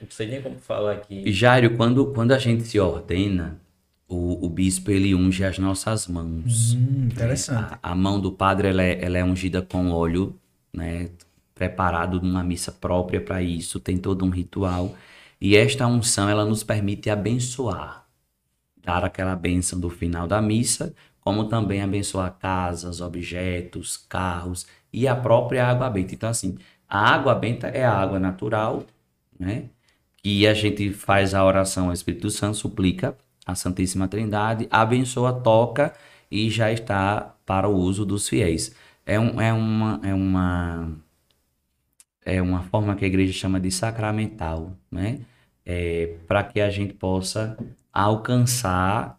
Não sei nem como falar aqui. Jairo, quando, quando a gente se ordena, o, o bispo ele unge as nossas mãos. Hum, interessante. A, a, mão do padre ela é, ela é ungida com óleo, né? Preparado numa missa própria para isso, tem todo um ritual. E esta unção ela nos permite abençoar dar aquela bênção do final da missa, como também abençoar casas, objetos, carros e a própria água benta. Então, assim, a água benta é a água natural, né? Que a gente faz a oração ao Espírito Santo, suplica a Santíssima Trindade, abençoa, toca e já está para o uso dos fiéis. É, um, é, uma, é, uma, é uma forma que a igreja chama de sacramental, né? É, para que a gente possa alcançar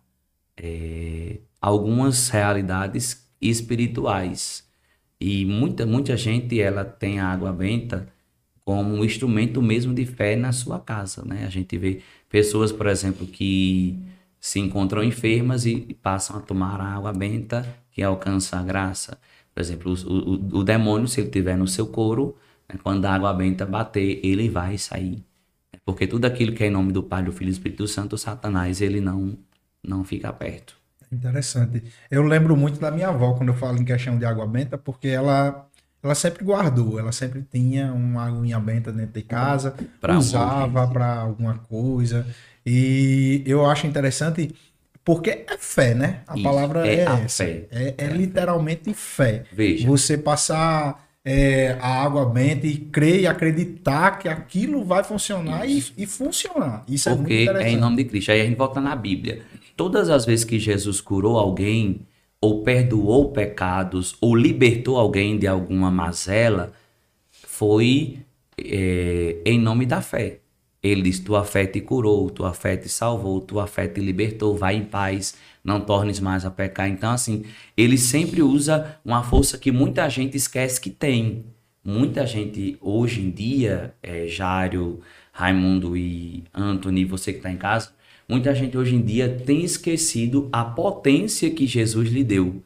é, algumas realidades espirituais. E muita, muita gente ela tem a água benta como um instrumento mesmo de fé na sua casa. Né? A gente vê pessoas, por exemplo, que se encontram enfermas e passam a tomar a água benta que alcança a graça. Por exemplo, o, o, o demônio, se ele estiver no seu couro, né, quando a água benta bater, ele vai sair. Porque tudo aquilo que é em nome do Pai, do Filho e do Espírito Santo, Satanás, ele não, não fica perto. Interessante. Eu lembro muito da minha avó quando eu falo em questão de água benta, porque ela ela sempre guardou, ela sempre tinha uma aguinha benta dentro de casa, pra usava para alguma coisa. E eu acho interessante porque é fé, né? A Isso, palavra é, é essa. Fé. É, é, é literalmente fé. Veja. Você passar é, a água benta e crer e acreditar que aquilo vai funcionar e, e, funcionar. Isso é Porque é em nome de Cristo. Aí a gente volta na Bíblia. Todas as vezes que Jesus curou alguém, ou perdoou pecados, ou libertou alguém de alguma mazela, foi é, em nome da fé. Ele diz: Tua fé te curou, tua fé te salvou, tua fé te libertou, vai em paz, não tornes mais a pecar. Então, assim, ele sempre usa uma força que muita gente esquece que tem. Muita gente hoje em dia, é, Jário, Raimundo e Anthony, você que está em casa, muita gente hoje em dia tem esquecido a potência que Jesus lhe deu,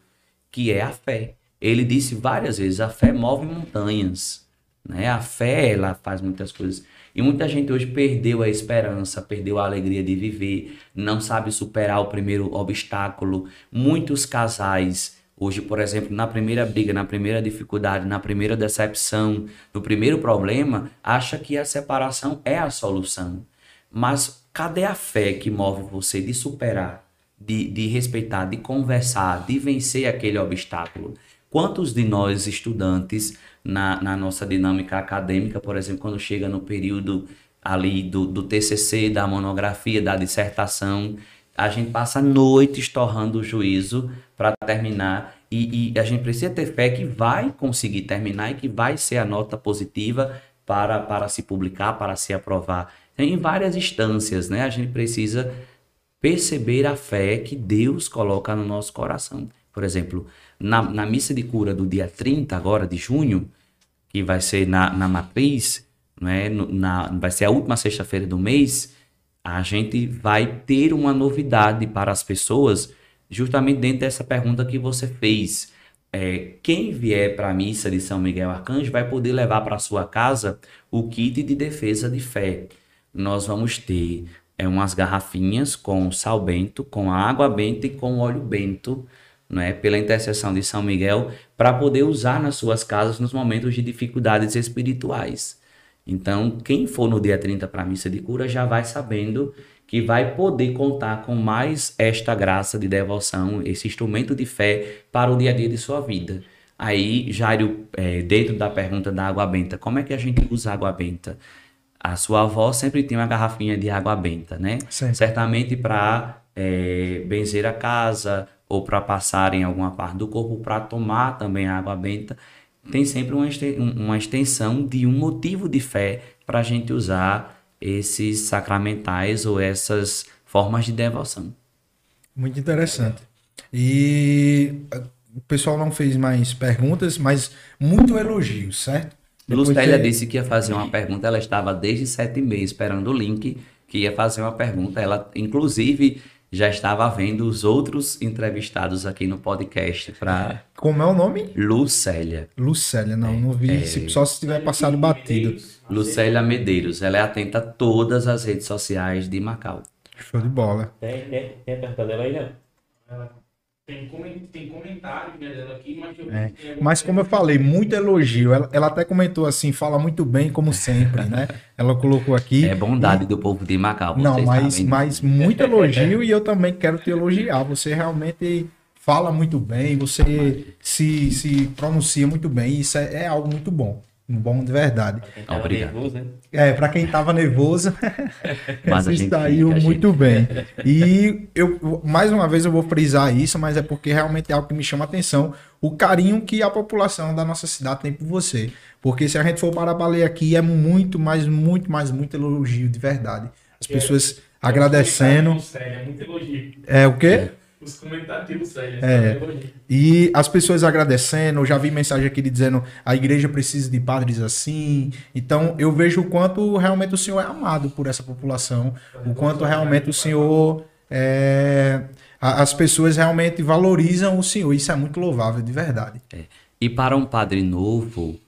que é a fé. Ele disse várias vezes: a fé move montanhas. Né? A fé ela faz muitas coisas. E muita gente hoje perdeu a esperança, perdeu a alegria de viver, não sabe superar o primeiro obstáculo. Muitos casais, hoje, por exemplo, na primeira briga, na primeira dificuldade, na primeira decepção, no primeiro problema, acha que a separação é a solução. Mas cadê a fé que move você de superar, de, de respeitar, de conversar, de vencer aquele obstáculo? Quantos de nós, estudantes, na, na nossa dinâmica acadêmica, por exemplo, quando chega no período ali do, do TCC, da monografia, da dissertação, a gente passa noites torrando o juízo para terminar E, e, a gente precisa ter fé que vai conseguir terminar e que vai ser a nota positiva para, para se publicar, para se aprovar. Em várias instâncias, né? A gente precisa perceber a fé que Deus coloca no nosso coração. Por exemplo, na, na missa de cura do dia 30, agora de junho, que vai ser na, na matriz, né? na, vai ser a última sexta-feira do mês, a gente vai ter uma novidade para as pessoas, justamente dentro dessa pergunta que você fez. É, quem vier para a missa de São Miguel Arcanjo vai poder levar para sua casa o kit de defesa de fé. Nós vamos ter é, umas garrafinhas com sal bento, com água benta e com óleo bento, né, pela intercessão de São Miguel, para poder usar nas suas casas nos momentos de dificuldades espirituais. Então, quem for no dia 30 para a missa de cura já vai sabendo que vai poder contar com mais esta graça de devoção, esse instrumento de fé para o dia a dia de sua vida. Aí, Jairo, é, dentro da pergunta da água benta, como é que a gente usa água benta? A sua avó sempre tinha uma garrafinha de água benta, né? Sempre. Certamente para é, benzer a casa ou para passar em alguma parte do corpo, para tomar também a água benta tem sempre uma extensão de um motivo de fé para a gente usar esses sacramentais ou essas formas de devoção. Muito interessante. E o pessoal não fez mais perguntas, mas muito elogio, certo? Lucélia de... disse que ia fazer uma pergunta, ela estava desde sete meses esperando o link, que ia fazer uma pergunta. Ela, inclusive, já estava vendo os outros entrevistados aqui no podcast para Como é o nome? Lucélia. Lucélia, não, não vi, é... só se tiver passado batido. Lucélia Medeiros, ela é atenta a todas as redes sociais de Macau. Show de bola. Tem, tem, tem a pergunta dela aí, não? Tem, tem comentário né, dela aqui, mas eu, é. Mas como eu falei, muito elogio. Ela, ela, até comentou assim, fala muito bem, como sempre, né? Ela colocou aqui. É bondade e... do povo de Macau. Não, mas, mas muito *laughs* elogio e eu também quero te elogiar. Você realmente fala muito bem, você se, se pronuncia muito bem. Isso é, é algo muito bom. Bom de verdade. Obrigado. Nervoso, né? É, para quem estava nervoso, *laughs* mas a *laughs* saiu fica, muito gente... bem. *laughs* E eu, mais uma vez, eu vou frisar isso, mas é porque realmente é algo que me chama a atenção, o carinho que a população da nossa cidade tem por você. Porque se a gente for para ler aqui, é muito mais, muito mais, muito elogio de verdade. As pessoas é, agradecendo. É muito elogio. É o quê? É. Os comentários aí. É. E as pessoas agradecendo, eu já vi mensagem aqui dizendo a igreja precisa de padres assim. Então eu vejo o quanto realmente o Senhor é amado por essa população, o quanto realmente o Senhor é, as pessoas realmente valorizam o Senhor. Isso é muito louvável, de verdade. É. E para um padre novo,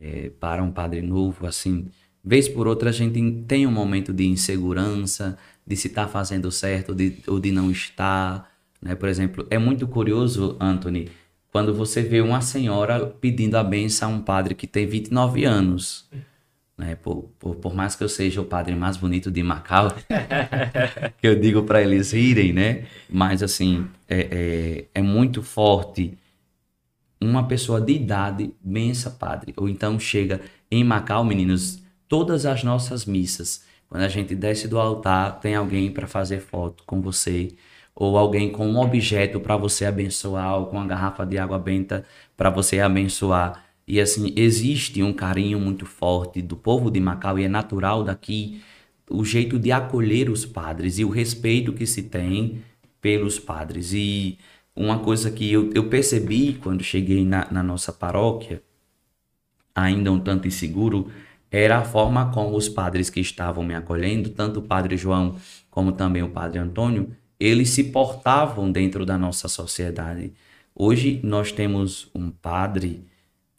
é, para um padre novo, assim, vez por outra a gente tem um momento de insegurança, de se estar tá fazendo certo de, ou de não estar. Né? Por exemplo, é muito curioso, Anthony, quando você vê uma senhora pedindo a benção a um padre que tem 29 anos. Né? Por, por, por mais que eu seja o padre mais bonito de Macau, *laughs* que eu digo para eles irem, né? Mas assim, é, é, é muito forte uma pessoa de idade bença padre. Ou então chega em Macau, meninos, todas as nossas missas, quando a gente desce do altar, tem alguém para fazer foto com você ou alguém com um objeto para você abençoar, ou com uma garrafa de água benta para você abençoar. E assim, existe um carinho muito forte do povo de Macau e é natural daqui o jeito de acolher os padres e o respeito que se tem pelos padres. E uma coisa que eu, eu percebi quando cheguei na, na nossa paróquia, ainda um tanto inseguro, era a forma como os padres que estavam me acolhendo, tanto o padre João como também o padre Antônio, eles se portavam dentro da nossa sociedade. Hoje nós temos um padre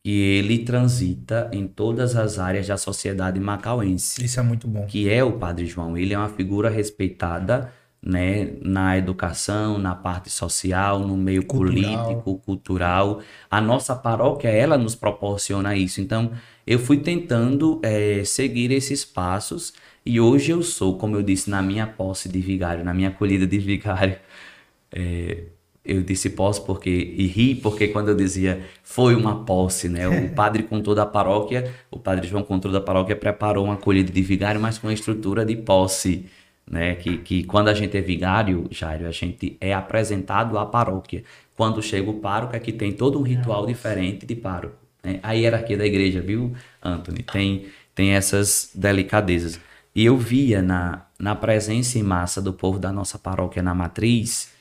que ele transita em todas as áreas da sociedade macauense. Isso é muito bom. Que é o Padre João. Ele é uma figura respeitada né, na educação, na parte social, no meio cultural. político, cultural. A nossa paróquia, ela nos proporciona isso. Então, eu fui tentando é, seguir esses passos e hoje eu sou, como eu disse, na minha posse de vigário, na minha acolhida de vigário. É, eu disse posse porque e ri porque quando eu dizia foi uma posse, né? O *laughs* padre com toda a paróquia, o padre João com toda a paróquia preparou uma acolhida de vigário, mas com a estrutura de posse, né? Que, que quando a gente é vigário, Jairo, a gente é apresentado à paróquia. Quando chega o pároco, é que tem todo um ritual diferente de pároco. Né? A hierarquia da igreja, viu, Anthony? Tem, tem essas delicadezas. E eu via na, na presença em massa do povo da nossa paróquia na matriz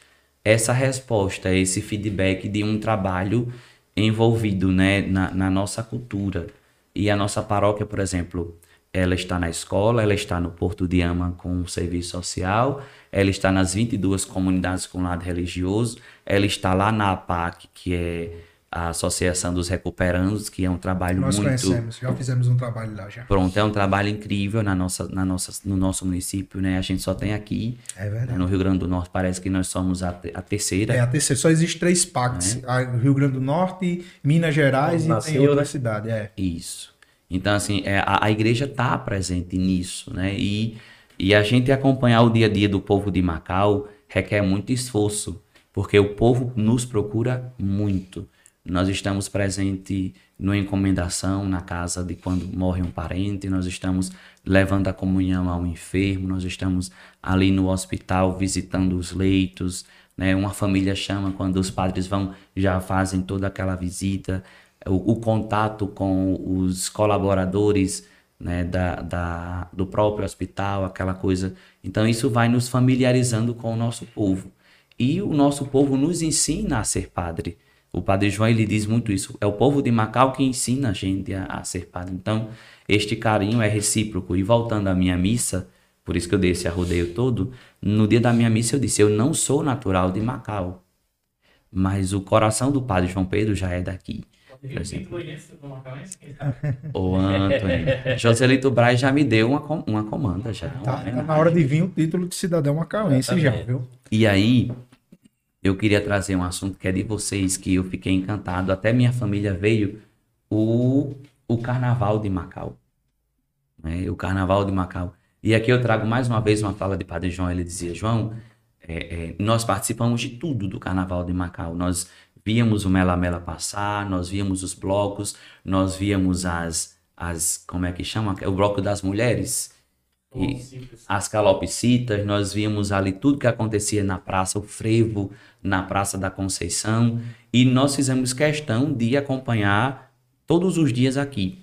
essa resposta, esse feedback de um trabalho envolvido né, na, na nossa cultura. E a nossa paróquia, por exemplo, ela está na escola, ela está no Porto de Ama com o serviço social, ela está nas 22 comunidades com lado religioso, ela está lá na APAC, que é a Associação dos Recuperandos, que é um trabalho Nós muito... Nós conhecemos, já fizemos um trabalho lá já. Pronto, é um trabalho incrível na nossa, na nossa, no nosso município, né? A gente só tem aqui. É verdade. No Rio Grande do Norte parece que nós somos a, a terceira. É, a terceira. Só existe três PACs. É. Rio Grande do Norte, Minas Gerais Nasceu, e tem outra né? cidade. É. Isso. Então, assim, é, a, a igreja está presente nisso, né? E, e a gente acompanhar o dia a dia do povo de Macau requer muito esforço, porque o povo nos procura muito. Nós estamos presentes na encomendação, na casa de quando morre um parente, nós estamos levando a comunhão ao enfermo, nós estamos ali no hospital visitando os leitos, né? Uma família chama quando os padres vão, já fazem toda aquela visita o, o contato com os colaboradores né, da, da, do próprio hospital, aquela coisa. Então, isso vai nos familiarizando com o nosso povo. E o nosso povo nos ensina a ser padre. O padre João ele diz muito isso. É o povo de Macau que ensina a gente a, a ser padre. Então, este carinho é recíproco. E voltando à minha missa, por isso que eu dei esse arrodeio todo, no dia da minha missa eu disse: Eu não sou natural de Macau, mas o coração do padre João Pedro já é daqui. *laughs* Ô, Antônio. Joselito Braz já me deu uma, uma comanda já. Tá, tá na hora de vir o título de cidadão macauense já, viu? E aí, eu queria trazer um assunto que é de vocês, que eu fiquei encantado. Até minha família veio, o, o Carnaval de Macau. Né? O Carnaval de Macau. E aqui eu trago mais uma vez uma fala de Padre João. Ele dizia, João, é, é, nós participamos de tudo do Carnaval de Macau. Nós víamos o Mela Mela passar, nós víamos os blocos, nós víamos as, as como é que chama? O bloco das mulheres. E as calopsitas, nós víamos ali tudo que acontecia na praça, o frevo na Praça da Conceição, e nós fizemos questão de acompanhar todos os dias aqui.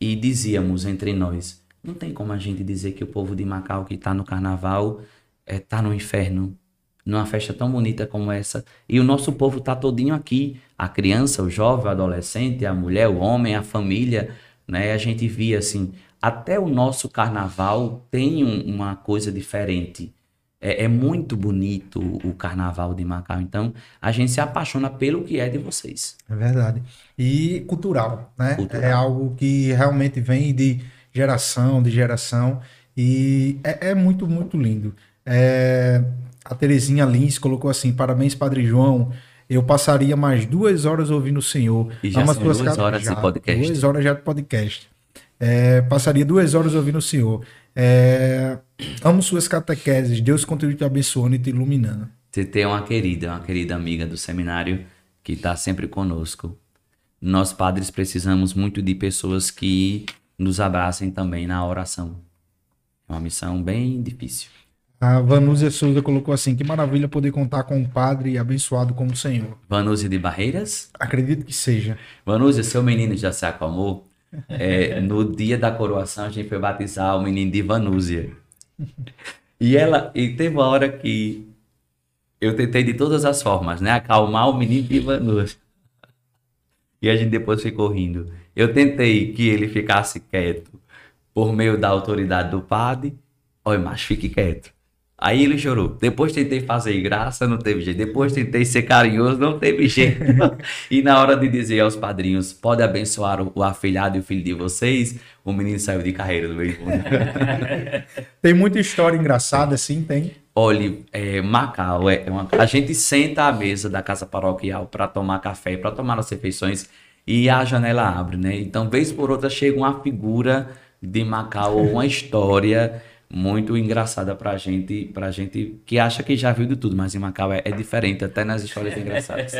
E dizíamos entre nós, não tem como a gente dizer que o povo de Macau que está no carnaval está eh, é, no inferno numa festa tão bonita como essa. E o nosso povo está todinho aqui. A criança, o jovem, o adolescente, a mulher, o homem, a família. Né? A gente via assim, até o nosso carnaval tem um, uma coisa diferente. É, é, muito bonito o carnaval de Macau. Então, a gente se apaixona pelo que é de vocês. É verdade. E cultural, né? Cultural. É algo que realmente vem de geração, de geração. E é, é muito, muito lindo. É, a Terezinha Lins colocou assim: parabéns, Padre João. Eu passaria mais duas horas ouvindo o Senhor. E já são duas horas já, de podcast. Duas horas já de podcast. É, passaria duas horas ouvindo o Senhor. É, amo suas catequeses. Deus continue te abençoando e te iluminando. Você tem uma querida, uma querida amiga do seminário que está sempre conosco. Nós, padres, precisamos muito de pessoas que nos abracem também na oração. É uma missão bem difícil. A Vanúzia Souza colocou assim: que maravilha poder contar com um padre abençoado como o Senhor. Vanúzia de Barreiras? Acredito que seja. Vanúzia, seu menino já se acalmou? É, no dia da coroação, a gente foi batizar o menino de Vanúzia. E ela, e teve uma hora que eu tentei de todas as formas, né? Acalmar o menino de Vanúzia. E a gente depois ficou rindo. Eu tentei que ele ficasse quieto por meio da autoridade do padre. Olha, mas fique quieto. Aí ele chorou. Depois tentei fazer graça, não teve jeito. Depois tentei ser carinhoso, não teve *laughs* jeito. e na hora de dizer aos padrinhos, pode abençoar o, afilhado e o filho de vocês, o menino saiu de carreira do meio *laughs* Tem muita história engraçada, assim, tem. Olha, é, Macau, é uma... a gente senta à mesa da casa paroquial para tomar café, para tomar as refeições e a janela abre, né? Então, vez por outra, chega uma figura de Macau, uma história muito engraçada pra gente, pra gente que acha que já viu de tudo, mas em Macau é, é diferente, até nas histórias engraçadas.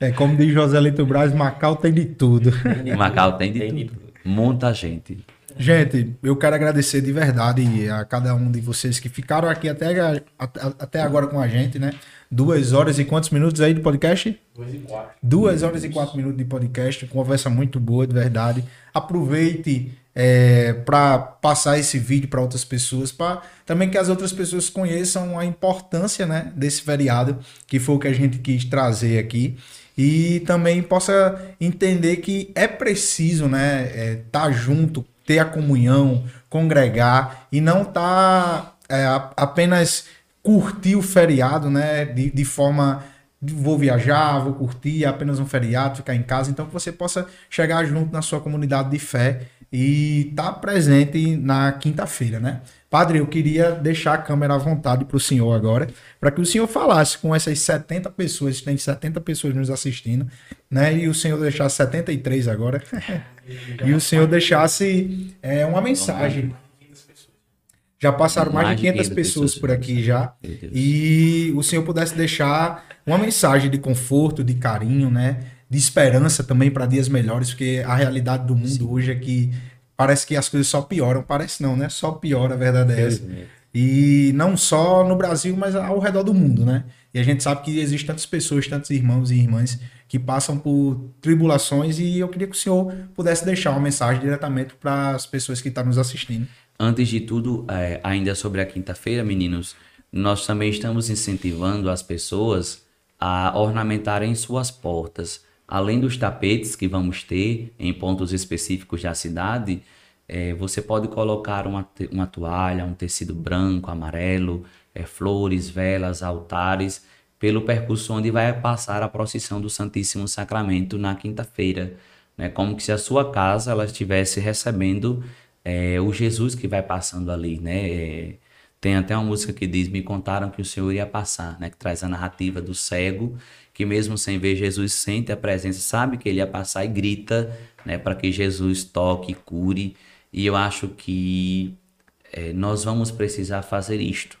É como diz José Lito Braz, Macau tem de tudo. Em *laughs* Macau tem de, tem tudo. de tudo. Muita gente. Gente, eu quero agradecer de verdade a cada um de vocês que ficaram aqui até, até agora com a gente, né? Duas horas e quantos minutos aí de podcast? Duas e quatro. Duas horas e quatro minutos de podcast, conversa muito boa, de verdade. Aproveite é, para passar esse vídeo para outras pessoas, para também que as outras pessoas conheçam a importância né, desse feriado, que foi o que a gente quis trazer aqui. E também possa entender que é preciso né estar é, tá junto ter a comunhão congregar e não tá é, apenas curtir o feriado né de, de forma vou viajar, vou curtir, é apenas um feriado, ficar em casa, então que você possa chegar junto na sua comunidade de fé e estar tá presente na quinta-feira, né? Padre, eu queria deixar a câmera à vontade para o senhor agora, para que o senhor falasse com essas 70 pessoas, tem 70 pessoas nos assistindo, né? E o senhor deixasse 73 agora, *laughs* e o senhor deixasse é, uma mensagem. Já passaram mais, mais de 500 pessoas, pessoas por aqui já. E o senhor pudesse deixar uma mensagem de conforto, de carinho, né? De esperança também para dias melhores, porque a realidade do mundo Sim. hoje é que parece que as coisas só pioram. Parece não, né? Só piora, a verdade é essa. E não só no Brasil, mas ao redor do mundo, né? E a gente sabe que existem tantas pessoas, tantos irmãos e irmãs que passam por tribulações e eu queria que o senhor pudesse deixar uma mensagem diretamente para as pessoas que estão nos assistindo. Antes de tudo, é, ainda sobre a quinta-feira, meninos, nós também estamos incentivando as pessoas a ornamentarem suas portas além dos tapetes que vamos ter em pontos específicos da cidade, é, você pode colocar uma, uma toalha, um tecido branco, amarelo, é, flores, velas, altares, pelo percurso onde vai passar a procissão do Santíssimo Sacramento na quinta-feira. Né? Como se a sua casa ela estivesse recebendo é, o Jesus que vai passando ali. Né? É, tem até uma música que diz: Me contaram que o Senhor ia passar, né? que traz a narrativa do cego que mesmo sem ver Jesus sente a presença, sabe que ele ia passar e grita, né, para que Jesus toque, cure. E eu acho que é, nós vamos precisar fazer isto.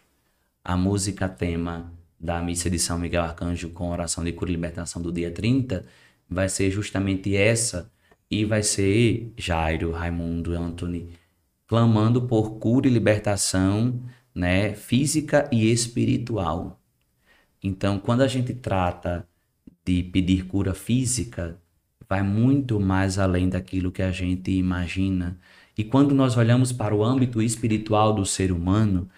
A música tema da missa de São Miguel Arcanjo com oração de cura e libertação do dia 30 vai ser justamente essa e vai ser Jairo, Raimundo, Anthony clamando por cura e libertação, né, física e espiritual. Então, quando a gente trata de pedir cura física, vai muito mais além daquilo que a gente imagina. E quando nós olhamos para o âmbito espiritual do ser humano,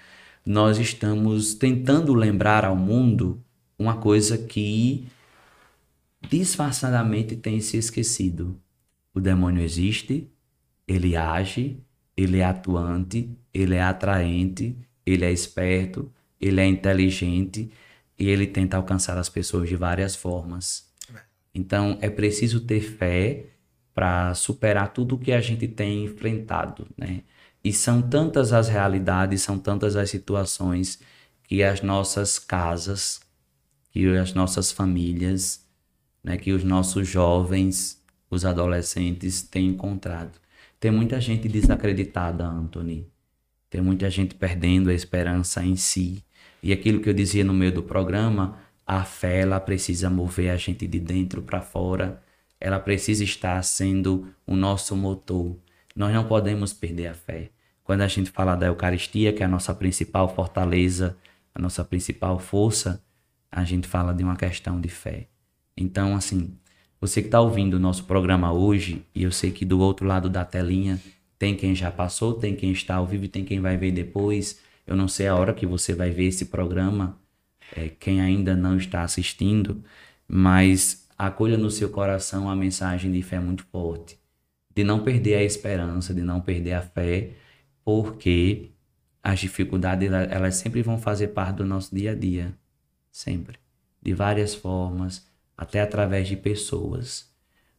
nós estamos tentando lembrar ao mundo uma coisa que disfarçadamente tem se esquecido. O demônio existe, ele age, ele é atuante, ele é atraente, ele é esperto, ele é inteligente e ele tenta alcançar as pessoas de várias formas. Então é preciso ter fé para superar tudo o que a gente tem enfrentado, né? E são tantas as realidades, são tantas as situações que as nossas casas, que as nossas famílias, né, que os nossos jovens, os adolescentes têm encontrado. Tem muita gente desacreditada, Anthony. Tem muita gente perdendo a esperança em si. E aquilo que eu dizia no meio do programa, a fé ela precisa mover a gente de dentro para fora. Ela precisa estar sendo o nosso motor. Nós não podemos perder a fé. Quando a gente fala da Eucaristia, que é a nossa principal fortaleza, a nossa principal força, a gente fala de uma questão de fé. Então, assim, você que está ouvindo o nosso programa hoje, e eu sei que do outro lado da telinha tem quem já passou, tem quem está ao vivo tem quem vai ver depois. Eu não sei a hora que você vai ver esse programa, é, quem ainda não está assistindo, mas acolha no seu coração a mensagem de fé muito forte, de não perder a esperança, de não perder a fé, porque as dificuldades elas sempre vão fazer parte do nosso dia a dia, sempre, de várias formas, até através de pessoas.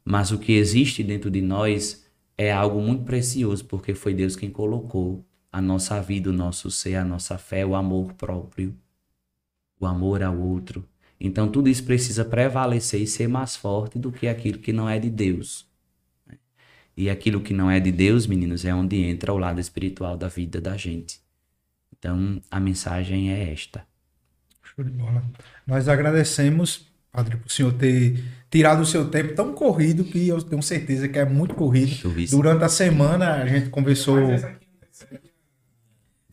Mas o que existe dentro de nós é algo muito precioso, porque foi Deus quem colocou a nossa vida, o nosso ser, a nossa fé, o amor próprio, o amor ao outro. Então tudo isso precisa prevalecer e ser mais forte do que aquilo que não é de Deus. E aquilo que não é de Deus, meninos, é onde entra o lado espiritual da vida da gente. Então a mensagem é esta. Show de bola. Nós agradecemos Padre, por o senhor ter tirado o seu tempo tão corrido que eu tenho certeza que é muito corrido. Durante a semana a gente conversou.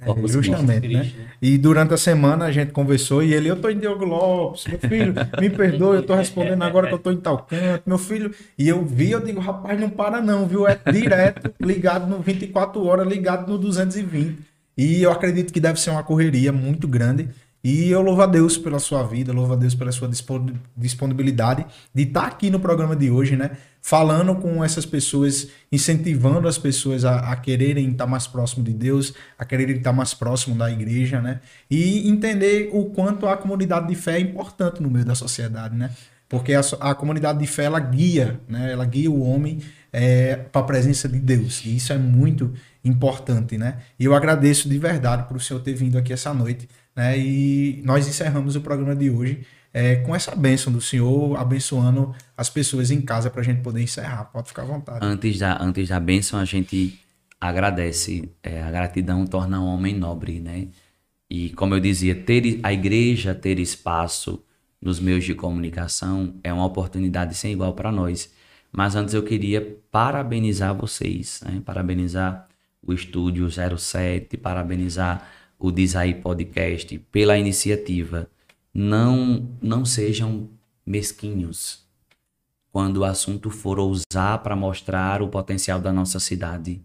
É, justamente, né? E durante a semana a gente conversou e ele, eu tô em Diogo Lopes, meu filho, me perdoe, eu tô respondendo agora que eu tô em tal canto, meu filho. E eu vi, eu digo, rapaz, não para não, viu? É direto, ligado no 24 horas, ligado no 220. E eu acredito que deve ser uma correria muito grande. E eu louvo a Deus pela sua vida, louvo a Deus pela sua disponibilidade de estar aqui no programa de hoje, né? Falando com essas pessoas, incentivando as pessoas a, a quererem estar mais próximo de Deus, a quererem estar mais próximo da igreja, né? E entender o quanto a comunidade de fé é importante no meio da sociedade, né? Porque a, a comunidade de fé ela guia, né? Ela guia o homem é, para a presença de Deus. E isso é muito importante, né? E eu agradeço de verdade por o senhor ter vindo aqui essa noite né? E nós encerramos o programa de hoje é, com essa bênção do Senhor, abençoando as pessoas em casa para a gente poder encerrar. Pode ficar à vontade. Antes da, antes da bênção, a gente agradece. É, a gratidão torna o homem nobre, né? E como eu dizia, ter a igreja ter espaço nos meios de comunicação é uma oportunidade sem igual para nós. Mas antes eu queria parabenizar vocês, né? parabenizar o Estúdio 07, parabenizar o Aí Podcast pela iniciativa. Não, não sejam mesquinhos quando o assunto for usar para mostrar o potencial da nossa cidade.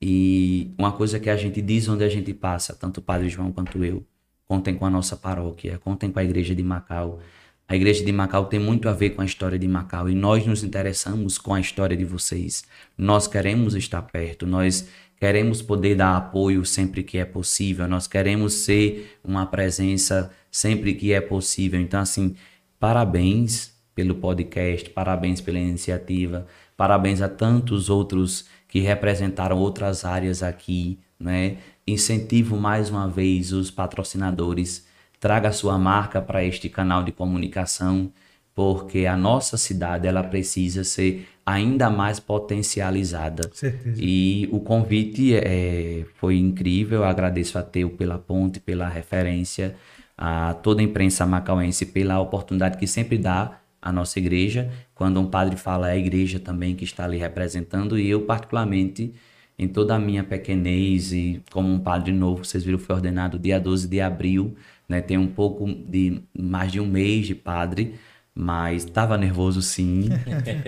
E uma coisa que a gente diz onde a gente passa, tanto o Padre João quanto eu, contem com a nossa paróquia, contem com a igreja de Macau. A igreja de Macau tem muito a ver com a história de Macau e nós nos interessamos com a história de vocês. Nós queremos estar perto, nós queremos poder dar apoio sempre que é possível, nós queremos ser uma presença sempre que é possível. Então, assim, parabéns pelo podcast, parabéns pela iniciativa, parabéns a tantos outros que representaram outras áreas aqui, né? Incentivo mais uma vez os patrocinadores, traga sua marca para este canal de comunicação, porque a nossa cidade ela precisa ser ainda mais potencializada. Certeza. E o convite é, foi incrível. Eu agradeço a Teu pela ponte, pela referência, a toda a imprensa macauense pela oportunidade que sempre dá à nossa igreja. Quando um padre fala, é a igreja também que está ali representando. E eu, particularmente, em toda a minha pequenez e como um padre novo, vocês viram, fui ordenado dia 12 de abril, né? Tem um pouco de mais de um mês de padre mas estava nervoso sim,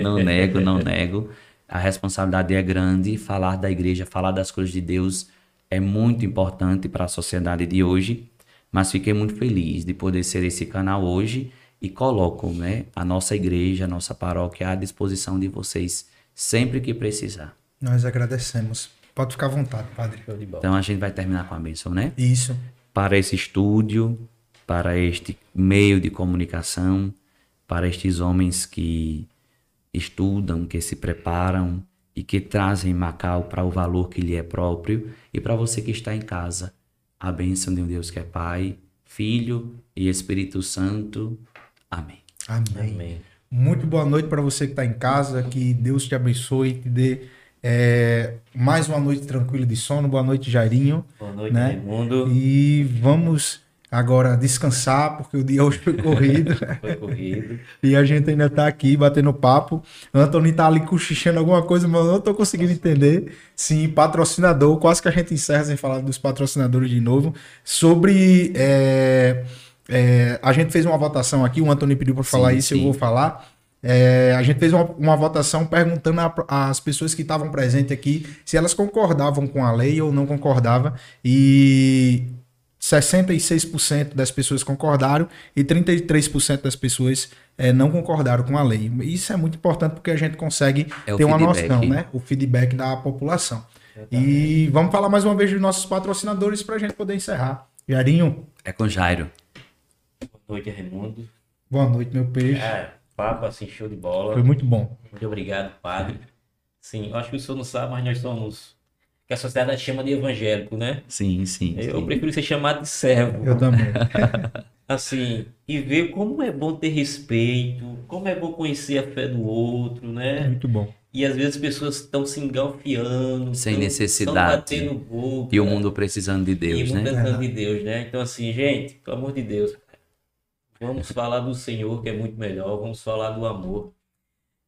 não nego, não *laughs* nego. A responsabilidade é grande, falar da igreja, falar das coisas de Deus é muito importante para a sociedade de hoje, mas fiquei muito feliz de poder ser esse canal hoje e coloco né, a nossa igreja, a nossa paróquia à disposição de vocês sempre que precisar. Nós agradecemos. Pode ficar à vontade, Padre. Então a gente vai terminar com a bênção, né? Isso. Para esse estúdio, para este meio de comunicação, para estes homens que estudam, que se preparam e que trazem Macau para o valor que lhe é próprio, e para você que está em casa, a bênção de um Deus que é Pai, Filho e Espírito Santo. Amém. Amém. Amém. Muito boa noite para você que está em casa, que Deus te abençoe, te dê é, mais uma noite tranquila de sono. Boa noite, Jairinho. Boa noite, né? mundo. E vamos agora descansar, porque o dia hoje foi corrido. *laughs* foi corrido. e a gente ainda está aqui batendo papo. Antônio está ali cochichando alguma coisa, mas eu não estou conseguindo entender. Sim, patrocinador, quase que a gente encerra sem falar dos patrocinadores de novo. Sobre. É, é, a gente fez uma votação aqui, o Antônio pediu para falar sim, isso, sim. eu vou falar. É, a gente fez uma, uma votação perguntando às pessoas que estavam presentes aqui se elas concordavam com a lei ou não concordavam. E 66% das pessoas concordaram e 33% das pessoas é, não concordaram com a lei. Isso é muito importante porque a gente consegue é ter uma noção, né? O feedback da população. E vamos falar mais uma vez dos nossos patrocinadores para a gente poder encerrar. Jairinho. É com Jairo. Boa noite, Raimundo. Boa noite, meu peixe. É, papo assim, show de bola. Foi muito bom. Muito obrigado, padre. Sim, eu acho que o senhor não sabe, mas nós somos que a sociedade chama de evangélico, né? Sim, sim. Eu sim. prefiro ser chamado de servo. Eu também. *laughs* assim, e ver como é bom ter respeito, como é bom conhecer a fé do outro, né? Muito bom. E às vezes as pessoas estão se engalfiando, sem tão, necessidade. Tão boca, e o mundo precisando de Deus, e o mundo né? precisando é. de Deus, né? Então assim, gente, pelo amor de Deus, Vamos falar do Senhor, que é muito melhor. Vamos falar do amor.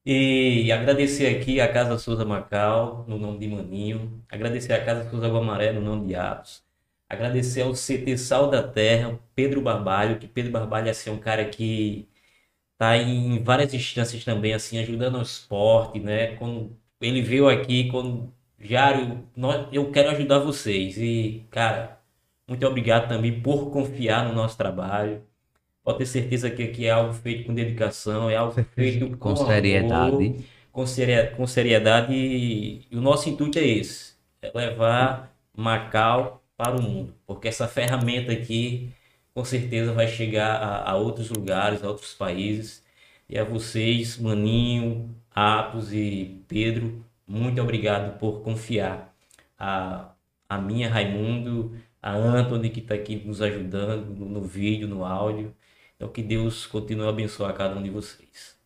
E agradecer aqui a Casa Souza Macau, no nome de Maninho. Agradecer a Casa Souza Guamaré, no nome de Atos. Agradecer ao CT Sal da Terra, Pedro Barbalho, que Pedro Barbalho assim, é um cara que está em várias instâncias também, assim, ajudando ao esporte, né? Quando ele veio aqui, quando Jário, eu quero ajudar vocês. E, cara, muito obrigado também por confiar no nosso trabalho. Pode ter certeza que aqui é algo feito com dedicação, é algo feito com, com seriedade. Amor, com, seri com seriedade. E, e o nosso intuito é esse: é levar Macau para o mundo. Porque essa ferramenta aqui, com certeza, vai chegar a, a outros lugares, a outros países. E a vocês, Maninho, Atos e Pedro, muito obrigado por confiar. A, a minha, Raimundo, a Anthony, que está aqui nos ajudando no, no vídeo, no áudio. Então que Deus continue a abençoar cada um de vocês.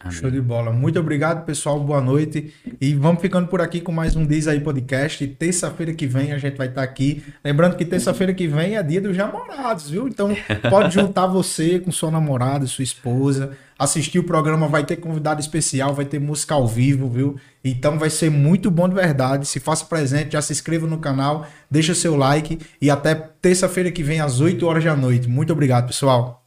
Amém. Show de bola. Muito obrigado, pessoal. Boa noite. E vamos ficando por aqui com mais um Diz aí Podcast. Terça-feira que vem a gente vai estar aqui. Lembrando que terça-feira que vem é dia dos namorados, viu? Então *laughs* pode juntar você com sua namorada, sua esposa. Assistir o programa, vai ter convidado especial, vai ter música ao vivo, viu? Então vai ser muito bom de verdade. Se faça presente, já se inscreva no canal, deixa seu like e até terça-feira que vem às 8 horas da noite. Muito obrigado, pessoal.